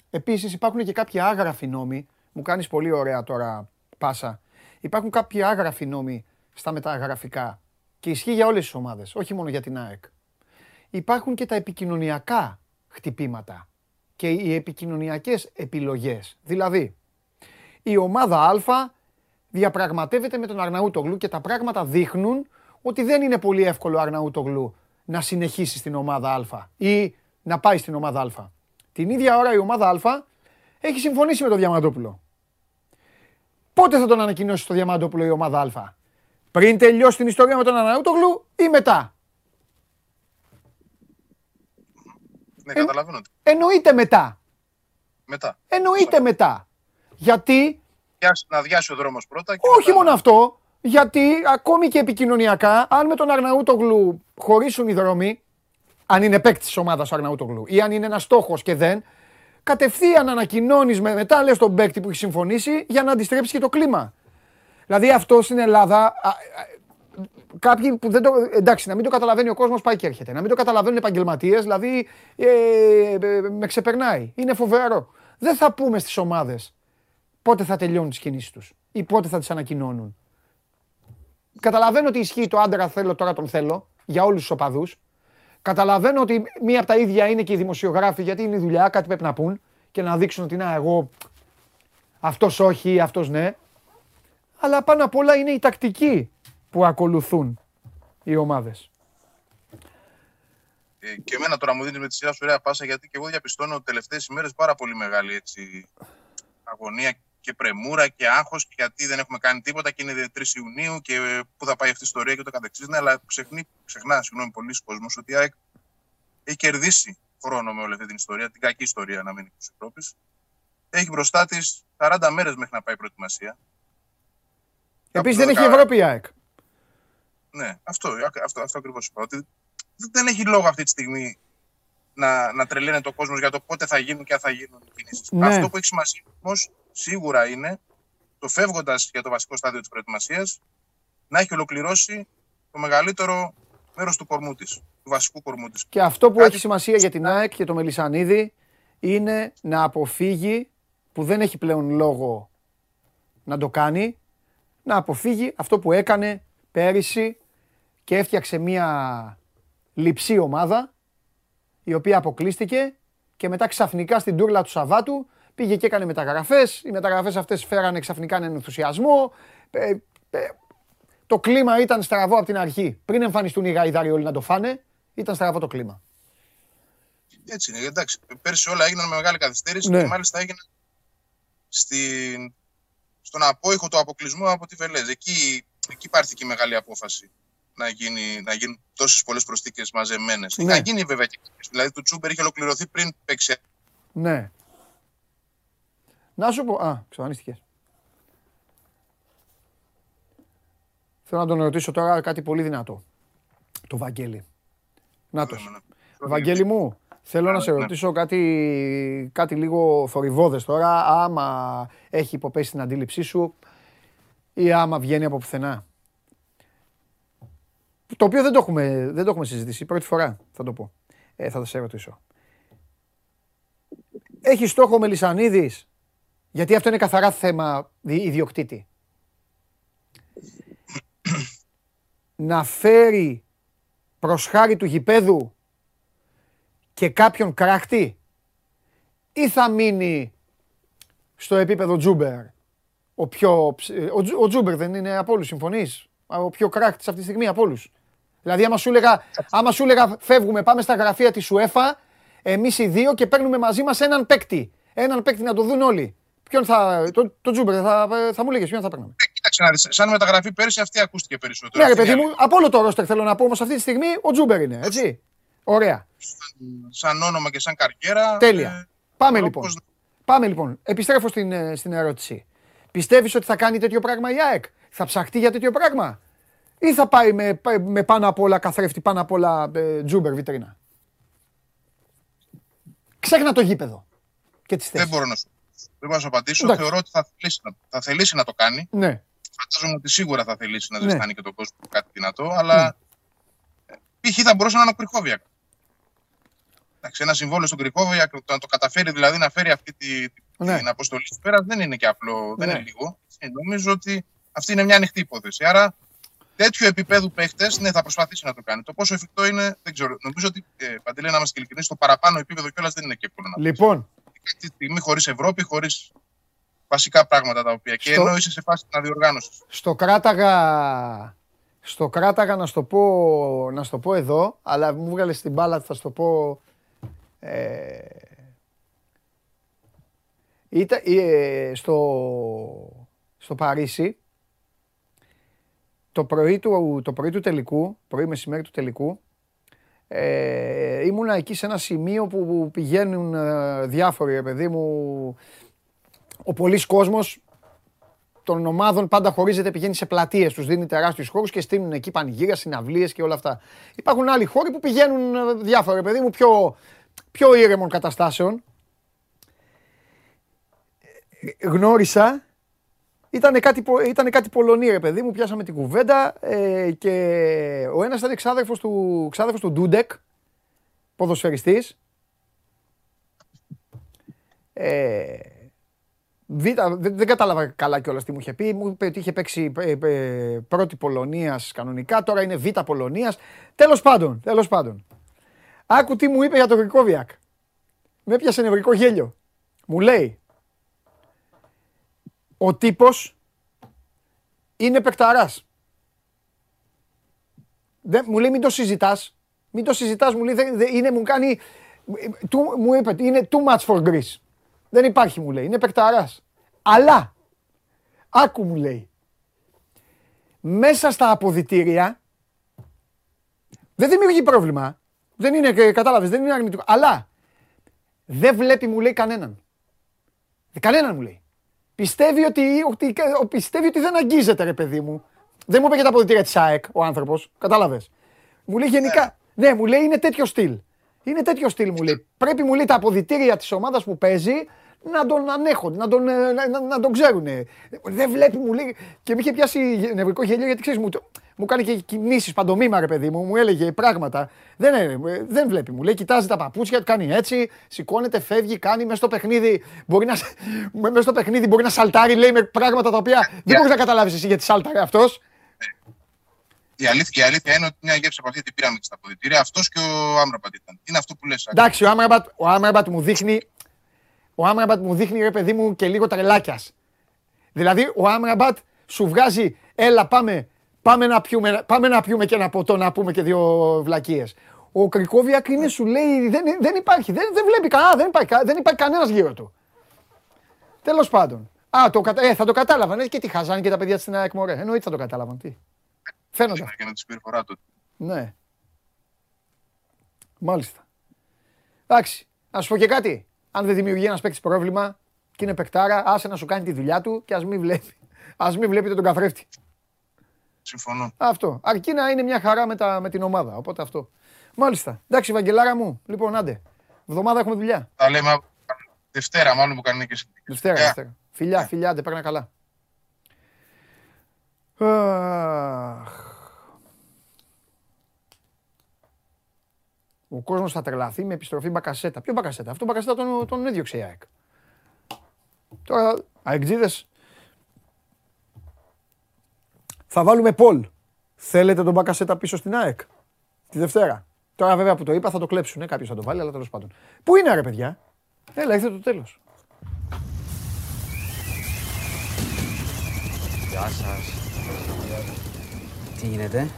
Επίσης υπάρχουν και κάποιοι άγραφοι νόμοι. Μου κάνεις πολύ ωραία τώρα πάσα. Υπάρχουν κάποιοι άγραφοι νόμοι στα μεταγραφικά και ισχύει για όλες τις ομάδες, όχι μόνο για την ΑΕΚ. Υπάρχουν και τα επικοινωνιακά χτυπήματα και οι επικοινωνιακές επιλογές. Δηλαδή, η ομάδα Α διαπραγματεύεται με τον Αρναούτογλου και τα πράγματα δείχνουν ότι δεν είναι πολύ εύκολο ο Αρναούτογλου να συνεχίσει στην ομάδα Α ή να πάει στην ομάδα Α. Την ίδια ώρα η ομάδα Α έχει συμφωνήσει με τον Διαμαντόπουλο. Πότε θα τον ανακοινώσει το Διαμαντόπουλο η ομάδα Α; Πριν τελειώσει την ιστορία με τον Αρναούτογλου ή μετά; Ναι, Ε, καταλαβαίνω. ότι Εννοείται μετά. Μετά. Εννοείται μετά. Γιατί Διάσει- Να διάσει ο δρόμος πρώτα. Και όχι μετά- μόνο αυτό, Γιατί ακόμη και επικοινωνιακά, αν με τον Αρναούτογλου χωρίσουν οι δρόμοι, αν είναι παίκτης τη ομάδας ο Αρναούτογλου ή αν είναι ένας στόχος και δεν, κατευθείαν ανακοινώνεις με, μετά λες τον παίκτη που έχει συμφωνήσει για να αντιστρέψεις και το κλίμα. Δηλαδή αυτό στην Ελλάδα. α, α, Κάποιοι που δεν το. Εντάξει, να μην το καταλαβαίνει ο κόσμος πάει και έρχεται. Να μην το καταλαβαίνουν επαγγελματίες, δηλαδή ε, ε, με ξεπερνάει. Είναι φοβερό. Δεν θα πούμε στις ομάδες πότε θα τελειώνουν τις κινήσεις τους ή πότε θα τις ανακοινώνουν. Καταλαβαίνω ότι ισχύει το άντρα θέλω, τώρα τον θέλω για όλους τους οπαδούς. Καταλαβαίνω ότι μία από τα ίδια είναι και οι δημοσιογράφοι γιατί είναι η δουλειά, κάτι πρέπει να πούν και να δείξουν ότι να εγώ αυτός όχι, αυτός ναι. Αλλά πάνω απ' όλα είναι η τακτική που ακολουθούν οι ομάδες. Ε, και εμένα τώρα μου δίνεις με τη σειρά σου ωραία πάσα γιατί και εγώ διαπιστώνω τελευταίες ημέρες πάρα πολύ μεγάλη έτσι, αγωνία και πρεμούρα και άγχος γιατί δεν έχουμε κάνει τίποτα και είναι 3 Ιουνίου και ε, πού θα πάει αυτή η ιστορία και το καθεξής. Ναι, αλλά ξεχνεί, ξεχνά, συγγνώμη, πολλοί κόσμος ότι η ΑΕΚ έχει κερδίσει χρόνο με όλη αυτή την ιστορία, την κακή ιστορία να μείνει της Ευρώπης. Έχει μπροστά της 40 μέρες μέχρι να πάει η προετοιμασία. Επίσης Από δεν το έχει 12 Ευρώπη η ΑΕΚ. Ναι, αυτό, αυτό, αυτό ακριβώς είπα. Ότι δεν έχει λόγο αυτή τη στιγμή να, να τρελαίνεται ο κόσμος για το πότε θα γίνουν και αν θα γίνουν οι κινήσεις. Ναι. Αυτό που έχει σημασία όμως σίγουρα είναι το φεύγοντας για το βασικό στάδιο της προετοιμασίας να έχει ολοκληρώσει το μεγαλύτερο μέρος του κορμού της, του βασικού κορμού της. Και αυτό που Κάτι- έχει σημασία για την ΑΕΚ και το Μελισανίδη είναι να αποφύγει, που δεν έχει πλέον λόγο να το κάνει, να αποφύγει αυτό που έκανε πέρυσι και έφτιαξε μια λειψή ομάδα η οποία αποκλείστηκε και μετά ξαφνικά στην τούρλα του Σαββάτου πήγε και έκανε μεταγραφές. Οι μεταγραφές αυτές φέρανε ξαφνικά έναν ενθουσιασμό. Ε, ε, το κλίμα ήταν στραβό από την αρχή. Πριν εμφανιστούν οι γαϊδάροι όλοι να το φάνε, ήταν στραβό το κλίμα. Έτσι είναι. Εντάξει, πέρσι όλα έγιναν με μεγάλη καθυστέρηση Ναι. και μάλιστα έγιναν στην, στον απόϊχο του αποκλεισμού από τη Βελέζ. Εκεί, εκεί πάρθηκε η μεγάλη απόφαση να, γίνει, να γίνουν τόσες πολλές προσθήκες μαζεμένες. Ναι. Να γίνει βέβαια και Δηλαδή, το Τσούμπερ είχε ολοκληρωθεί πριν παίξει Ναι. Να σου πω. Α, εξαφανίστηκε. Θέλω να τον ρωτήσω τώρα κάτι πολύ δυνατό. Το Βαγγέλη. Νάτος. Ναι, ναι. Βαγγέλη μου, θέλω να σε Ναι. ρωτήσω κάτι, κάτι λίγο θορυβόδες τώρα, άμα έχει υποπέσει την αντίληψή σου ή άμα βγαίνει από πουθενά. Το οποίο δεν το έχουμε, δεν το έχουμε συζητήσει, πρώτη φορά θα το πω. Ε, θα σε ρωτήσω. Έχει στόχο ο Μελισανίδης, γιατί αυτό είναι καθαρά θέμα δι- ιδιοκτήτη. να φέρει προς χάρη του γηπέδου και κάποιον κράχτη ή θα μείνει στο επίπεδο Τζούμπερ. Ο, πιο, ψ- ε, ο, Τζου- ο Τζούμπερ δεν είναι από όλους, συμφωνείς; Ο πιο κράχτης αυτή τη στιγμή από όλους. Δηλαδή άμα σου έλεγα, άμα σου έλεγα φεύγουμε, πάμε στα γραφεία της UEFA, εμείς οι δύο και παίρνουμε μαζί μας έναν παίκτη. Έναν παίκτη να το δουν όλοι. Ποιον θα, το, το Τζούμπερ, θα, θα μου λέγες ποιον θα παίρναμε. Ε, Κοίταξε να δεις, σαν μεταγραφή πέρσι αυτή ακούστηκε περισσότερο. Ναι, ρε Αυτή παιδί είναι μου, από όλο το ρόστερ θέλω να πω όμως αυτή τη στιγμή ο Τζούμπερ είναι, έτσι. Ωραία. Σαν όνομα και σαν καριέρα. Τέλεια. ε, Πάμε θεωρώ λοιπόν. πως- Πάμε λοιπόν. Επιστρέφω στην, ε, στην ερώτηση. Πιστεύεις ότι θα κάνει τέτοιο πράγμα η ΑΕΚ, θα ψαχτεί για τέτοιο πράγμα, ή θα πάει με, με πάνω απ' όλα καθρέφτη, πάνω απ' όλα ε, Τζούμπερ βιτρίνα; Ξέχνα το γήπεδο και τις Δεν θέσεις. μπορώ να σου, δεν μπορώ να σου απαντήσω. Εντάξει. Θεωρώ ότι θα θελήσει, να, θα θελήσει να το κάνει. Ναι. Φαντάζομαι ότι σίγουρα θα θελήσει να Ναι. ζεστάνει και τον κόσμο κάτι δυνατό, αλλά ε, π.χ. θα μπορούσε να είναι ο Κρυχόβιακ. Εντάξει, ένα συμβόλαιο στον Κρυχόβιακ, το να το καταφέρει δηλαδή να φέρει αυτή τη, τη- Ναι. την αποστολή του πέρας δεν είναι και απλό, δεν Ναι. είναι λίγο. Ε, νομίζω ότι αυτή είναι μια ανοιχτή υπόθεση. Άρα τέτοιο επίπεδο παίχτες ναι, θα προσπαθήσει να το κάνει. Το πόσο εφικτό είναι, δεν ξέρω. Νομίζω ότι, ε, Παντελή, να είμαστε ειλικρινείς, το παραπάνω επίπεδο κιόλας δεν είναι και εύκολο να το Λοιπόν, αυτή τη στιγμή χωρίς Ευρώπη, χωρίς βασικά πράγματα τα οποία. Και Στο- ενώ είσαι σε φάση να διοργάνωση. στο κράταγα, στο κράταγα να στο πω, να στο πω εδώ, αλλά μου βγάλε στην μπάλα, θα στο πω... Ε, ήταν, ε, στο, στο Παρίσι, το πρωί, του, το πρωί του τελικού, πρωί μεσημέρι του τελικού, ε, ήμουνα εκεί σε ένα σημείο που πηγαίνουν ε, διάφοροι, ρε παιδί μου, ο πολλής κόσμος των ομάδων πάντα χωρίζεται, πηγαίνει σε πλατείες, τους δίνει τεράστιους χώρους και στείλουν εκεί πανηγύρια, συναυλίες και όλα αυτά. Υπάρχουν άλλοι χώροι που πηγαίνουν ε, διάφορα, παιδί μου, πιο, πιο ήρεμων καταστάσεων. Ε, Γνώρισα, ήταν κάτι, Πο- ήτανε κάτι Πολωνοί, ρε παιδί μου, πιάσαμε την κουβέντα ε, και ο ένας ήταν ξάδερφος του, ξάδερφος του Ντούντεκ, ποδοσφαιριστής. Ε, Β, δεν, δεν κατάλαβα καλά κιόλας τι μου είχε πει. Μου είπε ότι είχε παίξει ε, ε, πρώτη Πολωνίας κανονικά, τώρα είναι Β Πολωνίας. Τέλος πάντων, τέλος πάντων. Άκου τι μου είπε για τον Γρικόβιακ. Με έπιασε νευρικό γέλιο. Μου λέει, ο τύπος είναι παικταράς. Δεν, μου λέει μην το συζητάς. Μην το συζητάς, μου λέει, δεν, δεν- είναι, μου κάνει, του, μου είπε, είναι too much for Greece. Δεν υπάρχει, μου λέει, είναι παικταράς. Αλλά, άκου μου λέει, μέσα στα αποδητήρια, δεν δημιουργεί πρόβλημα. Δεν είναι, ε, κατάλαβες, δεν είναι αρνητικό. Αλλά, δεν βλέπει, μου λέει, κανέναν. Ε, Κανέναν μου λέει. Πιστεύει ότι, ότι, ο- πιστεύει ότι δεν αγγίζεται, ρε παιδί μου. Δεν μου είπε για τα αποδητήρια της ΑΕΚ ο άνθρωπος. Κατάλαβες. Μου λέει γενικά. Ναι, μου λέει είναι τέτοιο στυλ. Είναι τέτοιο στυλ, μου λέει. Πρέπει, μου λέει, τα αποδητήρια της ομάδας που παίζει να τον ανέχονται, να τον, ε, να, να, να τον ξέρουν. Δεν βλέπει, μου λέει. Και με είχε πιάσει νευρικό γέλιο γιατί ξέρεις, μου, το- μου κάνει και κινήσεις παντομήμα, ρε παιδί μου, μου έλεγε πράγματα. Δεν, ε, δεν βλέπει, μου λέει, κοιτάζει τα παπούτσια του, κάνει έτσι, σηκώνεται, φεύγει, κάνει μέσα στο παιχνίδι. Μπορεί να, σ- μέσα στο παιχνίδι μπορεί να σαλτάρει, λέει με πράγματα τα οποία δεν μπορείς να καταλάβεις εσύ γιατί σάλταρε αυτός. Η αλήθεια, η αλήθεια είναι ότι μια γεύση από αυτή την πήραμε και στα αποδητήρια. Αυτός και ο Άμραμπατ ήταν. Είναι αυτό που λες. Εντάξει, ο Άμραμπατ, ο Άμραμπατ μου δείχνει. Ο Άμραμπατ μου δείχνει ρε παιδί μου και λίγο τρελάκιας. Δηλαδή, ο Άμραμπατ σου βγάζει, έλα πάμε, πάμε, να πιούμε, πάμε να πιούμε και ένα ποτό, να πούμε και δύο βλακίες. Ο Κρικόβιακ είναι, σου λέει, δεν, δεν υπάρχει, δεν, δεν βλέπει κανένα, δεν υπάρχει, κα- δεν υπάρχει κανένας γύρω του. Τέλος πάντων. Α, το, κατα- ε, θα το κατάλαβαν. Ε, και τι χαζάνε και τα παιδιά στην ΑΕΚ μωρέ. Εννοείται θα το κατάλαβαν. Τι. Φαίνονται. Και με τη συμπεριφορά του. Ναι. Μάλιστα. Εντάξει. Να σου πω και κάτι. Αν δεν δημιουργεί ένας παίκτης πρόβλημα και είναι παικτάρα, άσε να σου κάνει τη δουλειά του και ας μην βλέπει. Α μην βλέπετε τον καθρέφτη. Συμφωνώ. Αυτό. Αρκεί να είναι μια χαρά με, τα, με την ομάδα. Οπότε αυτό. Μάλιστα. Εντάξει, Βαγγελάρα μου. Λοιπόν, άντε. Εβδομάδα έχουμε δουλειά. Τα λέμε Δευτέρα, μάλλον που κάνει και στην Δευτέρα, Δευτέρα. Φιλιά, φιλιά, άντε, παίρνα καλά. Αχ. Ο κόσμος θα τρελαθεί με επιστροφή Μπακασέτα. Ποιο Μπακασέτα, αυτό Μπακασέτα τον, τον έδιωξε η ΑΕΚ. Τώρα, αεκτζίδες, θα βάλουμε Πολ. Θέλετε τον Μπακασέτα πίσω στην ΑΕΚ, τη Δευτέρα. Τώρα βέβαια που το είπα θα το κλέψουν, κάποιος θα το βάλει, αλλά τέλος πάντων. Πού είναι ρε παιδιά, έλα ήρθε το τέλος. Γεια σας. Τι γίνεται,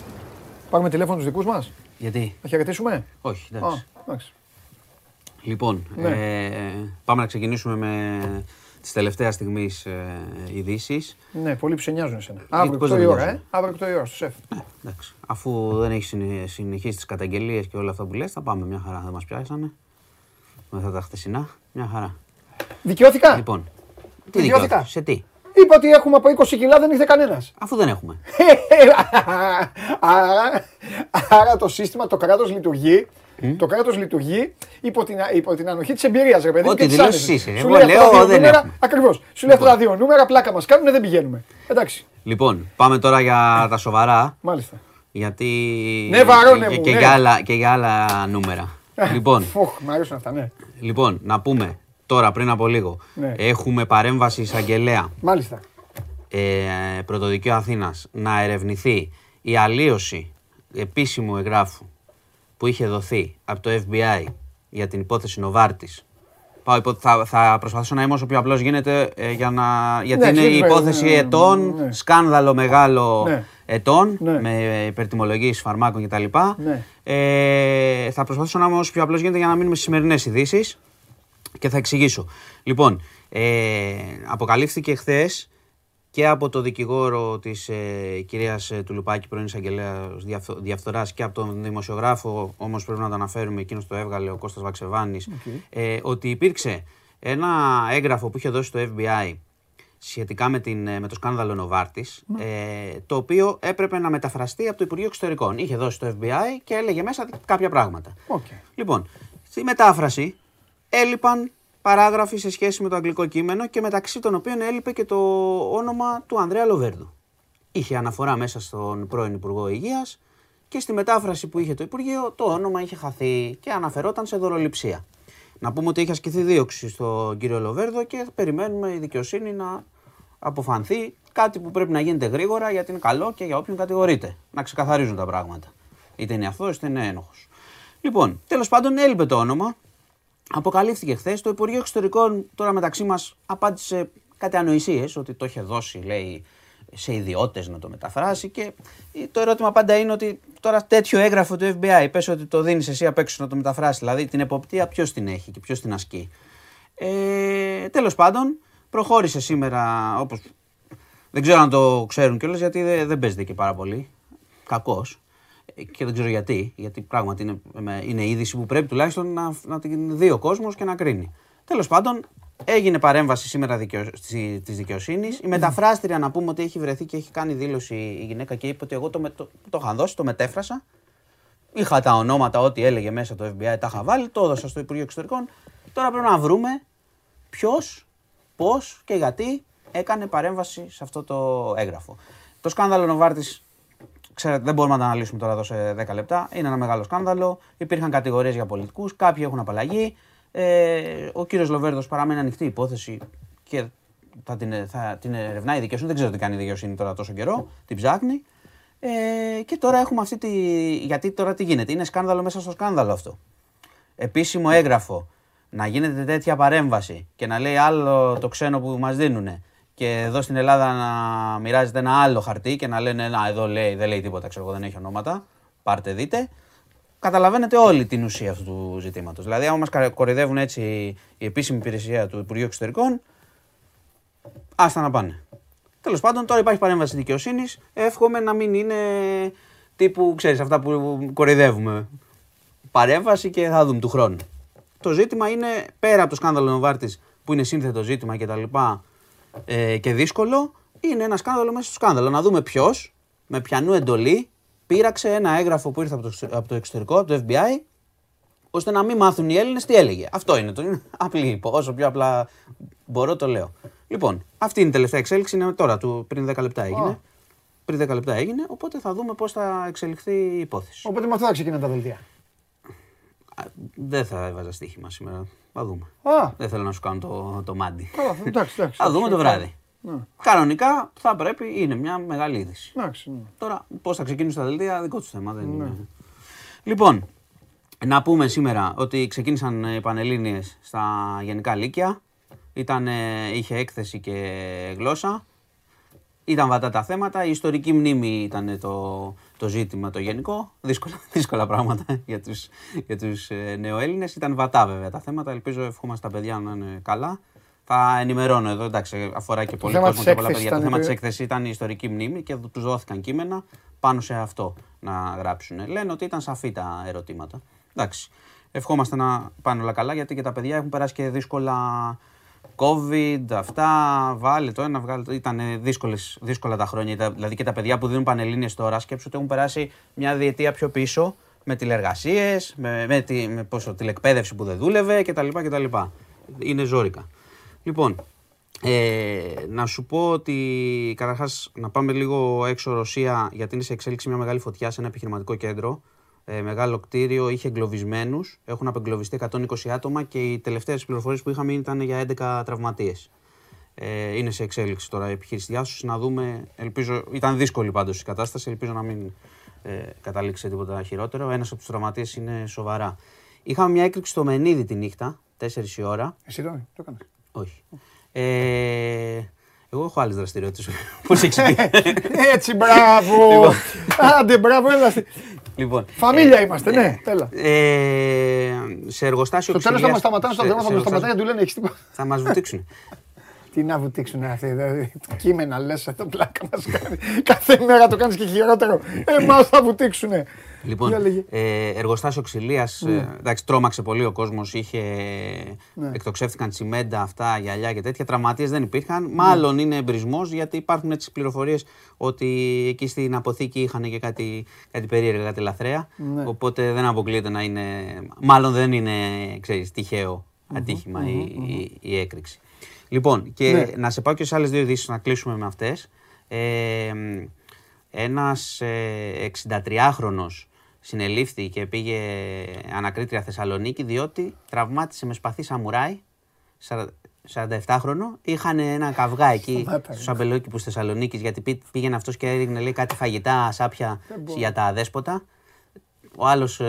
Πάρουμε τηλέφωνο τους δικούς μας, γιατί, να χαιρετήσουμε; όχι, Α, εντάξει. εντάξει. Λοιπόν, Ναι. ε, πάμε να ξεκινήσουμε με τις τελευταίας στιγμής ε, ειδήσεις. Ναι, πολλοί που σε νοιάζουν εσένα. Αύριο πώς 8 δεν η με ώρα, ε; νοιάζουν. Αύριο 8 η ώρα στο σεφ. Εντάξει. Αφού δεν έχεις συνε- συνεχίσει τις καταγγελίες και όλα αυτά που λες, θα πάμε μια χαρά, δεν μας πιάσανε. Με αυτά τα χτεσινά, μια χαρά. Δικαιώθηκα. Λοιπόν, τι Δικαιώθηκα. δικαιώθηκες, σε τι, Είπα ότι έχουμε από 20 κιλά, δεν ήρθε κανένας. αφού δεν έχουμε. άρα, άρα το σύστημα, το κράτος λειτουργεί. Το κράτος λειτουργεί υπό την, υπό την ανοχή της εμπειρίας, ρε παιδί μου. Ό,τι και της δηλώσεις άνεσης. είσαι. Σου Εγώ λέει αυτά λέω, τα δύο δεν νούμερα, έχουμε. Ακριβώς. Σου λέει αυτά τα δύο νούμερα, πλάκα μας κάνουν, δεν πηγαίνουμε. Εντάξει, Λοιπόν, πάμε τώρα για τα σοβαρά. μάλιστα. Γιατί. Ναι, βαρώνε και, μου, και ναι. για άλλα, και για άλλα νούμερα. λοιπόν, Φοχ, μ' αρέσουν αυτά, ναι. λοιπόν, να πούμε τώρα πριν από λίγο. Ναι. Έχουμε παρέμβαση εισαγγελέα Μάλιστα. ε, Πρωτοδικείο Αθήνας να ερευνηθεί η αλλίωση επίσημου εγγράφου που είχε δοθεί από το FBI για την υπόθεση Νοβάρτης. Πάω, υπό- θα, θα προσπαθήσω να είμαι όσο πιο απλός γίνεται ε, για να, γιατί Ναι, είναι η ξέρεις, υπόθεση ναι, ετών, ναι. σκάνδαλο μεγάλο Ναι. ετών Ναι. με υπερτιμολογίες φαρμάκων κτλ. Ναι. Ε, θα προσπαθήσω να είμαι όσο πιο απλός γίνεται για να μείνουμε στις σημερινές ειδήσεις και θα εξηγήσω. Λοιπόν, ε, αποκαλύφθηκε χθες και από το δικηγόρο της ε, κυρίας ε, Τουλουπάκη, πρώην εισαγγελέας διαφθοράς και από τον δημοσιογράφο, όμως πρέπει να το αναφέρουμε, εκείνος το έβγαλε ο Κώστας Βαξεβάνης, ε, ότι υπήρξε ένα έγγραφο που είχε δώσει το FBI σχετικά με, την, ε, με το σκάνδαλο Νοβάρτης, ε, το οποίο έπρεπε να μεταφραστεί από το Υπουργείο Εξωτερικών. Είχε δώσει το FBI και έλεγε μέσα κάποια πράγματα. Οκ. Λοιπόν, στη μετάφραση έλειπαν παράγραφοι σε σχέση με το αγγλικό κείμενο και μεταξύ των οποίων έλειπε και το όνομα του Ανδρέα Λοβέρδου. Είχε αναφορά μέσα στον πρώην Υπουργό Υγείας και στη μετάφραση που είχε το Υπουργείο το όνομα είχε χαθεί και αναφερόταν σε δωροληψία. Να πούμε ότι είχε ασκηθεί δίωξη στον κύριο Λοβέρδο και περιμένουμε η δικαιοσύνη να αποφανθεί κάτι που πρέπει να γίνεται γρήγορα γιατί είναι καλό και για όποιον κατηγορείται. Να ξεκαθαρίζουν τα πράγματα. Είτε είναι αυτό είτε είναι ένοχος. Λοιπόν, τέλος πάντων έλειπε το όνομα. Αποκαλύφθηκε χθες. Το Υπουργείο Εξωτερικών τώρα μεταξύ μας απάντησε κάτι ανοησίες ότι το είχε δώσει, λέει, σε ιδιώτες να το μεταφράσει. Και το ερώτημα πάντα είναι ότι τώρα τέτοιο έγγραφο του FBI, πες ότι το δίνεις εσύ απ' έξω να το μεταφράσει. Δηλαδή την εποπτεία ποιος την έχει και ποιος την ασκεί. Ε, Τέλος πάντων, προχώρησε σήμερα όπως. Δεν ξέρω αν το ξέρουν κιόλας γιατί δεν, δεν παίζεται και πάρα πολύ. Κακός. Και δεν ξέρω γιατί. Γιατί πράγματι είναι, είναι είδηση που πρέπει τουλάχιστον να, να την δει ο κόσμος και να κρίνει. Τέλος πάντων, έγινε παρέμβαση σήμερα δικαιο... της δικαιοσύνης. Η μεταφράστρια να πούμε ότι έχει βρεθεί και έχει κάνει δήλωση η γυναίκα και είπε ότι εγώ το, με, το, το είχα δώσει, το μετέφρασα. Είχα τα ονόματα, ό,τι έλεγε μέσα το FBI, τα είχα βάλει, το έδωσα στο Υπουργείο Εξωτερικών. Τώρα πρέπει να βρούμε ποιος, πώς και γιατί έκανε παρέμβαση σε αυτό το έγγραφο. Το σκάνδαλο Νοβάρτης, ξέρετε, δεν μπορούμε να το αναλύσουμε τώρα εδώ σε 10 λεπτά. Είναι ένα μεγάλο σκάνδαλο. Υπήρχαν κατηγορίες για πολιτικούς, κάποιοι έχουν απαλλαγεί. Ε, ο κύριος Λοβέρδος παραμένει ανοιχτή υπόθεση και θα την, θα την ερευνάει η δικαιοσύνη. Δεν ξέρω τι κάνει η δικαιοσύνη τώρα τόσο καιρό. Την ψάχνει. Ε, και τώρα έχουμε αυτή τη. Γιατί τώρα τι γίνεται, είναι σκάνδαλο μέσα στο σκάνδαλο αυτό. Επίσημο έγγραφο να γίνεται τέτοια παρέμβαση και να λέει άλλο το ξένο που μας δίνουν και εδώ στην Ελλάδα να μοιράζεται ένα άλλο χαρτί και να λένε Να, εδώ λέει, δεν λέει τίποτα, ξέρω εγώ, δεν έχει ονόματα. Πάρτε, δείτε. Καταλαβαίνετε όλη την ουσία αυτού του ζητήματος. Δηλαδή, άμα μας κορυδεύουν έτσι η επίσημη υπηρεσία του Υπουργείου Εξωτερικών, άστα να πάνε. Τέλος πάντων, τώρα υπάρχει παρέμβαση δικαιοσύνης. Εύχομαι να μην είναι τύπου, ξέρεις, αυτά που κορυδεύουμε. Παρέμβαση και θα δούμε του χρόνου. Το ζήτημα είναι πέρα από το σκάνδαλο Νοβάρτης που είναι σύνθετο ζήτημα και τα λοιπά ε, και δύσκολο, είναι ένα σκάνδαλο μέσα στο σκάνδαλο. Να δούμε ποιος, με πιανού εντολή, πήραξε ένα έγγραφο που ήρθε από το, εξω- από το εξωτερικό, από το FBI, ώστε να μην μάθουν οι Έλληνες τι έλεγε. Αυτό είναι το. Είναι απλή. Όσο πιο απλά μπορώ το λέω. Λοιπόν, αυτή είναι η τελευταία εξέλιξη. Είναι τώρα, του, πριν 10 λεπτά έγινε. Πριν 10 λεπτά έγινε, οπότε θα δούμε πώς θα εξελιχθεί η υπόθεση. Οπότε με αυτό θα ξεκινάνε τα δελτία. Α, Δεν θα έβαζα στοίχημα σήμερα. Θα δούμε. Α, Δεν θέλω να σου κάνω το, το μάντι. καλά, εντάξει, εντάξει. Θα δούμε το βράδυ. Ναι. Κανονικά θα πρέπει, είναι μια μεγάλη είδηση. Εντάξει, ναι. Τώρα, πώς θα ξεκινήσουν τα δελτία, δικό τους θέμα. Δεν είναι. Λοιπόν, να πούμε σήμερα ότι ξεκίνησαν οι Πανελλήνιες στα Γενικά Λύκεια. Ήταν, είχε έκθεση και γλώσσα. Ήταν βατά τα θέματα. Η ιστορική μνήμη ήταν το, το ζήτημα το γενικό. Δύσκολα, δύσκολα πράγματα για τους, για τους ε, νεοέλληνες. Ήταν βατά βέβαια τα θέματα. Ελπίζω ευχόμαστε τα παιδιά να είναι καλά. Θα ενημερώνω εδώ, εντάξει, αφορά και πολύ θέμα κόσμος της και πολλά έκθεσης παιδιά. Το ήταν θέμα το- της έκθεσης ήταν η ιστορική μνήμη και τους δόθηκαν κείμενα πάνω σε αυτό να γράψουν. Λένε ότι ήταν σαφή τα ερωτήματα. Εντάξει. Ευχόμαστε να πάνε όλα καλά γιατί και τα παιδιά έχουν περάσει και δύσκολα COVID, αυτά, βάλε το ένα, βγάλε το. Ήταν δύσκολες, δύσκολα τα χρόνια. Ήταν- Δηλαδή και τα παιδιά που δίνουν πανελλήνιες τώρα, σκέψου ότι έχουν περάσει μια διετία πιο πίσω με τηλεργασίες, με, με, τη, με πόσο, τηλεκπαίδευση που δεν δούλευε κτλ. κτλ. Είναι ζόρικα. Λοιπόν, ε, να σου πω ότι καταρχάς να πάμε λίγο έξω Ρωσία γιατί είναι σε εξέλιξη μια μεγάλη φωτιά σε ένα επιχειρηματικό κέντρο. Ε, μεγάλο κτίριο, είχε εγκλωβισμένους. Έχουν απεγκλωβιστεί 120 άτομα και οι τελευταίες πληροφορίες που είχαμε ήταν για 11 τραυματίες. Ε, είναι σε εξέλιξη τώρα η επιχείρηση διάσωσης. Να δούμε. Ελπίζω, ήταν δύσκολη πάντως η κατάσταση. Ελπίζω να μην ε, καταλήξει σε τίποτα χειρότερο. Ένας από τους τραυματίες είναι σοβαρά. Είχαμε μια έκρηξη στο Μενίδη τη νύχτα, 4 η ώρα. Εσύ το, το έκανες. Όχι. Ε, εγώ έχω άλλες δραστηριότητες. Πώς έχει Έτσι, μπράβο. Λοιπόν. Άντε, μπράβο, έλα. Στη- Λοιπόν. Φαμίλια είμαστε, ναι, τέλα. Ε, σε εργοστάσιο Στο τέλος θα ξυλίας- μας σταματάνε στο σε- δρόμο, θα σε μας εργοστάσιο- σταματάνε και του λένε έχει τίποτα. Θα μας βουτήξουν. Τι να βουτήξουν αυτοί. Δηλαδή, κείμενα λες εδώ πλάκα μας κάνει. Κάθε μέρα το κάνεις και χειρότερο. Εμάς θα βουτήξουνε. Λοιπόν, Για λέγε. ε, εργοστάσιο ξυλίας. Ναι. εντάξει, τρόμαξε πολύ ο κόσμος. Είχε... Ναι. Εκτοξεύτηκαν τσιμέντα, αυτά, γυαλιά και τέτοια. Τραυματίες δεν υπήρχαν. Ναι. Μάλλον είναι εμπρισμός γιατί υπάρχουν έτσι πληροφορίες ότι εκεί στην αποθήκη είχαν και κάτι, κάτι περίεργα, κάτι λαθρέα. Ναι. Οπότε δεν αποκλείεται να είναι. Μάλλον δεν είναι ξέρεις, τυχαίο ατύχημα η, η, η έκρηξη. Λοιπόν, και Ναι. να σε πάω και σε άλλες δύο ειδήσεις να κλείσουμε με αυτές. Ε, ένας ε, 63χρονος συνελήφθη και πήγε ανακρίτρια Θεσσαλονίκη διότι τραυμάτισε με σπαθί σαμουράι 47χρονο. Είχαν ένα καυγά εκεί Σταμάτα, στου αμπελόκηπου Θεσσαλονίκης γιατί πή- πήγαινε αυτός και έδειχνε λέει, κάτι φαγητά, σάπια για τα αδέσποτα. Ο άλλος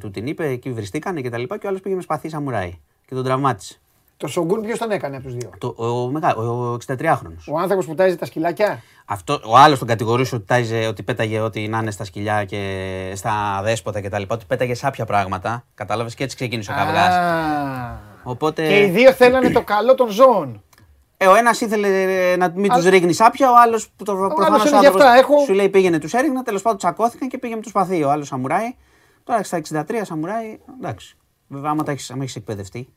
του την είπε, εκεί βριστήκανε και τα λοιπά και ο άλλος πήγε με σπαθί σαμουράι και τον τραυμάτισε. Το Σογκούν ποιος τον έκανε από τους δύο; Το, ο, μεγά- ο 63χρονο. Ο άνθρωπος που τάζει τα σκυλάκια; Αυτό, ο άλλος τον κατηγορούσε ότι, τάιζε, ότι πέταγε ό,τι να είναι στα σκυλιά και στα δέσποτα κτλ. Ότι πέταγε σάπια πράγματα. Κατάλαβες και έτσι ξεκίνησε ο καυγά. Α. Οπότε. Και οι δύο θέλανε το καλό των ζώων. Ε, ο ένας ήθελε ε, να μην Αλλά- του ρίχνεις σάπια, ο άλλος που το προφανώς άλλος είναι ο γι' άνθρωπος αυτά, έχω- σου λέει πήγαινε, τους έριχνα. Τέλος πάντων τσακώθηκαν και πήγε με το σπαθί. Ο άλλος σαμουράι. Τώρα στα 63 σαμουράι, εντάξει. Βέβαια, άμα, τα έχεις, άμα έχεις εκπαιδευτεί.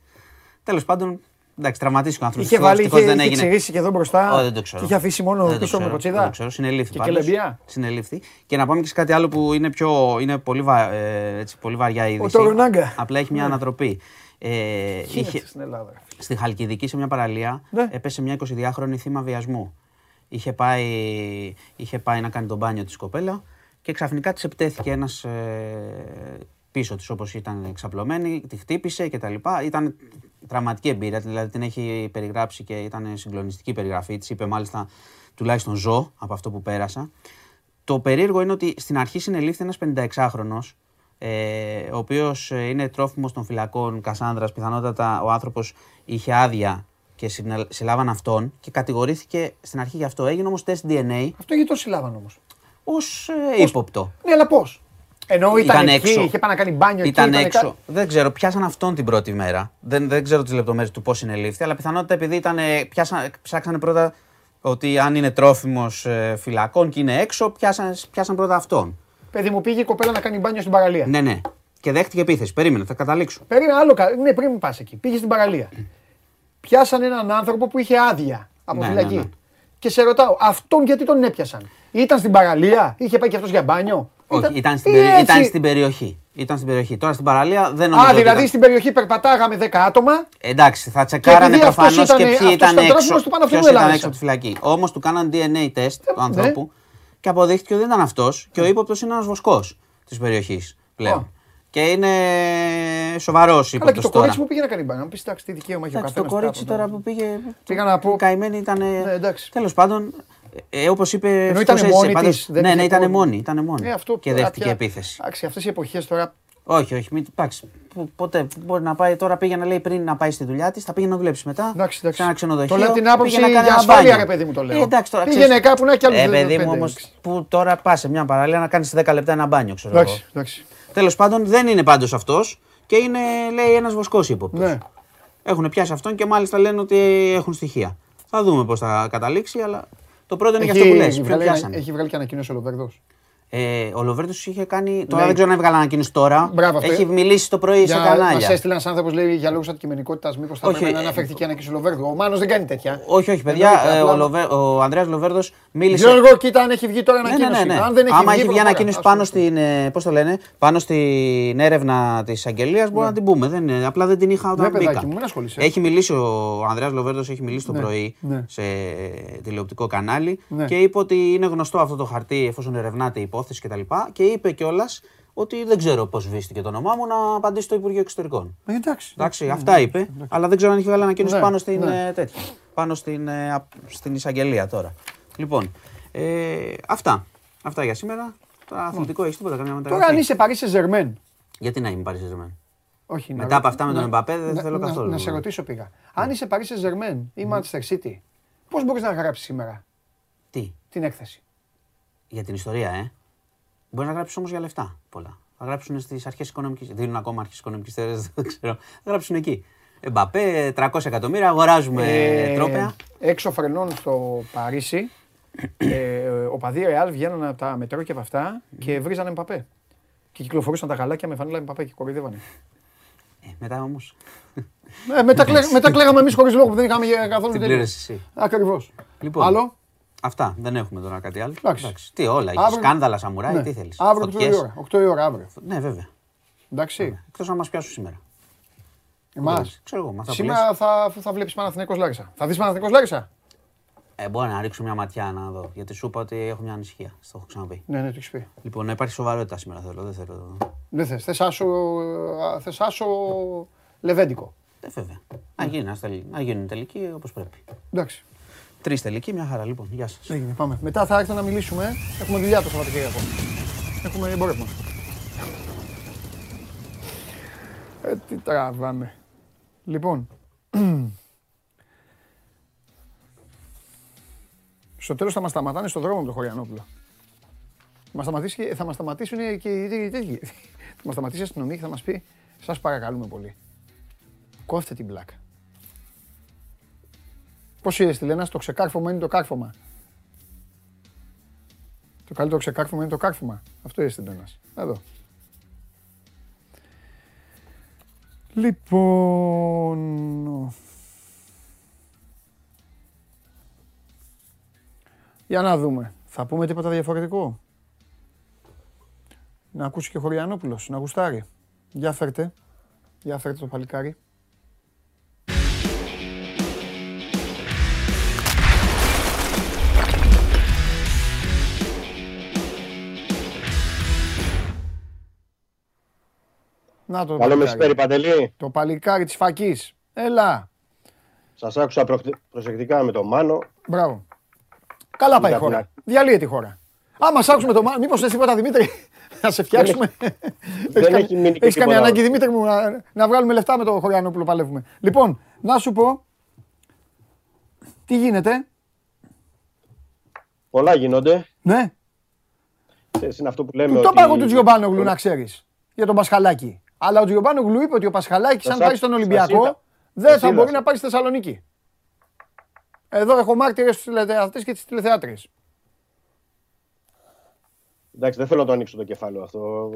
Τέλος πάντων, εντάξει, τραυματίστηκε ο άνθρωπος. Είχε βάλει, είχε, είχε ξηρίσει και εδώ μπροστά. Ω, δεν το ξέρω. Και είχε αφήσει μόνο Δεν το πίσω με ξέρω, κοτσίδα. Δεν το ξέρω, συνελήφθη. Και πάντως. κελεμπιά. Συνελήφθη. Και να πάμε και σε κάτι άλλο που είναι, πιο, είναι πολύ, βα, ε, έτσι, πολύ βαριά είδηση. Τορονάγκα. Απλά έχει μια ανατροπή. Ε, Γίνεται είχε, στην Ελλάδα. στη Χαλκιδική σε μια παραλία Ναι. έπεσε μια 22χρονη θύμα βιασμού. Είχε πάει, είχε πάει να κάνει τον μπάνιο της κοπέλα και ξαφνικά της επιτέθηκε ένας ε, πίσω της όπως ήταν εξαπλωμένη, τη χτύπησε και τα λοιπά. Ήταν τραυματική εμπειρία, δηλαδή την έχει περιγράψει και ήταν συγκλονιστική η περιγραφή της. Είπε μάλιστα τουλάχιστον ζω από αυτό που πέρασα. Το περίεργο είναι ότι στην αρχή συνελήφθη ένας 56χρονος, ε, ο οποίος ε, είναι τρόφιμος των φυλακών Κασάνδρας. Πιθανότατα ο άνθρωπος είχε άδεια και συνε- συλλάβαν αυτόν και κατηγορήθηκε στην αρχή γι' αυτό. Έγινε όμως τεστ DNA Αυτό γιατί το συλλάβαν όμως; ως ε, ύποπτο. Ναι, αλλά πώς; Ενώ ήταν, Ήταν εκεί, έξω. είχε πάει να κάνει μπάνιο Ήταν εκεί. έξω. κα- Δεν ξέρω, πιάσαν αυτόν την πρώτη μέρα. Δεν, δεν ξέρω τις λεπτομέρειες του πώς συνελήφθη, αλλά πιθανότητα επειδή ήταν, πιάσαν, ψάξανε πρώτα ότι αν είναι τρόφιμος φυλακών και είναι έξω, πιάσαν, πιάσαν πρώτα αυτόν. Παιδί μου πήγε η κοπέλα να κάνει μπάνιο στην παραλία. Ναι, ναι. Και δέχτηκε επίθεση. Περίμενε, θα καταλήξω. Περίμενε άλλο κα- Ναι, πριν πας εκεί. Πήγε στην παραλία. Πιάσαν έναν άνθρωπο που είχε άδεια από Ναι, φυλακή. ναι, ναι. Και σε ρωτάω, αυτόν γιατί τον έπιασαν; Ήταν στην παραλία, είχε πάει και αυτός για μπάνιο; Όχι, ήταν, στην, ή περι- έτσι; ήταν στην περιοχή. Ήταν στην περιοχή. Τώρα στην παραλία δεν νομίζω. Α, ότι δηλαδή ήταν. στην περιοχή περπατάγαμε 10 άτομα. Εντάξει, θα τσεκάρανε επειδή αυτός προφανώς και ήταν- ποιοι αυτός ήταν ήταν έξω, τρόφιμος, του πάνε αυτού ποιος του ήταν ελάχιστα. έξω από τη φυλακή. Όμως του κάναν DNA τεστ του ναι. ανθρώπου και αποδείχτηκε ότι δεν ήταν αυτός και ο ύποπτος είναι ένας βοσκός της περιοχής πλέον. Α. Και είναι σοβαρός Αλλά και ύποπτο το τώρα. κορίτσι που πήγε να κάνει μπάνιο. Να πεις εντάξει, τι δικαίωμα έχει ο Εντάξει, το καθένας. κορίτσι τώρα που πήγε. Πήγα να πω- η Καημένη ήταν. Ναι, εντάξει. Τέλος πάντων, ε, όπως είπε. Ενώ ευτυχώς ήταν έζησε. μόνη Πάντως- της, δεν Ναι, ναι, είχε ήταν πρόβλημα. μόνη. Ήταν μόνη. Ε, αυτό και τώρα δέχτηκε πια- επίθεση. Εντάξει, αυτές οι εποχές τώρα. Όχι, όχι, μην εντάξει. Πο- Ποτέ μπορεί να πάει τώρα πήγε να λέει πριν να πάει στη δουλειά της, θα πήγε να δουλέψει μετά. Εντάξει, εντάξει. Σε ένα ξενοδοχείο. Το λέω την άποψη πήγε να κάνει για ένα ασφάλεια, μπάνιο. ρε παιδί μου, το λέω. Ε, εντάξει, τώρα, Πήγαινε ξέρεις- κάπου να έχει άλλους Ε, δύο- παιδί πέντε, μου όμω έξι. που τώρα πα σε μια παραλία να κάνεις 10 λεπτά ένα μπάνιο, ξέρω εγώ. Εντάξει, εντάξει. Τέλος πάντων δεν είναι πάντως αυτός και είναι λέει ένας βοσκός ύποπτο. Ναι. Έχουν πιάσει αυτόν και μάλιστα λένε ότι έχουν στοιχεία. Θα δούμε πώς θα καταλήξει, αλλά το πρώτο είναι για αυτό που λε. έχει, Ποιον βγάλει, πιάσανε. έχει βγάλει και ανακοίνωση ο Λοβέρδος. Ε, ο Λοβέρδο είχε κάνει. Τώρα Ναι. δεν ξέρω αν έβγαλε ανακοίνωση τώρα. Μπράβο, αυτό. Έχει μιλήσει το πρωί σε Μα κανάλια. έστειλε ένας άνθρωπος λέει για λόγους αντικειμενικότητας, μήπως θα Όχι, πρέπει να ε, αναφερθεί και ανακοίνωση ο Λοβέρδο. Ο Μάνος δεν κάνει τέτοια. Όχι, όχι, παιδιά. Εννοείται, ε, απλά- ο, Λοβέ, ο Ανδρέας Λοβέρδος μίλησε. Γιώργο, κοίτα αν έχει βγει τώρα Ναι, ναι, ανακοίνωση. ναι, ναι. Αν δεν έχει Άμα βγει, έχει βγει προχώρα. ανακοίνωση Ας πάνω πούμε. στην, ε, πώς το λένε, πάνω στην έρευνα της αγγελίας, μπορούμε να την πούμε. Δεν, είναι- απλά δεν την είχα όταν Ναι, παιδάκι μπήκα. μου, μην ασχολείσαι. Έχει μιλήσει ο Ανδρέας Λοβέρδος, έχει μιλήσει το Ναι, πρωί ναι. σε τηλεοπτικό κανάλι Ναι. και είπε ότι είναι γνωστό αυτό το χαρτί εφόσον ερευνάται η υπόθεση κτλ. Και είπε κιόλας ότι δεν ξέρω πώς βίστηκε το όνομά μου να απαντήσει το Υπουργείο Εξωτερικών. Ε, Εντάξει. Εντάξει, αυτά είπε, αλλά δεν ξέρω αν έχει βγάλει ανακοίνωση Ναι, πάνω στην, ναι. ε, τέτοια, πάνω στην, ε, απ- στην εισαγγελία τώρα. Λοιπόν, ε, αυτά. Αυτά για σήμερα. Τώρα αθλητικό έχεις τίποτα, καμιά μεταγραφή. Τώρα αν είσαι Παρίσι Ζερμέν. Γιατί να είμαι παρισιασμένο. Όχι, Μετά να- από αυτά με τον να- Εμπαπέ δεν να- θέλω να- καθόλου. Να σε ρωτήσω πήγα. Αν είσαι Παρίσι Ζερμέν ή Manchester City, πώς μπορείς να γράψεις σήμερα; Τι, την έκθεση. για την ιστορία, ε. Μπορεί να γράψεις όμως για λεφτά πολλά. Θα γράψουν στις αρχές οικονομικής. Δίνουν ακόμα αρχές οικονομικής θέση, δεν ξέρω. Θα γράψουν εκεί. Εμπαπέ, 300 εκατομμύρια, αγοράζουμε Ε, τρόπαια. έξω φρενών στο Παρίσι, ε, ο παδί Ρεάλ βγαίνανε από τα μετρό και από αυτά και βρίζανε Εμπαπέ. Και κυκλοφορούσαν τα γαλάκια με φανέλα Εμπαπέ και κοροϊδεύανε. Ε, μετά όμως. Ε, μετά, κλαίγ, μετά κλαίγαμε εμείς χωρίς λόγο που δεν είχαμε καθόλου Την τέτοιο. πλήρωσε εσύ. Ακριβώς. Λοιπόν, Άλλο; Αυτά. Δεν έχουμε τώρα κάτι άλλο. Εντάξει. Τι όλα. Αύριο- Σκάνδαλα, σαμουράι, Ναι. τι θέλεις. Αύριο 8 η ώρα. 8 η ώρα αύριο. Ναι, βέβαια. Εντάξει. Εκτός να μας πιάσουν σήμερα. Εμάς. Ξέρω εγώ, με αυτά που Σήμερα θα, θα βλέπεις Παναθηναϊκός Λάρισα. Θα δεις Παναθηναϊκός Λάρισα; Ε, μπορεί να ρίξω μια ματιά να δω. Γιατί σου είπα ότι έχω μια ανησυχία. Στο έχω ξαναπεί. Ναι, ναι, το έχεις πει. Λοιπόν, να υπάρχει σοβαρότητα σήμερα θέλω. Δεν θέλω. Δεν θες. Θες άσο, θες άσο λεβέντικο. Ε, βέβαια. Να, γίνει, να, στελ- να γίνουν τελικοί όπως πρέπει. Εντάξει. Τρεις τελικοί, μια χαρά λοιπόν. Γεια σας. Έγινε, πάμε. Μετά θα έρθω να μιλήσουμε. Έχουμε δουλειά το Σαββατοκύριακο. Έχουμε εμπόρευμα. Ε, τι τραβάμε. Λοιπόν. Στο τέλος θα μας σταματάνε στο δρόμο με το Χωριανόπουλο. Μας σταματήσει, θα μας σταματήσουν και οι οι τέτοιοι. Θα μας σταματήσει η αστυνομία και θα μας πει σας παρακαλούμε πολύ. Κόφτε την πλάκα. Πώς είδες τη Λένα, το ξεκάρφωμα είναι το κάρφωμα; Το καλύτερο ξεκάρφωμα είναι το κάρφωμα. Αυτό είναι στην Λένας. Εδώ. Λοιπόν... Για να δούμε. Θα πούμε τίποτα διαφορετικό; Να ακούσει και ο Χωριανόπουλος, να γουστάρει. Για φέρτε. Για φέρτε το παλικάρι. Να το Καλό παλικάρι. μεσημέρι, Παντελή. Το παλικάρι της φακής. Έλα. Σας άκουσα προχτε- προσεκτικά με τον Μάνο. Μπράβο. Καλά πάει η Για χώρα. την Διαλύεται η χώρα. Άμα σ' άκουσουμε το μάτι, μήπως θες τίποτα Δημήτρη, να σε φτιάξουμε. Έχεις κα- έχει μείνει και Έχεις καμία τίποτα ανάγκη άλλο. Δημήτρη μου να, να βγάλουμε λεφτά με το Χωριανόπουλο παλεύουμε. Λοιπόν, να σου πω, τι γίνεται, Πολλά γίνονται. ναι, Ξέρεις, Είναι αυτό που λέμε. του το ότι... είπα εγώ του Τζιομπάνογλου να ξέρεις, για τον Πασχαλάκη. Αλλά ο Τζιομπάνογλου είπε ότι ο Πασχαλάκης αν Σας πάει στον σας Ολυμπιακό είδα. δεν Σας θα είδα. μπορεί να πάει στη Θεσσαλονίκη. Εδώ έχω μάρτυρες στους τηλεθεατές και τις τηλεθεάτρες. Εντάξει, δεν θέλω να το ανοίξω το κεφάλαιο αυτό.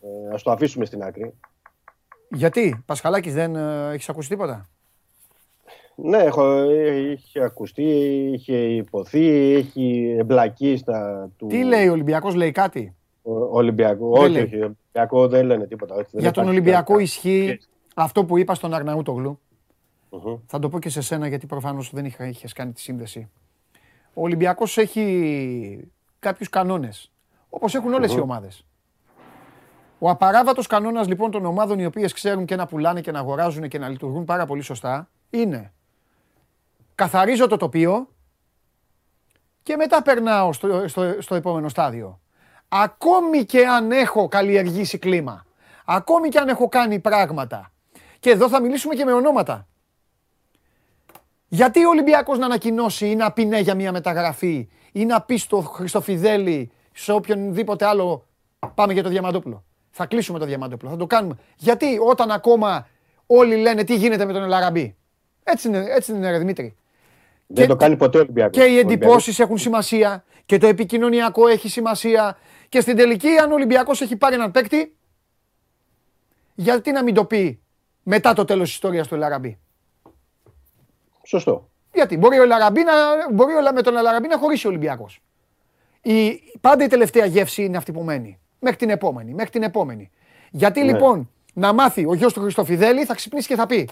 Ε, ας το αφήσουμε στην άκρη. Γιατί, Πασχαλάκης δεν ε, έχεις ακούσει τίποτα; Ναι, έχω, ε, είχε ακουστεί, είχε υποθεί, έχει εμπλακεί στα του Τι λέει ο Ολυμπιακός, λέει κάτι; Ο- Ολυμπιακού. Δεν όχι, λέει. όχι, Ολυμπιακό δεν λένε τίποτα. όχι, δεν Για τον υπάρχει Ολυμπιακό κάτι. ισχύει αυτό που είπα στον Αρναούτογλου. Μμμ. Θα το πω και σε σένα γιατί προφανώς δεν είχα, είχες κάνει τη σύνδεση. Ο Ολυμπιακός έχει κάποιους κανόνες, όπως έχουν όλες οι ομάδες. Ο απαράβατος κανόνας λοιπόν των ομάδων οι οποίες ξέρουν και να πουλάνε και να αγοράζουν και να λειτουργούν πάρα πολύ σωστά είναι καθαρίζω το τοπίο και μετά περνάω στο, στο, στο επόμενο στάδιο. Ακόμη και αν έχω καλλιεργήσει κλίμα, ακόμη και αν έχω κάνει πράγματα, και εδώ θα μιλήσουμε και με ονόματα. Γιατί ο Ολυμπιακός να ανακοινώσει ή να πει ναι για μια μεταγραφή ή να πει στο Χριστοφιδέλη, σε οποιονδήποτε άλλο, πάμε για το Διαμαντόπουλο. Θα κλείσουμε το Διαμαντόπουλο, θα το κάνουμε. Γιατί όταν ακόμα όλοι λένε τι γίνεται με τον Ελαραμπή. Έτσι είναι, έτσι είναι ρε Δημήτρη. Δεν Και- το κάνει ποτέ ο Ολυμπιακός. Και οι Ο Ολυμπιακός. εντυπώσεις έχουν σημασία και το επικοινωνιακό έχει σημασία. Και στην τελική, αν ο Ολυμπιακός έχει πάρει έναν παίκτη, γιατί να μην το πει μετά το τέλος της ιστορίας του Ελαραμπή. Σωστό. Γιατί μπορεί, ο Ελαραμπή να, μπορεί ο- με τον Ελαραμπή να χωρίσει ο Ολυμπιακός. Η, πάντα η τελευταία γεύση είναι αυτή που μένει. Μέχρι την επόμενη. Μέχρι την επόμενη. Γιατί Ναι. λοιπόν να μάθει ο γιος του Χριστοφιδέλη θα ξυπνήσει και θα πει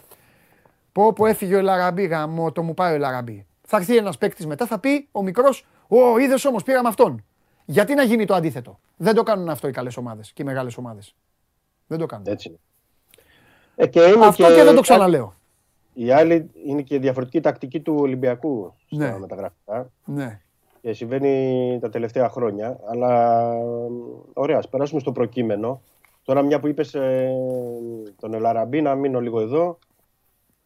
Πω πω έφυγε ο Ελαραμπή, γαμό, το μου πάει ο Ελαραμπή. Θα έρθει ένας παίκτης μετά, θα πει ο μικρός, Ω, είδες όμως, πήραμε αυτόν. Γιατί να γίνει το αντίθετο; Δεν το κάνουν αυτό οι καλές ομάδες και οι μεγάλες ομάδες. Δεν το κάνουν. Έτσι είναι. Ε, και είναι Αυτό και, δεν το ξαναλέω. Η άλλη είναι και διαφορετική τακτική του Ολυμπιακού στα Ναι. μεταγραφικά. Ναι. Και συμβαίνει τα τελευταία χρόνια. Αλλά ωραία, ας περάσουμε στο προκείμενο. Τώρα, μια που είπες ε, τον Ελαραμπή, να μείνω λίγο εδώ.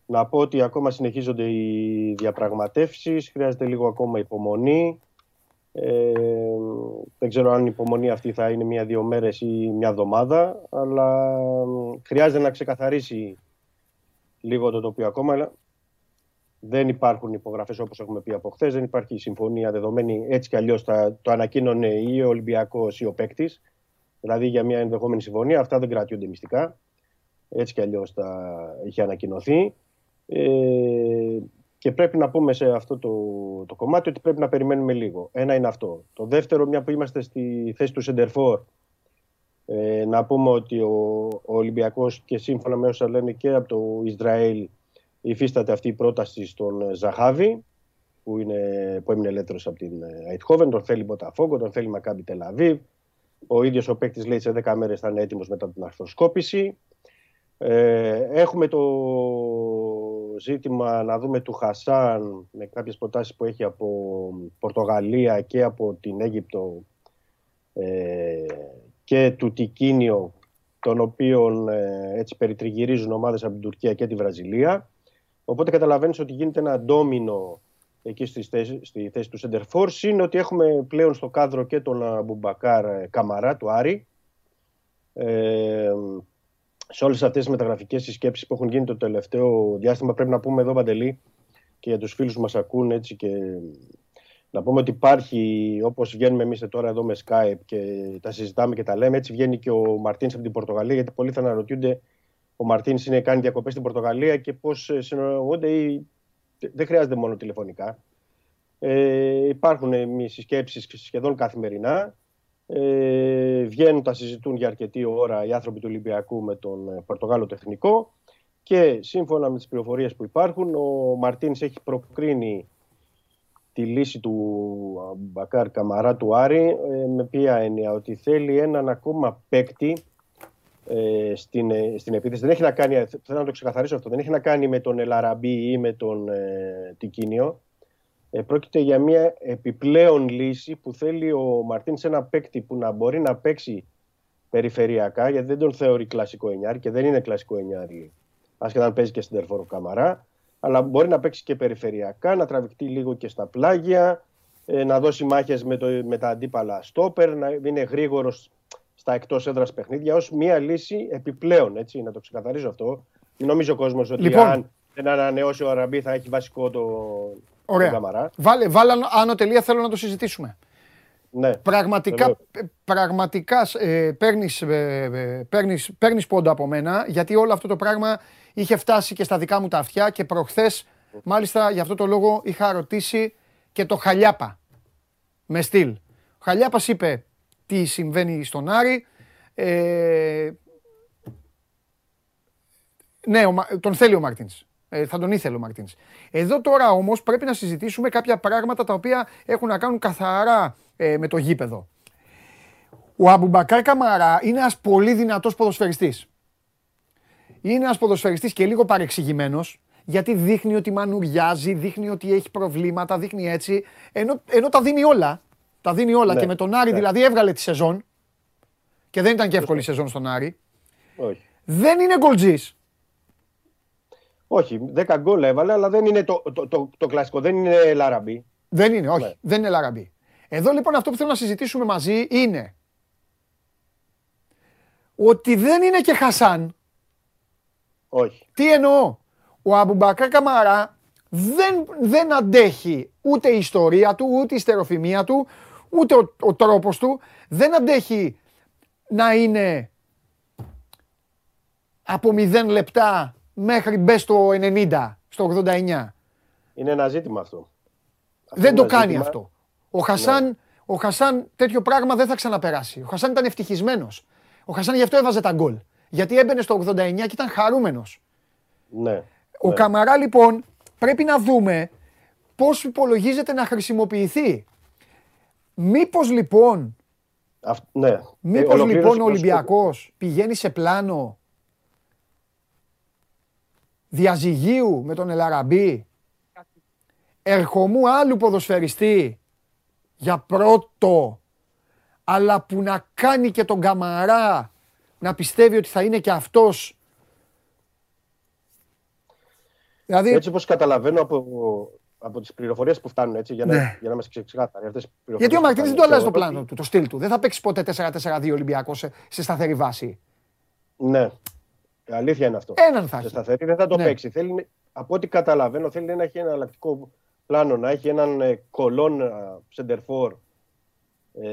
Να πω ότι ακόμα συνεχίζονται οι διαπραγματεύσεις, χρειάζεται λίγο ακόμα υπομονή. Ε, δεν ξέρω αν η υπομονή αυτή θα είναι μία-δύο μέρες ή μια εβδομάδα, αλλά ε, χρειάζεται να ξεκαθαρίσει λίγο το τοπίο ακόμα. αλλά Δεν υπάρχουν υπογραφές όπως έχουμε πει από χθες. Δεν υπάρχει συμφωνία δεδομένη έτσι κι αλλιώς το ανακοίνωνε ή ο Ολυμπιακός ή ο παίκτης. Δηλαδή για μια ενδεχόμενη συμφωνία. Αυτά δεν κρατιούνται μυστικά. Έτσι κι αλλιώς τα είχε ανακοινωθεί. Ε, και πρέπει να πούμε σε αυτό το, το κομμάτι ότι πρέπει να περιμένουμε λίγο. Ένα είναι αυτό. Το δεύτερο, μια που είμαστε στη θέση του Σεντερφόρ, ε, να πούμε ότι ο, ο Ολυμπιακός και σύμφωνα με όσα λένε και από το Ισραήλ υφίσταται αυτή η πρόταση στον Ζαχάβη που, είναι, που έμεινε ελεύθερος από την Αιτχόβεν, τον θέλει Μποταφόγκο, τον θέλει Μακάμπι Τελαβίβ. Ο ίδιος ο παίκτης λέει σε 10 μέρες θα είναι έτοιμος μετά την αρθροσκόπηση. Ε, έχουμε το ζήτημα να δούμε του Χασάν με κάποιες προτάσεις που έχει από Πορτογαλία και από την Αίγυπτο ε, και του Τικίνιο των οποίων ε, έτσι περιτριγυρίζουν ομάδες από την Τουρκία και τη Βραζιλία. Οπότε καταλαβαίνεις ότι γίνεται ένα ντόμινο εκεί στη θέση, στη θέση του Σεντερφόρ. Είναι ότι έχουμε πλέον στο κάδρο και τον Μπουμπακάρ ε, Καμαρά του Άρη. Ε, σε όλες αυτές τις μεταγραφικές συσκέψεις που έχουν γίνει το τελευταίο διάστημα πρέπει να πούμε εδώ Παντελή και για τους φίλους που μας ακούν έτσι και να πούμε ότι υπάρχει, όπως βγαίνουμε εμείς τώρα εδώ με Skype και τα συζητάμε και τα λέμε, έτσι βγαίνει και ο Μαρτίνς από την Πορτογαλία. Γιατί πολλοί θα αναρωτιούνται, ο Μαρτίνς είναι κάνει διακοπές στην Πορτογαλία και πώς συνολογούνται ή δεν χρειάζεται μόνο τηλεφωνικά. Ε, υπάρχουν συσκέψεις σχεδόν καθημερινά. Ε, βγαίνουν, τα συζητούν για αρκετή ώρα οι άνθρωποι του Ολυμπιακού με τον Πορτογάλο τεχνικό και σύμφωνα με τις πληροφορίες που υπάρχουν ο Μαρτίνς έχει προκρίνει τη λύση του Μπακάρ Καμαρά του Άρη ε, με ποια έννοια; Ότι θέλει έναν ακόμα παίκτη ε, στην, ε, στην επίθεση. Δεν έχει να κάνει, θέλω να το ξεκαθαρίσω αυτό, δεν έχει να κάνει με τον Ελαραμπή ή με τον ε, Τικίνιο. Ε, πρόκειται για μια επιπλέον λύση που θέλει ο Μαρτίν σε ένα παίκτη που να μπορεί να παίξει περιφερειακά, γιατί δεν τον θεωρεί κλασικό εννιάρι και δεν είναι κλασικό εννιάρι, άσχετα αν παίζει και στην Τερφόρο Καμαρά αλλά μπορεί να παίξει και περιφερειακά, να τραβηχτεί λίγο και στα πλάγια, ε, να δώσει μάχες με, το, με τα αντίπαλα στόπερ, να είναι γρήγορος στα εκτός έδρας παιχνίδια ως μία λύση επιπλέον, έτσι, να το ξεκαθαρίζω αυτό. Νομίζω ο κόσμος ότι Λοιπόν. αν δεν ανανεώσει ο Αραμπί θα έχει βασικό το, Ωραία. τον Καμαρά. Βάλε, βάλε άνω- άνω τελεία, θέλω να το συζητήσουμε. Ναι. Πραγματικά, Βεβαίως. ε, πραγματικά ε, παίρνεις, ε, ε, παίρνεις, παίρνεις πόντο από μένα, γιατί όλο αυτό το πράγμα είχε φτάσει και στα δικά μου τα αυτιά και προχθές, μάλιστα για αυτό το λόγο είχα ρωτήσει και το Χαλιάπα, με στυλ. Ο Χαλιάπας είπε τι συμβαίνει στον Άρη, ε, ναι, ο Μα- τον θέλει ο Μαρτίνς. Ε, θα τον ήθελε ο Μαρτίνς. Εδώ τώρα όμως πρέπει να συζητήσουμε κάποια πράγματα τα οποία έχουν να κάνουν καθαρά ε, με το γήπεδο. Ο Αμπουμπακάρ Καμαρά είναι ένας πολύ δυνατός ποδοσφαιριστής. Είναι ένας ποδοσφαιριστής και λίγο παρεξηγημένος, γιατί δείχνει ότι μανουριάζει, δείχνει ότι έχει προβλήματα, δείχνει έτσι, ενώ, ενώ τα δίνει όλα. Τα δίνει όλα Ναι, και με τον Άρη ναι. δηλαδή έβγαλε τη σεζόν και δεν ήταν και εύκολη η σεζόν στον Άρη. Όχι. Δεν είναι γκολτζής. Όχι, 10 γκολ έβαλε, αλλά δεν είναι το, το, το, το κλασικό, δεν είναι Λαραμπή. Δεν είναι, όχι. Ναι. Δεν είναι Λαραμπή. Εδώ λοιπόν αυτό που θέλω να συζητήσουμε μαζί είναι ότι δεν είναι και Χασάν. Όχι. Τι εννοώ; Ο Αμπουμπακά Καμαρά δεν, δεν αντέχει ούτε η ιστορία του, ούτε η στεροφημία του, ούτε ο, ο τρόπος του. Δεν αντέχει να είναι από 0 λεπτά μέχρι μπες στο 90, στο 89. Είναι ένα ζήτημα αυτό. Αυτό Δεν είναι το ένα κάνει ζήτημα. αυτό. Ο Χασάν, ο Χασάν τέτοιο πράγμα δεν θα ξαναπεράσει. Ο Χασάν ήταν ευτυχισμένος. Ο Χασάν γι' αυτό έβαζε τα γκολ. Γιατί έμπαινε στο 89 και ήταν χαρούμενος. Ναι. Ο ναι. Καμαρά λοιπόν πρέπει να δούμε πώς υπολογίζεται να χρησιμοποιηθεί. Μήπως λοιπόν, Αυ- ναι. μήπως Ε, ολοκλήρωση λοιπόν ο προς- Ολυμπιακός πηγαίνει σε πλάνο διαζυγίου με τον Ελαραμπή, ερχομού άλλου ποδοσφαιριστή για πρώτο, αλλά που να κάνει και τον Καμαρά να πιστεύει ότι θα είναι και αυτός. Δηλαδή, Έτσι όπως καταλαβαίνω από, από τις πληροφορίες που φτάνουν, έτσι, για να, Ναι. για να είμαστε ξεκάθαροι. Αυτές τις πληροφορίες γιατί ο που Μαρτίνης δεν φτάνουν, το αλλάζει το θεωρώ πλάνο του, το στυλ του. Δεν θα παίξει ποτέ 4-4-2 Ολυμπιακός σε, σε σταθερή βάση. ότι- Ναι. Αλήθεια είναι αυτό. Έναν θα Σε έχει. σταθερή δεν θα το Ναι. παίξει. Θέλει, από ό,τι καταλαβαίνω θέλει να έχει ένα εναλλακτικό πλάνο, να έχει έναν ε, καλό σεντερφόρ ε,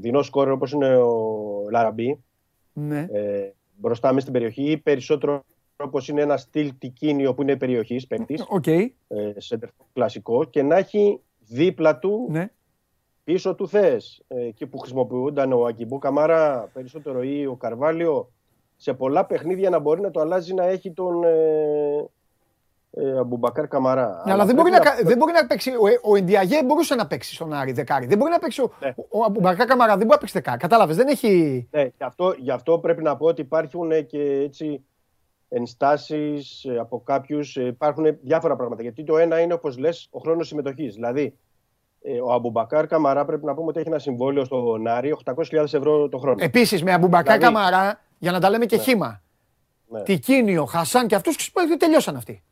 δεινό σκόρερ όπως είναι ο Ελ Αραμπί Ναι. ε, μπροστά μέσα στην περιοχή ή περισσότερο όπως είναι ένα στυλ Τικίνιο που είναι περιοχής παίκτης, Οκ. ε, σεντερφόρ κλασικό και να έχει δίπλα του Ναι. πίσω του θες ε, εκεί που χρησιμοποιούνταν ο Αγκιμπού Καμάρα περισσότερο ή ο Καρβάλιο σε πολλά παιχνίδια να μπορεί να το αλλάζει να έχει τον ε, ε, Αμπουμπακάρ Καμαρά. Ναι, αλλά δεν μπορεί, να, πρέπει κα- δεν μπορεί να παίξει. Ο, ο Εντιαγέ μπορούσε να παίξει στον Άρη δεκάρι. Δεν μπορεί να παίξει. Ο, Ναι. ο, Αμπουμπακάρ Καμαρά δεν μπορεί να παίξει δεκάρι. Κατάλαβες. Δεν έχει. Ναι, γι' αυτό, γι' αυτό πρέπει να πω ότι υπάρχουν ε, και έτσι ενστάσεις ε, από κάποιους, ε, υπάρχουν διάφορα πράγματα. Γιατί το ένα είναι, όπως λες, ο χρόνος συμμετοχής. Δηλαδή, ε, ο Αμπουμπακάρ Καμαρά πρέπει να πούμε ότι έχει ένα συμβόλαιο στον Άρη 800.000 ευρώ το χρόνο. Επίσης με Αμπουμπακά Δηλαδή- Καμαρά, για να τα λέμε και Ναι. χήμα. Ναι. Τικίνιο, Χασάν και αυτούς τελειώσαν αυτοί.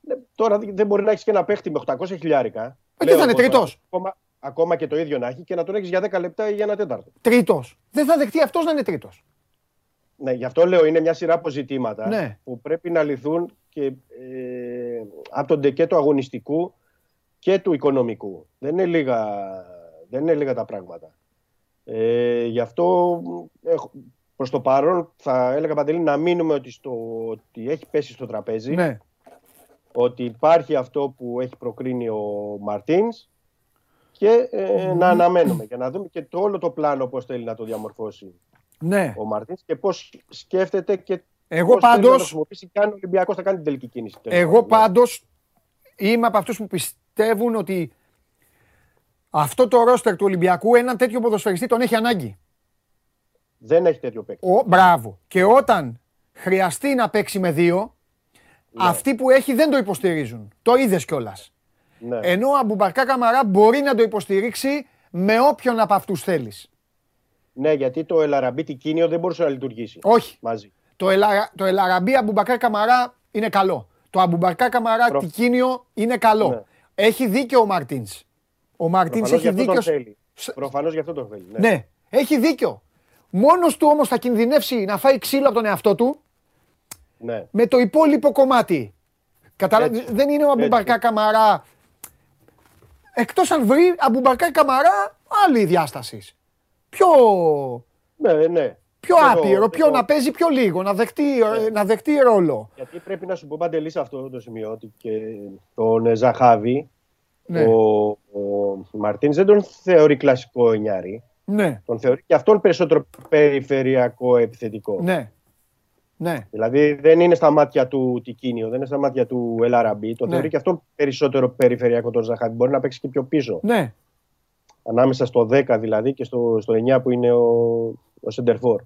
Ναι, Τώρα δεν μπορεί να έχεις και ένα παίχτη με 800 χιλιάρικα. Ε, Λέω τι θα είναι, εγώ τώρα, τρίτος; Ακόμα, ακόμα και το ίδιο να έχει και να τον έχεις για 10 λεπτά ή για ένα τέταρτο. Τρίτος. Δεν θα δεχτεί αυτός να είναι τρίτος. Ναι, γι' αυτό λέω είναι μια σειρά από ζητήματα Ναι. που πρέπει να λυθούν και ε, από τον τεκέ του αγωνιστικού και του οικονομικού. Δεν είναι λίγα, δεν είναι λίγα τα πράγματα. Ε, γι' αυτό έχω, προς το παρόν θα έλεγα Παντελή να μείνουμε ότι, στο, ότι έχει πέσει στο τραπέζι Ναι. ότι υπάρχει αυτό που έχει προκρίνει ο Μαρτίνς και ε, να αναμένουμε και να δούμε και το όλο το πλάνο πώς θέλει να το διαμορφώσει ναι. ο Μαρτίνς και πώς σκέφτεται και Εγώ πώς θέλει να το πάντως, χρησιμοποιήσει και αν ο Ολυμπιακός θα κάνει την τελική κίνηση. εγώ πάντως είμαι από αυτούς που πιστεύουν ότι αυτό το ρόστερ του Ολυμπιακού έναν τέτοιο ποδοσφαιριστή τον έχει ανάγκη. Δεν έχει τέτοιο παίκτη. Ο, μπράβο. Και όταν χρειαστεί να παίξει με δύο, αυτοί που έχει δεν το υποστηρίζουν. Το είδες κιόλας. Ναι. Ενώ ο Αμπουμπακάρ Καμαρά μπορεί να το υποστηρίξει με όποιον από αυτούς θέλεις. ναι, γιατί το Ελ Αραμπί Τικίνιο δεν μπορούσε να λειτουργήσει Όχι. μαζί. Το, Ελα, το Ελαραμπή Αμπουμπακάρ Καμαρά είναι καλό. Το Αμπουμπακάρ Καμαρά Προ- Τικίνιο είναι καλό. Ναι. Έχει δίκιο ο Μαρτίν. Ο Μαρτίν Προφανώς έχει γι' αυτό δίκιο. τον θέλει. σ- Προφανώς γι' αυτό τον θέλει. Ναι. Ναι, έχει δίκιο. Μόνος του όμως θα κινδυνεύσει να φάει ξύλο από τον εαυτό του ναι. με το υπόλοιπο κομμάτι. Καταλάβεις, Έτσι. δεν είναι ο Αμπουμπαρκά Καμαρά. Εκτός αν βρει Αμπουμπαρκά Καμαρά άλλη διάστασης. Πιο, ναι, ναι. πιο Δεν το- άπειρο, δεν πιο το- να παίζει πιο λίγο, να δεχτεί, ε, να δεχτεί ρόλο. Γιατί πρέπει να σου πω παντελή σε αυτό το σημείο ότι και τον ε, Ζαχάβη Ναι. ο, ο Μαρτίνς δεν τον θεωρεί κλασικό εννιάρι. Ναι, Τον θεωρεί και αυτόν περισσότερο περιφερειακό επιθετικό. ναι, ναι. Δηλαδή δεν είναι στα μάτια του Τικίνιο, δεν είναι στα μάτια του Ελαραμπή. Τον Ναι. θεωρεί και αυτόν περισσότερο περιφερειακό τον Ζαχάβη. Μπορεί να παίξει και πιο πίσω. ναι. Ανάμεσα στο 10 δηλαδή και στο, στο 9 που είναι ο, ο Σεντερφόρ.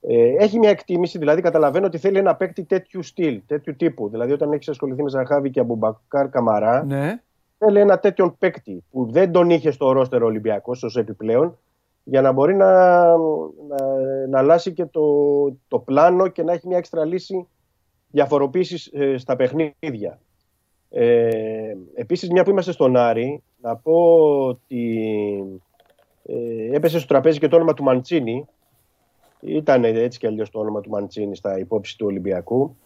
Ε, έχει μια εκτίμηση, δηλαδή καταλαβαίνω ότι θέλει ένα παίκτη τέτοιου στυλ, τέτοιου τύπου. Δηλαδή όταν έχεις ασχοληθεί με Ζαχάβη και Αμπουμπακάρ Καμαρά, ναι. θέλει ένα τέτοιον παίκτη που δεν τον είχε στο ρόστερο Ολυμπιακός ως επιπλέον για να μπορεί να, να, να αλλάσει και το, το πλάνο και να έχει μια έξτρα λύση διαφοροποίησης ε, στα παιχνίδια. Ε, επίσης, μια που είμαστε στον Άρη, να πω ότι ε, έπεσε στο τραπέζι και το όνομα του Μαντσίνη. Ήταν έτσι κι αλλιώς το όνομα του Μαντσίνη στα υπόψη του Ολυμπιακού.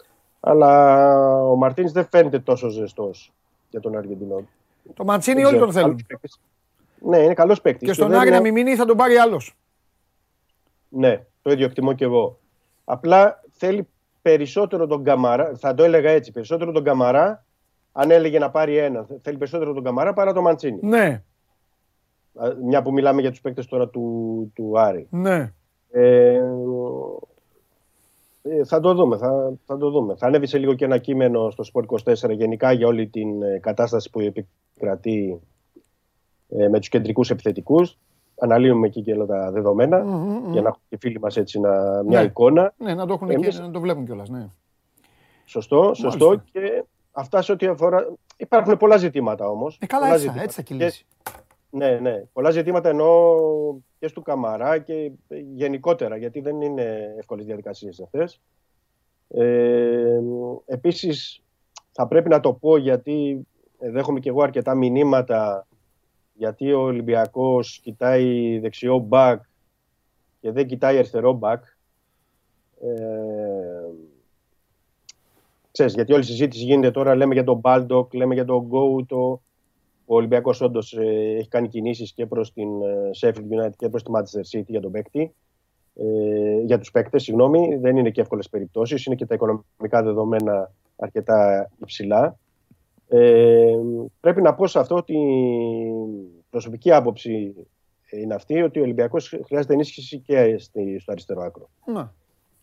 Αλλά ο Μαρτίνης δεν φαίνεται τόσο ζεστός για τον Αργεντινό. Το Μαντσίνη Δεν όλοι ξέρω, τον θέλουν. καλός παίκτης. Ναι, είναι καλός παίκτης. Και στον Άρη να μην μείνει θα τον πάρει άλλος. Ναι, το ίδιο εκτιμώ και εγώ. Απλά θέλει περισσότερο τον Καμαρά, θα το έλεγα έτσι, περισσότερο τον Καμαρά, αν έλεγε να πάρει ένα, θέλει περισσότερο τον Καμαρά παρά τον Μαντσίνη. Ναι, Α, Μια που μιλάμε για τους παίκτες τώρα του, του Άρη. ναι. Ε, ε, θα το δούμε, θα, θα το δούμε. Θα ανέβει σε λίγο και ένα κείμενο στο Sport 24 γενικά για όλη την ε, κατάσταση που επικρατεί ε, με τους κεντρικούς επιθετικούς. Αναλύουμε εκεί και όλα τα δεδομένα Μμμ, μμμ. για να έχουν και οι φίλοι μας έτσι να, μια Ναι. εικόνα. Ναι, να το έχουν Εμείς- και να το βλέπουν κιόλας. Ναι. Σωστό, σωστό. Μάλιστα. Και αυτά σε ό,τι αφορά. Υπάρχουν πολλά ζητήματα όμως. Ε, καλά, έτσι, θα- έτσι θα κυλήσει. Ναι, ναι. Πολλά ζητήματα εννοώ και στο Καμαρά και γενικότερα, γιατί δεν είναι εύκολες διαδικασίες αυτές. Ε, επίσης, θα πρέπει να το πω γιατί ε, δέχομαι και εγώ αρκετά μηνύματα γιατί ο Ολυμπιακός κοιτάει δεξιό μπακ και δεν κοιτάει αριστερό μπακ. Ε, ξέρεις, γιατί όλη η συζήτηση γίνεται τώρα, λέμε για τον Μπάλντοκ, λέμε για τον Γκόου, το... Ο Ολυμπιακός όντως έχει κάνει κινήσεις και προς την ε, Sheffield United και προς τη Manchester City για τον παίκτη. Ε, για τους παίκτες, συγγνώμη, δεν είναι και εύκολες περιπτώσεις. Είναι και τα οικονομικά δεδομένα αρκετά υψηλά. Ε, πρέπει να πω σε αυτό ότι η προσωπική άποψη είναι αυτή ότι ο Ολυμπιακός χρειάζεται ενίσχυση και στη- στο αριστερό άκρο. Να.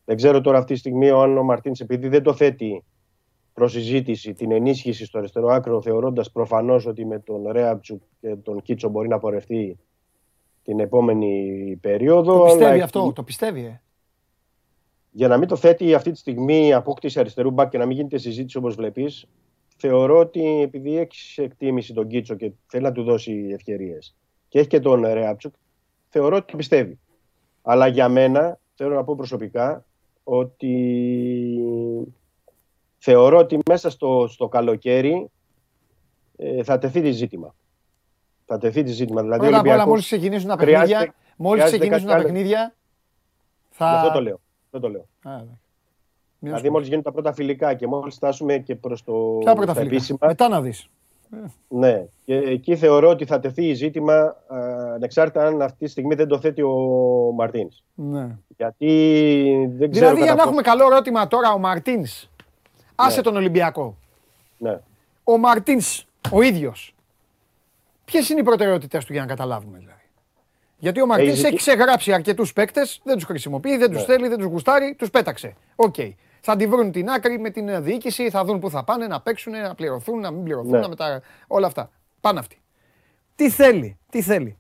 Δεν ξέρω τώρα αυτή τη στιγμή αν ο Μαρτίνς, επειδή δεν το θέτει προς συζήτηση την ενίσχυση στο αριστερό άκρο, θεωρώντας προφανώς ότι με τον Ρέαμπτσουκ και τον Κίτσο μπορεί να πορευτεί την επόμενη περίοδο. Το πιστεύει αλλά αυτό, το πιστεύει, ε. για να μην το θέτει αυτή τη στιγμή η απόκτηση αριστερού μπακ και να μην γίνεται συζήτηση όπως βλέπεις, θεωρώ ότι επειδή έχεις εκτίμηση τον Κίτσο και θέλει να του δώσει ευκαιρίες και έχει και τον Ρέαμπτσουκ, θεωρώ ότι το πιστεύει. Αλλά για μένα, θέλω να πω προσωπικά, ότι θεωρώ ότι μέσα στο, στο καλοκαίρι ε, θα τεθεί τη ζήτημα. Θα τεθεί τη ζήτημα. Δηλαδή, ο Πρώτα απ' όλα, Ολυμπιακός- μόλις ξεκινήσουν τα χρειάζεται- παιχνίδια, μόλις χρειάζεται ξεκινήσουν τα κάτι άλλο. παιχνίδια, θα... Γι' Αυτό το λέω. Αυτό το λέω. Α, εντάξει. Μην Δηλαδή, ασχοληθείς. μόλις γίνουν τα πρώτα φιλικά και μόλις φτάσουμε και προς το. Ποια πρώτα τα φιλικά; επίσημα, Μετά να δεις. Ναι, και εκεί θεωρώ ότι θα τεθεί η ζήτημα α, ανεξάρτητα αν αυτή τη στιγμή δεν το θέτει ο Μαρτίνς. Ναι. Γιατί δεν ξέρω. Δηλαδή, για κατά να πόσο- έχουμε καλό ερώτημα τώρα, ο Μαρτίνς. Άσε τον Ολυμπιακό. Ναι. Ο Μαρτίνς, ο ίδιος. Ποιες είναι οι προτεραιότητές του για να καταλάβουμε, δηλαδή; Γιατί ο Μαρτίνς ζητή- έχει ξεγράψει αρκετούς παίκτες, δεν τους χρησιμοποιεί, δεν τους Ναι. θέλει, δεν τους γουστάρει, τους πέταξε. Οκ. Θα τη βρουν την άκρη με την διοίκηση, θα δουν πού θα πάνε, να παίξουν, να πληρωθούν, να μην πληρωθούν, Ναι. να μετα... όλα αυτά. Πάνε αυτοί. Τι θέλει, τι θέλει.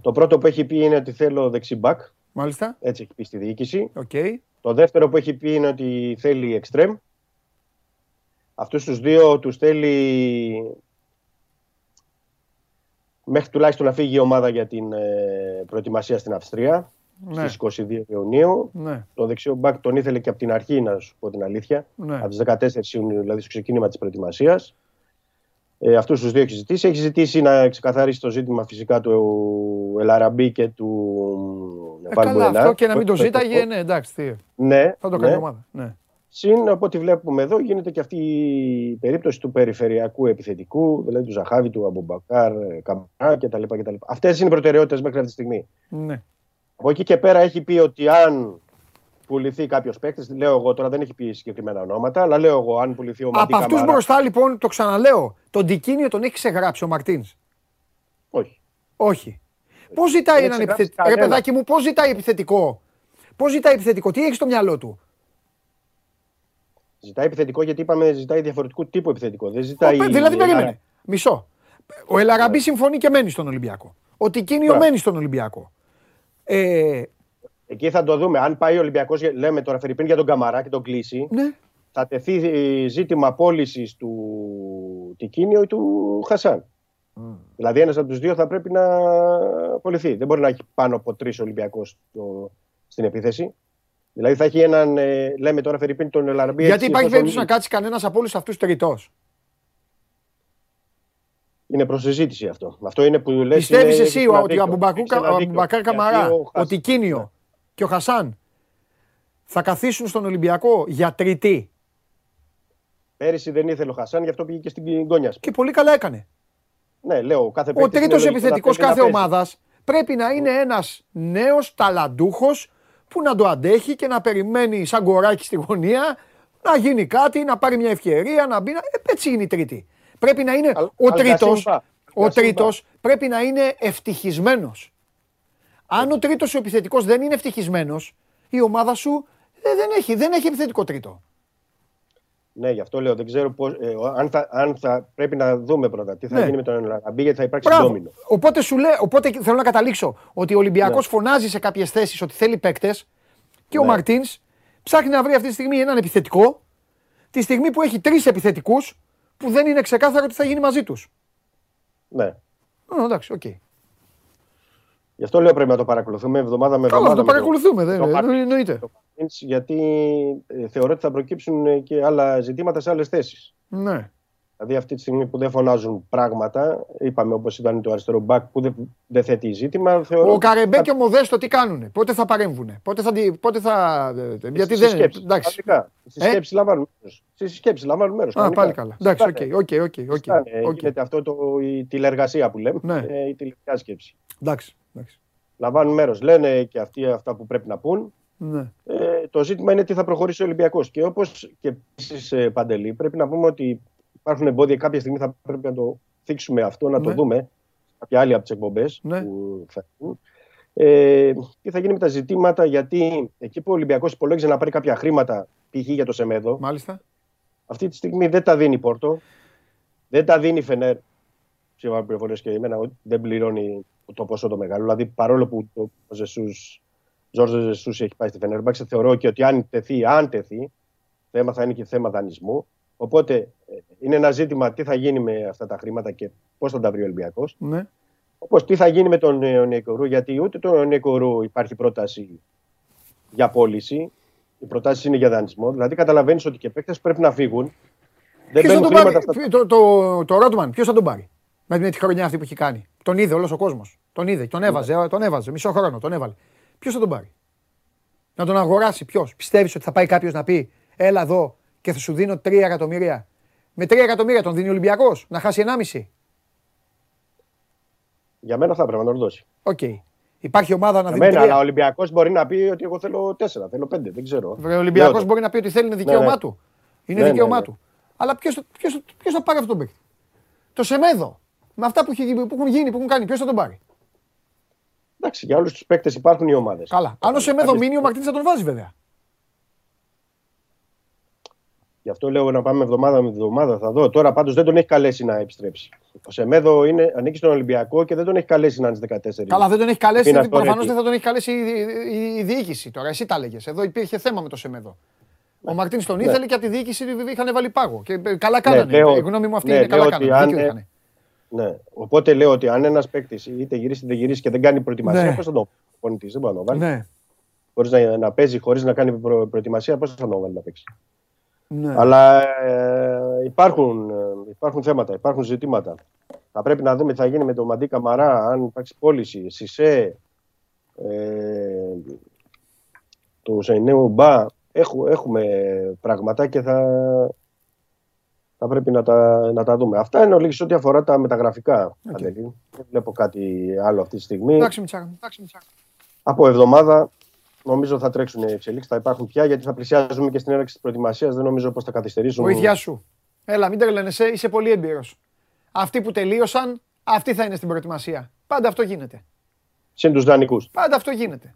Το πρώτο που έχει πει είναι ότι θέλω δεξιμπάκ. Μάλιστα. Έτσι έχει πει στη διοίκηση. Οκ. Το δεύτερο που έχει πει είναι ότι θέλει εξτρέμ. Αυτούς τους δύο τους θέλει μέχρι τουλάχιστον να φύγει η ομάδα για την ε, προετοιμασία στην Αυστρία Ναι. στις 22 Ιουνίου. Ναι. Το δεξιό μπακ τον ήθελε και από την αρχή, να σου πω την αλήθεια. Ναι. Από τις 14 Ιουνίου, δηλαδή στο ξεκίνημα της προετοιμασίας. Ε, αυτούς τους δύο έχει ζητήσει. Έχει ζητήσει να ξεκαθαρίσει το ζήτημα φυσικά του Ελαραμπή και του Ε, καλά, Βαλμπουενά. αυτό και να μην το ζήταγε, ναι, εντάξει. Τι. Ναι, Θα το κάνει ναι. η ομάδα. Ναι. Συν από ό,τι βλέπουμε εδώ γίνεται και αυτή η περίπτωση του περιφερειακού επιθετικού, δηλαδή του Ζαχάβη, του Αμπουμπακάρ, ε, Καμπρά κτλ. κτλ. Αυτές είναι οι προτεραιότητες μέχρι αυτή τη στιγμή. ναι. Από εκεί και πέρα έχει πει ότι αν πουληθεί κάποιος παίκτης, λέω εγώ τώρα δεν έχει πει συγκεκριμένα ονόματα, αλλά λέω εγώ αν πουληθεί ο Μαντί Από αυτούς Καμαρά. μπροστά λοιπόν, το ξαναλέω, τον Τικίνιο τον έχει ξεγράψει ο Μαρτίνς. Όχι. Όχι. Πώς ζητάει Δεν έναν ξεγράψει επιθετικό. Ρε κανένα. παιδάκι μου, πώς ζητάει επιθετικό; Πώς ζητάει επιθετικό, τι έχει στο μυαλό του; Ζητάει επιθετικό γιατί είπαμε ζητάει διαφορετικού τύπου επιθετικό. Δεν ζητάει. Ο, δηλαδή, ε, περίμενε. Μισό. Ο Ελαραμπή συμφωνεί και μένει στον Ολυμπιακό. Ο Τικίνιο Μπράβο. μένει στον Ολυμπιακό. Ε, Εκεί θα το δούμε. Αν πάει ο Ολυμπιακός, λέμε τώρα Φερρυπίν για τον Καμαρά και τον κλείσει, ναι. θα τεθεί ε, ζήτημα πώλησης του Τικίνιο ή του Χασάν. Δηλαδή ένας από τους δύο θα πρέπει να πωληθεί. Δεν μπορεί να έχει πάνω από τρεις Ολυμπιακού στην επίθεση. Δηλαδή θα έχει έναν, ε, λέμε τώρα Φερρυπίν τον Ελαρμπή. Γιατί έτσι, υπάρχει εφόσον περίπτωση να κάτσει κανένας από όλους αυτούς τριτός. Είναι προσυζήτηση αυτό. Αυτό είναι που λες. Πιστεύεις είναι- εσύ έχεις ένα ότι ο δίκιο. Αμπουμπακού- Έχεις ένα ο δίκιο. Αμπουμπακάρ Γιατί Καμαρά, ο ο Χασάν- Τικίνιο και ο Χασάν θα καθίσουν στον Ολυμπιακό για τριετή. Πέρυσι δεν ήθελε ο Χασάν, γι' αυτό πήγε και στην Κόνια. Και πολύ καλά έκανε. Ναι, λέω κάθε Ο παίκτης τρίτος είναι λογικό να επιθετικός θέλει να κάθε παίζει. ομάδας πρέπει να είναι ένας νέος ταλαντούχος που να το αντέχει και να περιμένει σαν κοράκι στη γωνία να γίνει κάτι, να πάρει μια ευκαιρία, να μπει. να- Ε, έτσι είναι η τρίτη. Πρέπει να είναι Αλ- ο Αλ τρίτος. Γκασίμπα. Ο Γκασίμπα. τρίτος πρέπει να είναι ευτυχισμένος. Αν ο τρίτος ο επιθετικός δεν είναι ευτυχισμένος, η ομάδα σου ε, δεν, έχει, δεν έχει επιθετικό τρίτο. Ναι, γι' αυτό λέω. Δεν ξέρω πώς, ε, αν, θα, αν θα πρέπει να δούμε πρώτα τι θα Ναι. γίνει με τον Ελαραμπή, γιατί θα υπάρξει Μπράβο. ντόμινο. Οπότε, σου λέω, οπότε θέλω να καταλήξω ότι ο Ολυμπιακός Ναι. φωνάζει σε κάποιες θέσεις ότι θέλει παίκτες και ο Ναι. Μαρτίνς ψάχνει να βρει αυτή τη στιγμή έναν επιθετικό τη στιγμή που έχει τρεις επιθετικούς που δεν είναι ξεκάθαρο τι θα γίνει μαζί τους. Ναι. εντάξει, οκ. Γι' αυτό λέω πρέπει να το παρακολουθούμε εβδομάδα με Καλά, εβδομάδα. θα το με παρακολουθούμε, δεν το Μαρτίν. εννοείται. Γιατί ε, θεωρώ ότι θα προκύψουν ε, και άλλα ζητήματα σε άλλες θέσεις. Ναι. Δηλαδή αυτή τη στιγμή που δεν φωνάζουν πράγματα, είπαμε όπως ήταν το αριστερό μπακ που δεν, δεν θέτει ζήτημα. Θεωρώ... Ο Καρεμπέ και ο Μοδέστο τι κάνουνε, πότε θα παρέμβουνε, πότε θα. δι- Πότε θα ε, γιατί Στις δεν. σκέψεις, Εντάξει. κανονικά. Στις Ε; σκέψεις λαμβάνουν μέρος. Στις σκέψεις λαμβάνουν μέρος. Α, κανονικά. πάλι καλά. Εντάξει, οκ, Συζητάνε. οκ, οκ, οκ, Συζητάνε. οκ. Γίνεται αυτό το, η τηλεργασία που λέμε, Ναι. ε, η τηλεργασία σκέψη. Εντάξει. εντάξει. Λαμβάνουν μέρος. Λένε και αυτοί αυτά που πρέπει να πουν. Ναι. Ε, το ζήτημα είναι τι θα προχωρήσει ο Ολυμπιακός. Και όπως και επίσης ε, Παντελή, πρέπει να πούμε ότι υπάρχουν εμπόδια. Κάποια στιγμή θα πρέπει να το θίξουμε αυτό, να το Ναι. δούμε. Κάποια άλλη από τις εκπομπές Ναι. που θα γίνουν. Ε, τι θα γίνει με τα ζητήματα, γιατί εκεί που ο Ολυμπιακός υπολόγιζε να πάρει κάποια χρήματα, π.χ. για το Σεμέδο, Μάλιστα. αυτή τη στιγμή δεν τα δίνει η Πόρτο, δεν τα δίνει η Φενέρ. Σύμφωνα με πληροφορίες και εμένα, ότι δεν πληρώνει το ποσό το μεγάλο. Δηλαδή, παρόλο που το Ζεσούς, Ζόρζε Ζεσούς έχει πάει στη Φενέρμπαξ, θεωρώ και ότι αν τεθεί, αν τεθεί, θέμα θα είναι και θέμα δανεισμού. Οπότε ε, είναι ένα ζήτημα τι θα γίνει με αυτά τα χρήματα και πώς θα τα βρει ο Ολυμπιακός. Ναι. Όπως τι θα γίνει με τον Νεκορού, γιατί ούτε τον Νεκορού υπάρχει πρόταση για πώληση. Οι προτάσεις είναι για δανεισμό. Δηλαδή, καταλαβαίνεις ότι και παίκτες πρέπει να φύγουν. Δεν Ποιος θα μπαίνουν τον χρήματα πάρει, στα το, το, το Ρότμαν, ποιος θα τον πάρει; Με, με τη χρονιά αυτή που έχει κάνει. Τον είδε όλος ο κόσμος. Τον είδε, τον έβαζε, Ναι. τον έβαζε. Μισό χρόνο τον έβαλε. Ποιος θα τον πάρει; Να τον αγοράσει, ποιος; Πιστεύεις ότι θα πάει κάποιος να πει, Έλα εδώ και θα σου δίνω 3 εκατομμύρια. Με 3 εκατομμύρια τον δίνει ο Ολυμπιακός να χάσει 1,5. Για μένα θα πρέπει να τον δώσει. Οκ. Υπάρχει ομάδα να Για δίνει μένα, αλλά ο 3. Ολυμπιακός μπορεί να πει ότι εγώ θέλω 4, θέλω 5, δεν ξέρω. Ο Ολυμπιακός Λέω το. μπορεί να πει ότι θέλει, είναι δικαίωμά Ναι, ναι. του. Είναι Ναι, ναι, δικαίωμά ναι. του. Αλλά ποιος θα πάρει αυτόν τον παίκτη; Το Σεμέδο. Με αυτά που, έχει- που έχουν γίνει, που έχουν κάνει, ποιος θα τον πάρει; Εντάξει, για όλους τους παίκτες υπάρχουν οι ομάδες. Καλά. Αν ο Σεμέδο μείνει, ο Μαρτίνης θα τον βάζει βέβαια. Γι' αυτό λέω να πάμε εβδομάδα με εβδομάδα. Θα δω. Τώρα πάντως δεν τον έχει καλέσει να επιστρέψει. Ο Σεμέδο είναι, ανήκει στον Ολυμπιακό και δεν τον έχει καλέσει να είναι στις 14. Καλά, δεν τον έχει καλέσει. Είναι γιατί Προφανώς αυτορέτη. δεν θα τον έχει καλέσει η, η, η διοίκηση τώρα. Εσύ τα έλεγε. Εδώ υπήρχε θέμα με το Σεμέδο. Ο Μαρτίνης τον ήθελε και από τη διοίκηση είχαν βάλει πάγο. Και ε, καλά κάνανε. λέω- η γνώμη μου αυτή ναι, είναι καλά λέω ότι κάνανε. αν, Δίκιο ε, είχανε. Ναι. Οπότε λέω ότι αν ένας παίκτης είτε γυρίσει είτε δεν γυρίσει και δεν κάνει προετοιμασία, Ναι. πώς θα τον πονητή, δεν μπορεί να τον βάλει. Ναι, Χωρίς να, να παίζει χωρίς να κάνει προ, προετοιμασία, πώς θα τον βάλει να παίξει; Ναι. Αλλά ε, υπάρχουν, ε, υπάρχουν θέματα, υπάρχουν ζητήματα. Θα πρέπει να δούμε τι θα γίνει με τον Μαντί Καμαρά, αν υπάρξει πώληση, Σισε, ε, το Σεϊνέου Μπα. Έχου- έχουμε πράγματα και θα, θα πρέπει να τα, να τα δούμε. Αυτά είναι ολίγης ό,τι αφορά τα μεταγραφικά. Παντελή. Δεν βλέπω κάτι άλλο αυτή τη στιγμή. Εντάξει, Μιτσάκα. μου, εντάξει, Μιτσάκα. Από εβδομάδα νομίζω θα τρέξουν οι εξελίξεις, θα υπάρχουν πια γιατί θα πλησιάζουμε και στην έναρξη της προετοιμασίας. Δεν νομίζω πως θα καθυστερήσουν. Βοήθειά σου. Έλα, μην τρελαίνεσαι, είσαι πολύ έμπειρος. Αυτοί που τελείωσαν, αυτοί θα είναι στην προετοιμασία. Πάντα αυτό γίνεται. Συν τους δανεικού. Πάντα αυτό γίνεται.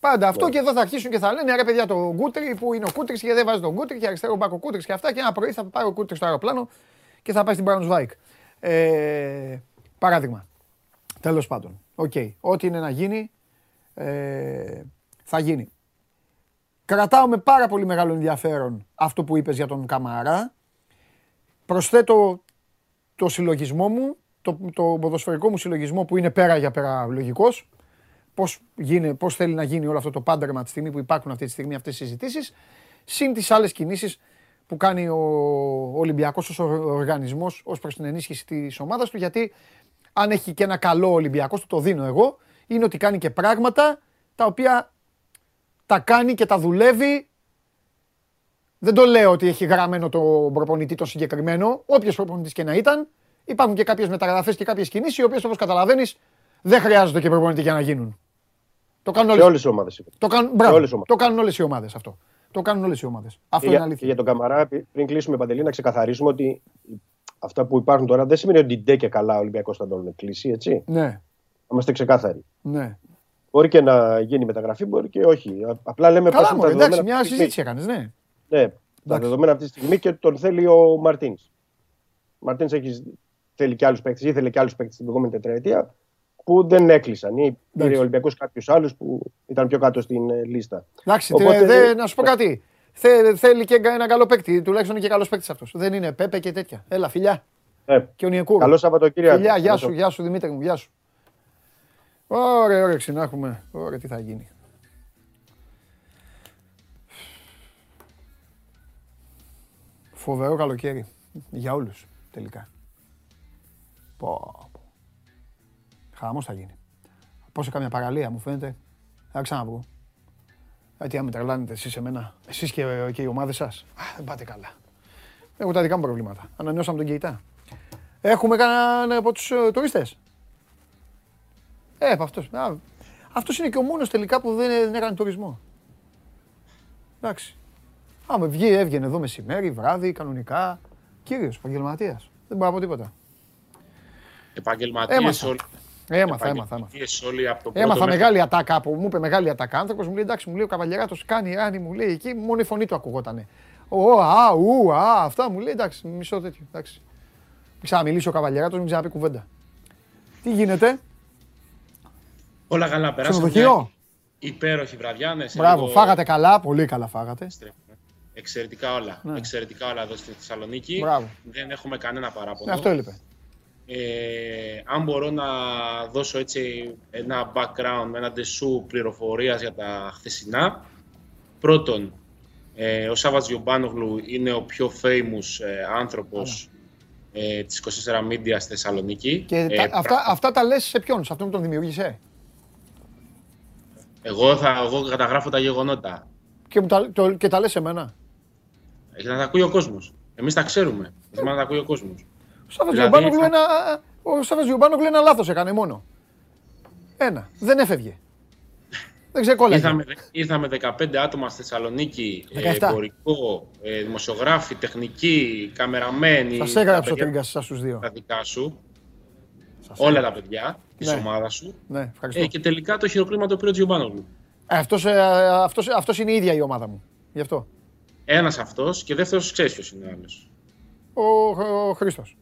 Πάντα Ναι. αυτό και εδώ θα αρχίσουν και θα λένε ρε παιδιά το Γκούτρι που είναι ο Κούτρις και δεν βάζει τον Γκούτρι και αριστερό μπάκο Κούτρις και αυτά. Και ένα πρωί θα πάει ο Κούτρις στο αεροπλάνο και θα πάει στην Μπράουνσβάικ. Ε, παράδειγμα. Τέλος πάντων. Οκ. Ό,τι είναι να γίνει ε, θα γίνει. Κρατάω με πάρα πολύ μεγάλο ενδιαφέρον αυτό που είπες για τον Καμαρά. Προσθέτω το συλλογισμό μου, το, το ποδοσφαιρικό μου συλλογισμό που είναι πέρα για πέρα λογικός. Πώς, γίνει, πώς θέλει να γίνει όλο αυτό το πάντρεμα τη στιγμή που υπάρχουν αυτή τη στιγμή αυτές οι συζητήσεις. Συν τις άλλες κινήσεις που κάνει ο Ολυμπιακός ως ο- οργανισμός ως προς την ενίσχυση της ομάδας του. Γιατί αν έχει και ένα καλό Ολυμπιακός, του το δίνω εγώ, είναι ότι κάνει και πράγματα τα οποία τα κάνει και τα δουλεύει. Δεν το λέω ότι έχει γραμμένο το προπονητή το συγκεκριμένο, όποιος προπονητής και να ήταν. Υπάρχουν και κάποιες μεταγραφές και κάποιες κινήσεις, οι οποίες όπως καταλαβαίνεις δεν χρειάζονται και προπονητή για να γίνουν. Το κάνουν Σε όλε όλες τι ομάδες. το κάνουν, μπράβο, όλες τις ομάδες. το κάνουν όλες οι ομάδες αυτό. Το κάνουν όλες οι ομάδες. Αυτό Και είναι για, αλήθεια. και για τον Καμαρά, πι- πριν κλείσουμε παντελή, να ξεκαθαρίσουμε ότι αυτά που υπάρχουν τώρα δεν σημαίνει ότι ντε και καλά ο Ολυμπιακός θα τον κλείσει, έτσι. Ναι, Να είμαστε ξεκάθαροι. ναι. Μπορεί και να γίνει μεταγραφή, μπορεί και όχι. Α- Απλά λέμε πώς Καλά είναι μου, τα εντάξει, δεδομένα μια αυτή τη στιγμή. συζήτηση έκανες, ναι. Ναι, τα δεδομένα αυτή τη στιγμή και τον θέλει ο Μαρτίνς. Ο Μαρτίν θέλει και άλλους παίκτες, ήθελε και άλλους παίκτες την προηγούμενη τετραετία που δεν έκλεισαν. Ή πήρε ο Ολυμπιακός κάποιους άλλους που ήταν πιο κάτω στην ε, λίστα. Εντάξει, Οπότε τε- δε- δεν- να σου πω κάτι. Θε- θέλει και ένα καλό παίκτη, τουλάχιστον και καλός παίκτης αυτός. Δεν είναι Πέπε και τέτοια. Έλα, φιλιά. Ε, Και ο Νιεκούρου. Καλό Σαββατοκύριακο. Φιλιά, γεια Καλό σου, γεια σου Δημήτρη μου, γεια σου. Ωραία, ωραία, να έχουμε. Ωραία, τι θα γίνει. Φοβερό καλοκαίρι. Για όλους. τελικά. Πω, πω. Χαμός θα γίνει. Πόσο καμιά παραλία μου φαίνεται. Θα ξαναβγώ. Γιατί αν με τρελάνετε εσείς εμένα, εσείς και, και οι ομάδες σας, α, δεν πάτε καλά. Έχω τα δικά μου προβλήματα. Ανανεώσαμε τον Κεϊτά. Έχουμε κανέναν από τους ε, τουρίστες; Ε, από αυτός. Α, αυτός είναι και ο μόνος τελικά που δεν, δεν έκανε τουρισμό. Εντάξει. Άμα βγει, έβγαινε εδώ μεσημέρι, βράδυ, κανονικά. Κύριος, επαγγελματίας. Δεν μπορώ να πω τίποτα. Επαγγελματίες Έμαθα. όλοι. Έμαθα, έμαθα, έμαθα. επαγγελματίες όλοι από το πρώτο Έμαθα μέχρι- μεγάλη ατάκα από μου είπε μεγάλη ατάκα άνθρωπος. Μου λέει εντάξει, μου λέει ο καβαλιαράτο κάνει ράνι, μου λέει εκεί, μόνο η φωνή του ακουγότανε. Ω, α, ου, α, αυτά μου λέει εντάξει, μισό τέτοιο. Εντάξει. Μην ξαναμιλήσει ο καβαλιαράτο, μην ξαναπεί κουβέντα. Τι γίνεται, Όλα καλά, περάσαμε. ξενοδοχείο. μια Υπέροχη βραδιά. Ναι, σε Μπράβο, λίγο φάγατε καλά, πολύ καλά φάγατε. επιστρέφουμε. Εξαιρετικά όλα. Ναι. Εξαιρετικά όλα εδώ στη Θεσσαλονίκη. Μπράβο. Δεν έχουμε κανένα παράπονο. Ναι, αυτό έλειπε. Ε, αν μπορώ να δώσω έτσι ένα background, ένα ντεσού πληροφορίας για τα χθεσινά. Πρώτον, ε, ο Σάββατς Γιομπάνογλου είναι ο πιο famous ε, άνθρωπος ε, της 24 Media στη Θεσσαλονίκη. Και Ε, τα- αυτά, αυτά τα λες σε ποιον, σε αυτόν που τον δημιούργησε; Εγώ, θα, εγώ καταγράφω τα γεγονότα. Και, μου τα, το, και τα λες σε μένα. Για να τα ακούει ο κόσμος. Εμείς τα ξέρουμε. Θέλουμε να τα ακούει ο κόσμος. Ο Σάββατς Δηλαδή, Γιομπάνογλου θα- ένα, ο Σάββατς Γιομπάνογλου ένα λάθος έκανε μόνο. Ένα. Δεν έφευγε. Δεν ξεκόλλαγε. Ήρθαμε, ήρθαμε 15 άτομα στη Θεσσαλονίκη, ε, 17. εμπορικό, ε, δημοσιογράφοι, τεχνικοί, καμεραμένοι. Σας τα έγραψε ο παιδιά- Τρίγκας σας τους δύο. Τα δικά σου, Σας όλα έγραψε. τα παιδιά της Ναι. ομάδας σου. Ναι, ευχαριστώ. Ε, και τελικά το χειροκρότημα το πήρε ο Τζιομπάνογλου. Ε, αυτός, ε, αυτός, αυτός είναι η ίδια η ομάδα μου. Γι' αυτό. Ένας αυτός και δεύτερος ξέρεις ποιος είναι ο άλλος. Ο, ο Χρήστος.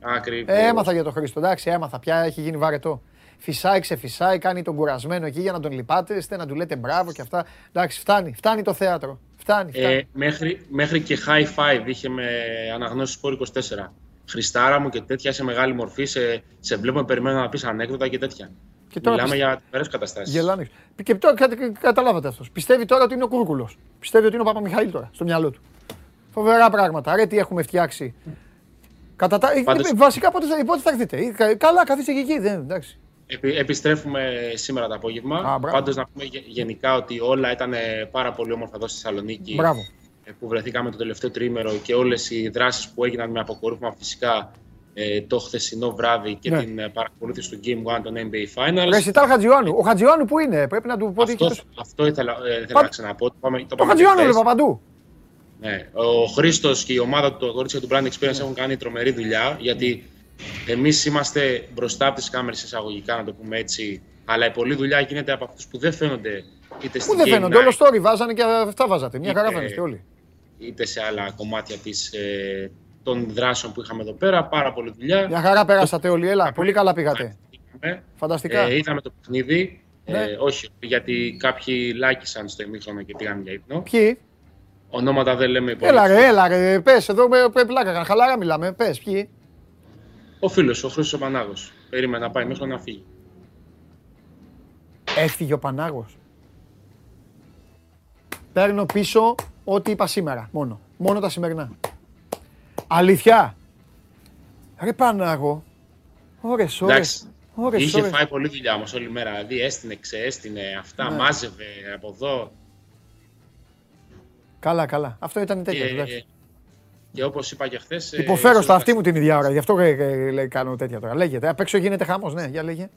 Ακριβώς. Ε, έμαθα για τον Χρήστο. Εντάξει, έμαθα. Πια έχει γίνει βαρετό. Φυσάει, ξεφυσάει, κάνει τον κουρασμένο εκεί για να τον λυπάτε, είστε να του λέτε μπράβο και αυτά. Εντάξει, φτάνει. Φτάνει το θέατρο. Φτάνει, φτάνει. Ε, μέχρι, μέχρι και high five είχε με αναγνώση Sport 24. Χριστάρα μου και τέτοια σε μεγάλη μορφή, σε, σε βλέπουμε, περιμένω να πεις ανέκδοτα και τέτοια. Και τώρα Μιλάμε πιστε- για τυπερές καταστάσεις. Γελάνε. Και τώρα κα- κα- καταλάβατε αυτός. Πιστεύει τώρα ότι είναι ο Κούρκουλος. Πιστεύει ότι είναι ο Παπαμιχαήλ τώρα στο μυαλό του. Φοβερά πράγματα. Ρε, τι έχουμε φτιάξει. Κατά τα... Πάντως- ε, Βασικά πότε θα, πότε θα έρθετε; Ε, κα- Καλά, καθίστε και εκεί. Δεν, εντάξει. Επι- επιστρέφουμε σήμερα το απόγευμα. Α, μπράβο. Πάντως να πούμε γε- γενικά ότι όλα ήταν ε, πάρα πολύ όμορφα εδώ στη Θεσσαλονίκη. Μπράβο. Ε, Που βρεθήκαμε το τελευταίο τρίμερο και όλες οι δράσεις που έγιναν με αποκορύφωμα φυσικά ε, το χθεσινό βράδυ και Ναι. την ε, παρακολούθηση του Game 1 των NBA Finals. Ρεσιτάλ Χατζιωάννου. Ο Χατζιωάννου που είναι, πρέπει να του πω ότι έχει Αυτό, το- αυτό ήθελα, ε, ήθελα Πα- να ξαναπώ. Το, πάμε- το Το πάμε Χατζιωάννου και χθες. βλέπα παντού. Ναι. Ο Χρήστος και η ομάδα του, το κορίτσια του Brand Experience έχουν κάνει τρομερή δουλειά γιατί εμείς είμαστε μπροστά από τις κάμερες εισαγωγικά, να το πούμε έτσι. Αλλά η πολλή δουλειά γίνεται από αυτούς που δεν φαίνονται είτε Πού στην δεν Game φαίνονται. Night, Όλο story βάζανε και αυτά βάζατε. Μια χαρά Είτε- φαίνεστε όλοι. Είτε σε άλλα κομμάτια της, ε, των δράσεων που είχαμε εδώ πέρα. Πάρα πολλή δουλειά. Μια χαρά πέρασατε όλοι. Έλα, πολύ καλά πήγατε. Είχαμε. Φανταστικά. Ε, είδαμε το παιχνίδι. Ναι. Ε, όχι, γιατί κάποιοι λάκησαν στο ημίχρονο και πήγαν για ύπνο. Ποιοι; Ονόματα δεν λέμε υπόλοιπα. Έλα ρε, έλα ρε. Πες, εδώ με με πλάκα. Χαλαρά μιλάμε. Πες, ποιοι; Ο φίλος, ο Χρήστος ο Πανάγος. Περίμενε να πάει μέχρι να φύγει. Έφυγε ο Πανάγος. Παίρνω πίσω ό,τι είπα σήμερα. Μόνο. Μόνο τα σημερινά. Αλήθεια. Ρε Πανάγο. Ωρες, ώρες. Εντάξει. Ώρες, Είχε ώρες. φάει πολλή δουλειά όμως όλη μέρα. Δηλαδή έστεινε, ξέστεινε, αυτά, Ναι. μάζευε από εδώ. Καλά, καλά. Αυτό ήταν η τέτοια. του, εντάξει. Και, και όπως είπα και χθες. Υποφέρω στα αυτή μου την ίδια ώρα. Γι' αυτό ε, ε, λέει, κάνω τέτοια τώρα. Λέγεται. Απ' έξω γίνεται χαμός. Ναι, για λέγε.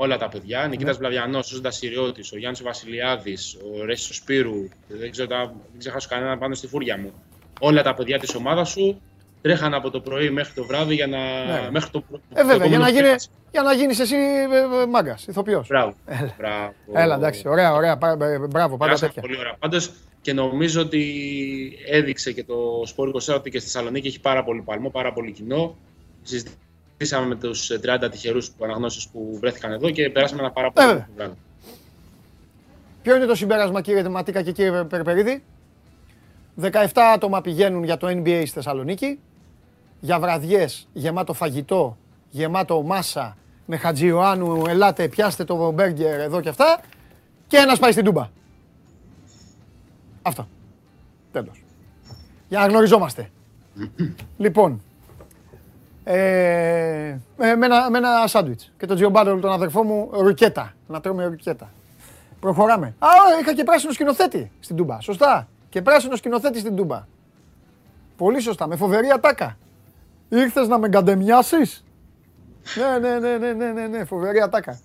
Όλα τα παιδιά. Νικήτας Ναι. Βλαβιανός, ο Ζώντα Σιριώτη, ο Γιάννης Βασιλιάδης, ο Ρέσο Σπύρου. Δεν, ξέρω, τα- δεν ξεχάσω κανένα πάνω στη φούρια μου. Όλα τα παιδιά της ομάδας σου τρέχαν από το πρωί μέχρι το βράδυ για να. Ναι. Μέχρι το, Ε, βέβαια, για να, γίνει, γίνει. για να γίνεις εσύ ε, ε, μάγκας, ηθοποιός. Μπράβο. Έλα. Μπράβο. Έλα, εντάξει, ωραία, ωραία. πα- ε, Μπράβο, πάντα Περάσαμε τέτοια. πολύ ωραία. Πάντως και νομίζω ότι έδειξε και το Σπόρ 24 ότι και στη Θεσσαλονίκη έχει πάρα πολύ παλμό, πάρα πολύ κοινό. Συζητήσαμε με τους 30 τυχερούς αναγνώσεις που βρέθηκαν εδώ και περάσαμε ένα πάρα πολύ Ε, ωραίο βέβαια. βράδυ. Ποιο είναι το συμπέρασμα, κύριε Ματίκα και κύριε Περπερίδη; 17 άτομα πηγαίνουν για το NBA στη Θεσσαλονίκη. Για βραδιές, γεμάτο φαγητό, γεμάτο μάσα, με Χατζιωάννου, ελάτε, πιάστε το μπέργκερ εδώ και αυτά. Και ένας πάει στην Τούμπα. Αυτό. Τέλος. Για να γνωριζόμαστε. λοιπόν, Ε, με, με ένα, με ένα σάντουιτς. Και τον Τζιομπάνο, τον αδερφό μου, ρουκέτα. Να τρώμε ρουκέτα. Προχωράμε. Α, είχα και πράσινο σκηνοθέτη στην Τούμπα. Σωστά. Και πράσινο σκηνοθέτη στην Τούμπα. Πολύ σωστά. Με φοβερή ατάκα. Ήρθες να με γκαντεμιάσεις; ναι, ναι, ναι, ναι, ναι, ναι, ναι, φοβερή ατάκα.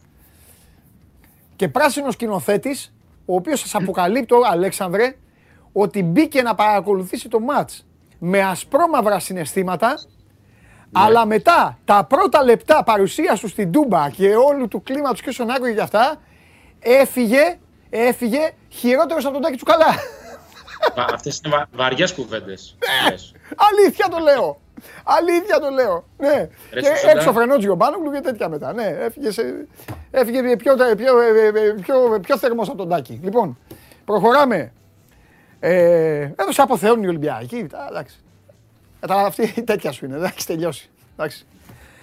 Και πράσινο σκηνοθέτης, ο οποίος σας αποκαλύπτω, Αλέξανδρε, ότι μπήκε να παρακολουθήσει το μάτς με ασπρόμαυρα συναισθήματα, αλλά μετά τα πρώτα λεπτά παρουσίας του στην Τούμπα και όλου του κλίματος και όσον άκουγε και αυτά, έφυγε, έφυγε χειρότερος από τον Τάκη Τσουκαλά. Αυτές είναι βα, βαριές κουβέντες. Αλήθεια το λέω. Αλήθεια το λέω. Ναι. Ρε, και Σωσόντα. έξω φρενότζιο Μπάνογλου και τέτοια μετά. Ναι, έφυγε, σε, έφυγε πιο, πιο, πιο, πιο, πιο θερμός από τον Τάκη. Λοιπόν, προχωράμε. Ε, έδωσε αποθεώνει οι Ολυμπιακοί. Τα, εντάξει. Ε, τα, αυτή η τέτοια σου είναι. Εντάξει, τελειώσει. Εντάξει.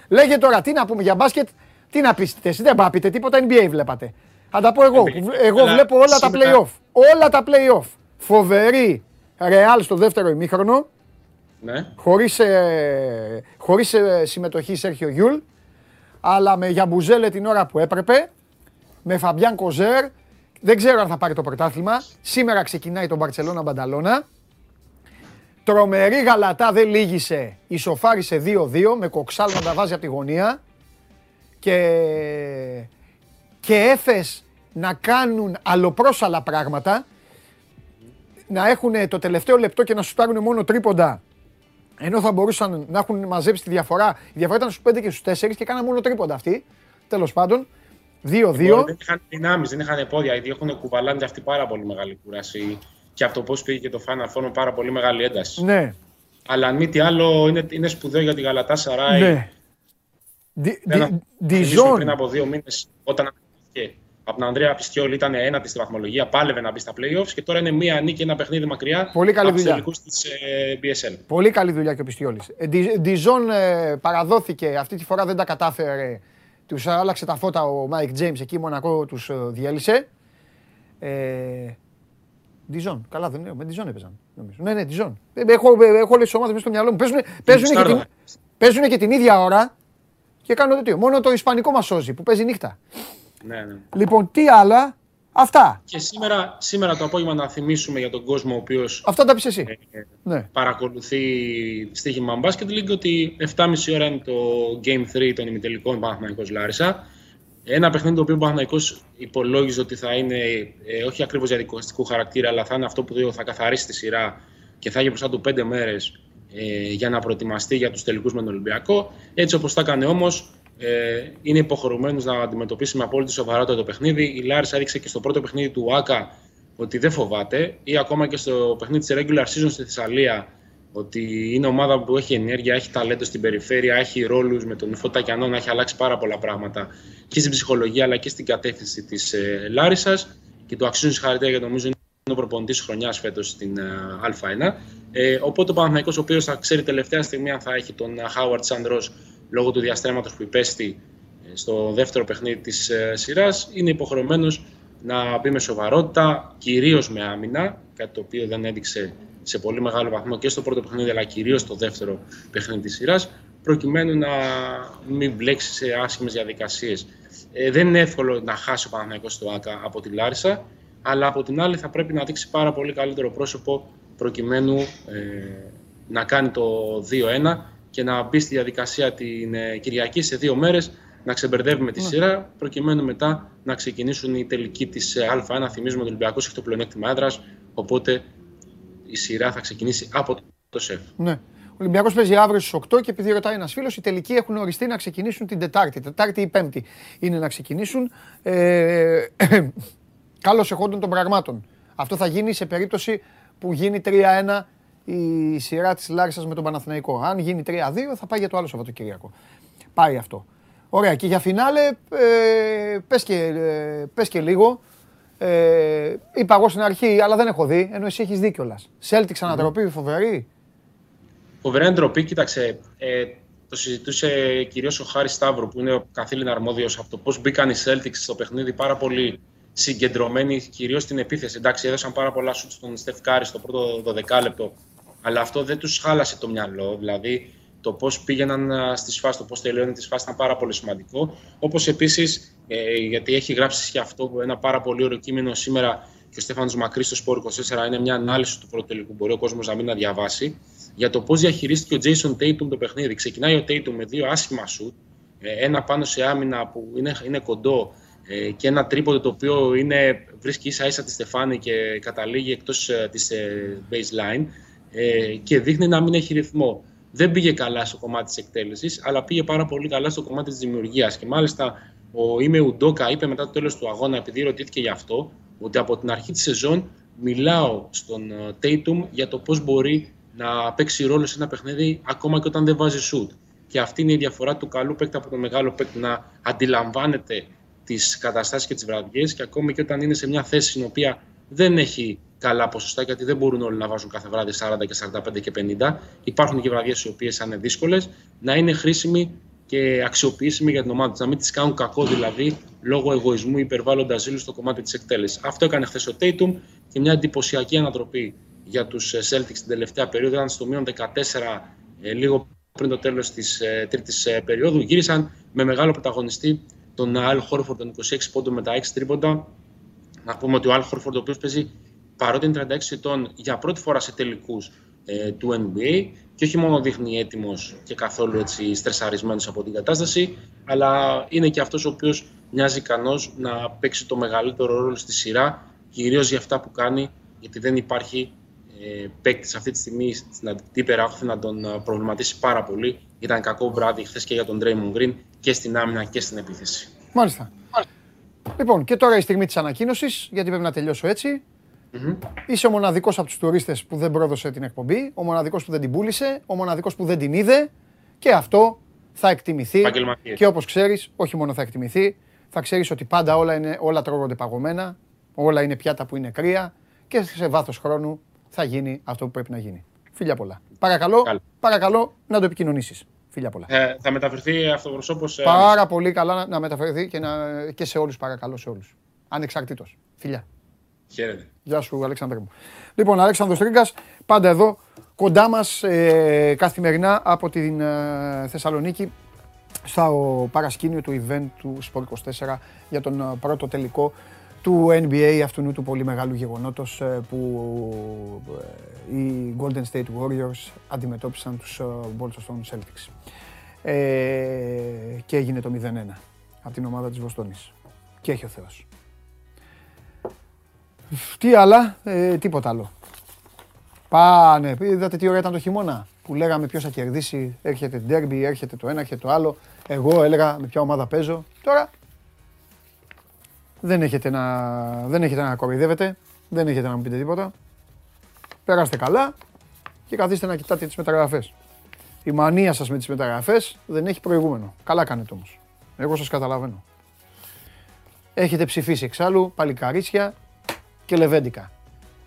Λέγε τώρα, τι να πούμε για μπάσκετ, τι να πείτε εσύ, δεν πάω να πείτε τίποτα, NBA βλέπατε. Θα τα πω εγώ. Εγώ αλλά βλέπω όλα τα σήμερα- play-off. Όλα τα play-off. Φοβερή Real στο δεύτερο ημίχρονο Ναι. χωρίς, ε, χωρίς ε, συμμετοχή Σέρχιο Γιούλ, αλλά με Γιαμπουζέλε την ώρα που έπρεπε, με Φαμπιάν Κοζέρ. Δεν ξέρω αν θα πάρει το πρωτάθλημα. Σήμερα ξεκινάει το Μπαρτσελώνα Μπανταλώνα. Τρομερή γαλατά δεν λύγησε. Ισοφάρισε 2-2 με κοξάλ να τα βάζει από τη γωνία. Και, και έφες να κάνουν αλλοπρόσαλα πράγματα. Να έχουν το τελευταίο λεπτό και να σου πάρουν μόνο τρίποντα ενώ θα μπορούσαν να έχουν μαζέψει τη διαφορά. Η διαφορά ήταν στους 5 και στους 4 και κάναν μόνο τρίποντα αυτοί. Τέλος πάντων. 2-2. Δεν είχαν δυνάμεις, δεν είχαν πόδια, γιατί έχουν κουβαλάνε και αυτή πάρα πολύ μεγάλη κούραση. Και από το πώς πήγε και το Final Four με πάρα πολύ μεγάλη ένταση. Ναι. Αλλά αν μη τι άλλο, είναι, είναι σπουδαίο για τη Γαλατά Σαράι. Ναι. Ντι- Ένα- ντι- θυμίσουμε Διζόν. Πριν από δύο μήνες, όταν ανακοινώθηκε από τον Ανδρέα Πιστιόλη, ήταν ένατη στη βαθμολογία, πάλευε να μπει στα playoffs και τώρα είναι μία νίκη, ένα παιχνίδι μακριά Πολύ καλή από τους δουλειά. τελικούς της ε, BSL. Πολύ καλή δουλειά και ο Πιστιόλης. Ε, Ντι- Διζόν ε, παραδόθηκε, αυτή τη φορά δεν τα κατάφερε. Τους άλλαξε τα φώτα ο Μάικ Τζέιμς, εκεί Μονακό τους ε, διέλυσε. Ε, Διζόν, καλά δεν είναι, με Διζόν έπαιζαν. Νομίζω. Ναι, ναι, Διζόν. Ε, Έχω, ε, έχω όλες τις ομάδες μέσα στο μυαλό μου. Παίζουνε, παίζουνε, και την, Στάρδα. παίζουνε και την ίδια ώρα και κάνουν τέτοιο. Μόνο το Ισπανικό μας σώζει που παίζει νύχτα. Ναι, ναι. Λοιπόν, τι άλλα, αυτά. Και σήμερα, σήμερα το απόγευμα να θυμίσουμε για τον κόσμο ο οποίος Αυτά τα πεις εσύ. Ναι. παρακολουθεί στοίχημα Basket League ότι 7.30 ώρα είναι το Game 3 των ημιτελικών Παναθηναϊκός Λάρισα. Ένα παιχνίδι το οποίο ο Παναθηναϊκός υπολόγιζε ότι θα είναι ε, όχι ακριβώς διαδικαστικού χαρακτήρα, αλλά θα είναι αυτό που θα καθαρίσει τη σειρά και θα έχει μπροστά του πέντε μέρες ε, για να προετοιμαστεί για τους τελικούς με τον Ολυμπιακό. Έτσι όπως τα έκανε όμως, ε, είναι υποχρεωμένος να αντιμετωπίσει με απόλυτη σοβαρότητα το παιχνίδι. Η Λάρισα έδειξε και στο πρώτο παιχνίδι του ΆΚΑ ότι δεν φοβάται ή ακόμα και στο παιχνίδι της regular season στη Θεσσαλία ότι είναι ομάδα που έχει ενέργεια, έχει ταλέντο στην περιφέρεια, έχει ρόλους με τον Φώτα Κιανό να έχει αλλάξει πάρα πολλά πράγματα και στην ψυχολογία αλλά και στην κατεύθυνση της ε, Λάρισας και το αξίζουν συγχαρητήρια γιατί νομίζω είναι ο προπονητής της χρονιάς φέτος στην ε, Α1. Ε, οπότε ο Παναθηναϊκός ο οποίος θα ξέρει τελευταία στιγμή αν θα έχει τον ε, Χάουαρτ Σαντρός λόγω του διαστρέμματος που υπέστη ε, στο δεύτερο παιχνίδι της ε, σειράς είναι υποχρεωμένος να μπει με σοβαρότητα, κυρίως με άμυνα, κάτι το οποίο δεν έδειξε σε πολύ μεγάλο βαθμό και στο πρώτο παιχνίδι, αλλά κυρίως στο δεύτερο παιχνίδι της σειράς, προκειμένου να μην μπλέξει σε άσχημες διαδικασίες. Ε, δεν είναι εύκολο να χάσει ο Παναθηναϊκός στο ΑΚΑ από τη Λάρισα, αλλά από την άλλη θα πρέπει να δείξει πάρα πολύ καλύτερο πρόσωπο προκειμένου ε, να κάνει το 2-1 και να μπει στη διαδικασία την ε, Κυριακή σε δύο μέρες να ξεμπερδεύει με τη Ναι. σειρά, προκειμένου μετά να ξεκινήσουν οι τελικοί της Α1. Θυμίζουμε ότι ο Ολυμπιακός έχει το πλεονέκτημα έδρας, οπότε η σειρά θα ξεκινήσει από το ΣΕΦ. Ναι. Ο Ολυμπιακός παίζει αύριο στις 8 και επειδή ρωτάει ένας φίλος, οι τελικοί έχουν οριστεί να ξεκινήσουν την Τετάρτη. Τετάρτη ή Πέμπτη είναι να ξεκινήσουν. Ε, Καλώς εχόντων των πραγμάτων. Αυτό θα γίνει σε περίπτωση που γίνει 3-1 η σειρά της Λάρισας με τον Παναθηναϊκό. Αν γίνει 3-2, θα πάει για το άλλο Σαββατοκύριακο. Πάει αυτό. Ωραία. Και για φινάλε, ε, πες, και, ε, πες και λίγο. Ε, είπα εγώ στην αρχή, αλλά δεν έχω δει, ενώ εσύ έχεις δει κιόλας. Celtics ανατροπή, φοβερή. Φοβερή ντροπή, κοίταξε. Ε, το συζητούσε κυρίως ο Χάρης Σταύρου, που είναι ο καθήλυνα αρμόδιος από το πώς μπήκαν οι Celtics στο παιχνίδι πάρα πολύ συγκεντρωμένοι, κυρίως στην επίθεση. Εντάξει, έδωσαν πάρα πολλά σουτ στον Στεφ Κάρη στο πρώτο 12 λεπτό, αλλά αυτό δεν τους χάλασε το μυαλό. Δηλαδή, το πώς πήγαιναν α, στις φάσεις, το πώς τελειώνει τις φάσεις ήταν πάρα πολύ σημαντικό. Όπως επίσης, ε, γιατί έχει γράψει και αυτό ένα πάρα πολύ ωραίο κείμενο σήμερα και ο Στέφανος Μακρύς στο Σπόρ 24 είναι μια ανάλυση του πρώτου τελικού. Μπορεί ο κόσμος να μην να διαβάσει για το πώς διαχειρίστηκε ο Jason Tatum το παιχνίδι. Ξεκινάει ο Tatum με δύο άσχημα σουτ, ε, ένα πάνω σε άμυνα που είναι, είναι κοντό ε, και ένα τρίποδο το οποίο είναι, βρίσκει ίσα ίσα τη Στεφάνη και καταλήγει εκτός ε, της ε, baseline ε, και δείχνει να μην έχει ρυθμό. Δεν πήγε καλά στο κομμάτι της εκτέλεσης, αλλά πήγε πάρα πολύ καλά στο κομμάτι της δημιουργίας. Και μάλιστα ο Είμαι Ουντόκα είπε μετά το τέλος του αγώνα, επειδή ρωτήθηκε γι' αυτό, ότι από την αρχή της σεζόν μιλάω στον Tatum για το πώς μπορεί να παίξει ρόλο σε ένα παιχνίδι ακόμα και όταν δεν βάζει σουτ. Και αυτή είναι η διαφορά του καλού παίκτη από τον μεγάλο παίκτη να αντιλαμβάνεται τις καταστάσεις και τις βραδιές και ακόμη και όταν είναι σε μια θέση στην οποία δεν έχει καλά ποσοστά, γιατί δεν μπορούν όλοι να βάζουν κάθε βράδυ 40 και 45 και 50. Υπάρχουν και βραδιές οι οποίες είναι δύσκολες, να είναι χρήσιμοι και αξιοποιήσιμοι για την ομάδα τους. Να μην τις κάνουν κακό δηλαδή λόγω εγωισμού υπερβάλλοντας ζήλους στο κομμάτι της εκτέλεσης. Αυτό έκανε χθες ο Tatum και μια εντυπωσιακή ανατροπή για τους Celtics την τελευταία περίοδο. Ήταν στο μείον 14 ε, λίγο πριν το τέλος της ε, τρίτης ε, περίοδου. Γύρισαν με μεγάλο πρωταγωνιστή τον Αλ Χόρφορντ των 26 πόντων με τα 6 τρίποντα. Να πούμε ότι ο Αλ Χόρφορντ, ο οποίος παίζει παρότι είναι 36 ετών για πρώτη φορά σε τελικούς ε, του NBA και όχι μόνο δείχνει έτοιμος και καθόλου έτσι στρεσαρισμένος από την κατάσταση, αλλά είναι και αυτός ο οποίος μοιάζει ικανός να παίξει το μεγαλύτερο ρόλο στη σειρά, κυρίως για αυτά που κάνει, γιατί δεν υπάρχει ε, παίκτη αυτή τη στιγμή στην αντίπερα να τον ε, προβληματίσει πάρα πολύ. Ήταν κακό βράδυ χθες και για τον Draymond Green και στην άμυνα και στην επίθεση. Μάλιστα. Λοιπόν, και τώρα η στιγμή της ανακοίνωσης, γιατί πρέπει να τελειώσω έτσι. Mm-hmm. Είσαι ο μοναδικός από τους τουρίστες που δεν πρόδωσε την εκπομπή, ο μοναδικός που δεν την πούλησε, ο μοναδικός που δεν την είδε και αυτό θα εκτιμηθεί. Επαγγελματίες. Και όπως ξέρεις, όχι μόνο θα εκτιμηθεί, θα ξέρεις ότι πάντα όλα, είναι, όλα τρώγονται παγωμένα, όλα είναι πιάτα που είναι κρύα και σε βάθος χρόνου θα γίνει αυτό που πρέπει να γίνει. Φίλια πολλά. Παρακαλώ, Καλά. παρακαλώ να το επικοινωνήσεις. Φίλια πολλά. Ε, θα μεταφερθεί αυτοπροσώπω. Ε, Πάρα πολύ καλά να, να μεταφερθεί και, να, και σε όλους παρακαλώ, σε όλους. Ανεξαρτήτως. Φιλιά. Χαίρετε. Γεια σου, Αλέξανδρε μου. Λοιπόν, Αλέξανδρος Τρίγκας, πάντα εδώ, κοντά μας, ε, καθημερινά από την ε, Θεσσαλονίκη, στο παρασκήνιο του event του Sport 24 για τον ε, πρώτο τελικό του NBA αυτού του πολύ μεγάλου γεγονότος ε, που ε, οι Golden State Warriors αντιμετώπισαν τους ε, Boston Celtics. Ε, και έγινε το 0-1 από την ομάδα της Βοστόνης. Και έχει ο Θεός. Τι άλλα, ε, τίποτα άλλο. Πάνε, είδατε τι ωραία ήταν το χειμώνα που λέγαμε ποιος θα κερδίσει, έρχεται derby, έρχεται το ένα, έρχεται το άλλο. Εγώ έλεγα με ποια ομάδα παίζω. Τώρα δεν έχετε να, δεν έχετε να κοροϊδεύετε, δεν έχετε να μου πείτε τίποτα. Περάστε καλά και καθίστε να κοιτάτε τις μεταγραφές. Η μανία σας με τις μεταγραφές δεν έχει προηγούμενο. Καλά κάνετε όμως. Εγώ σας καταλαβαίνω. Έχετε ψηφίσει εξάλλου παλικαρίσια και λεβέντικα.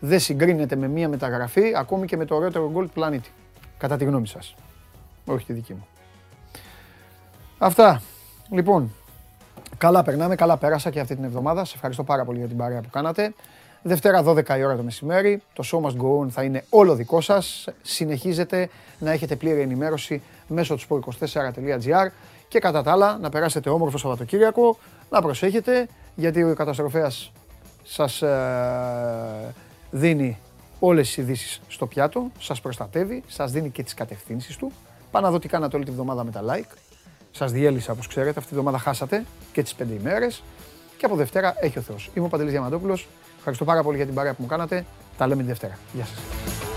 Δεν συγκρίνεται με μία μεταγραφή ακόμη και με το ωραιότερο γκολ του πλανήτη. Κατά τη γνώμη σας. Όχι τη δική μου. Αυτά. Λοιπόν, καλά περνάμε, καλά πέρασα και αυτή την εβδομάδα. Σε ευχαριστώ πάρα πολύ για την παρέα που κάνατε. Δευτέρα 12 η ώρα το μεσημέρι. Το Show Must Go On θα είναι όλο δικό σας. Συνεχίζετε να έχετε πλήρη ενημέρωση μέσω του sport24.gr και κατά τα άλλα να περάσετε όμορφο Σαββατοκύριακο, να προσέχετε γιατί ο καταστροφέας σας ε, δίνει όλες τις ειδήσεις στο πιάτο, σας προστατεύει, σας δίνει και τις κατευθύνσεις του. Πάω να δω τι κάνατε όλη τη βδομάδα με τα like. Σας διέλυσα όπως ξέρετε, αυτή τη βδομάδα χάσατε και τις πέντε ημέρες. Και από Δευτέρα έχει ο Θεός. Είμαι ο Παντελής Διαμαντόπουλος. Ευχαριστώ πάρα πολύ για την παρέα που μου κάνατε. Τα λέμε τη Δευτέρα. Γεια σας.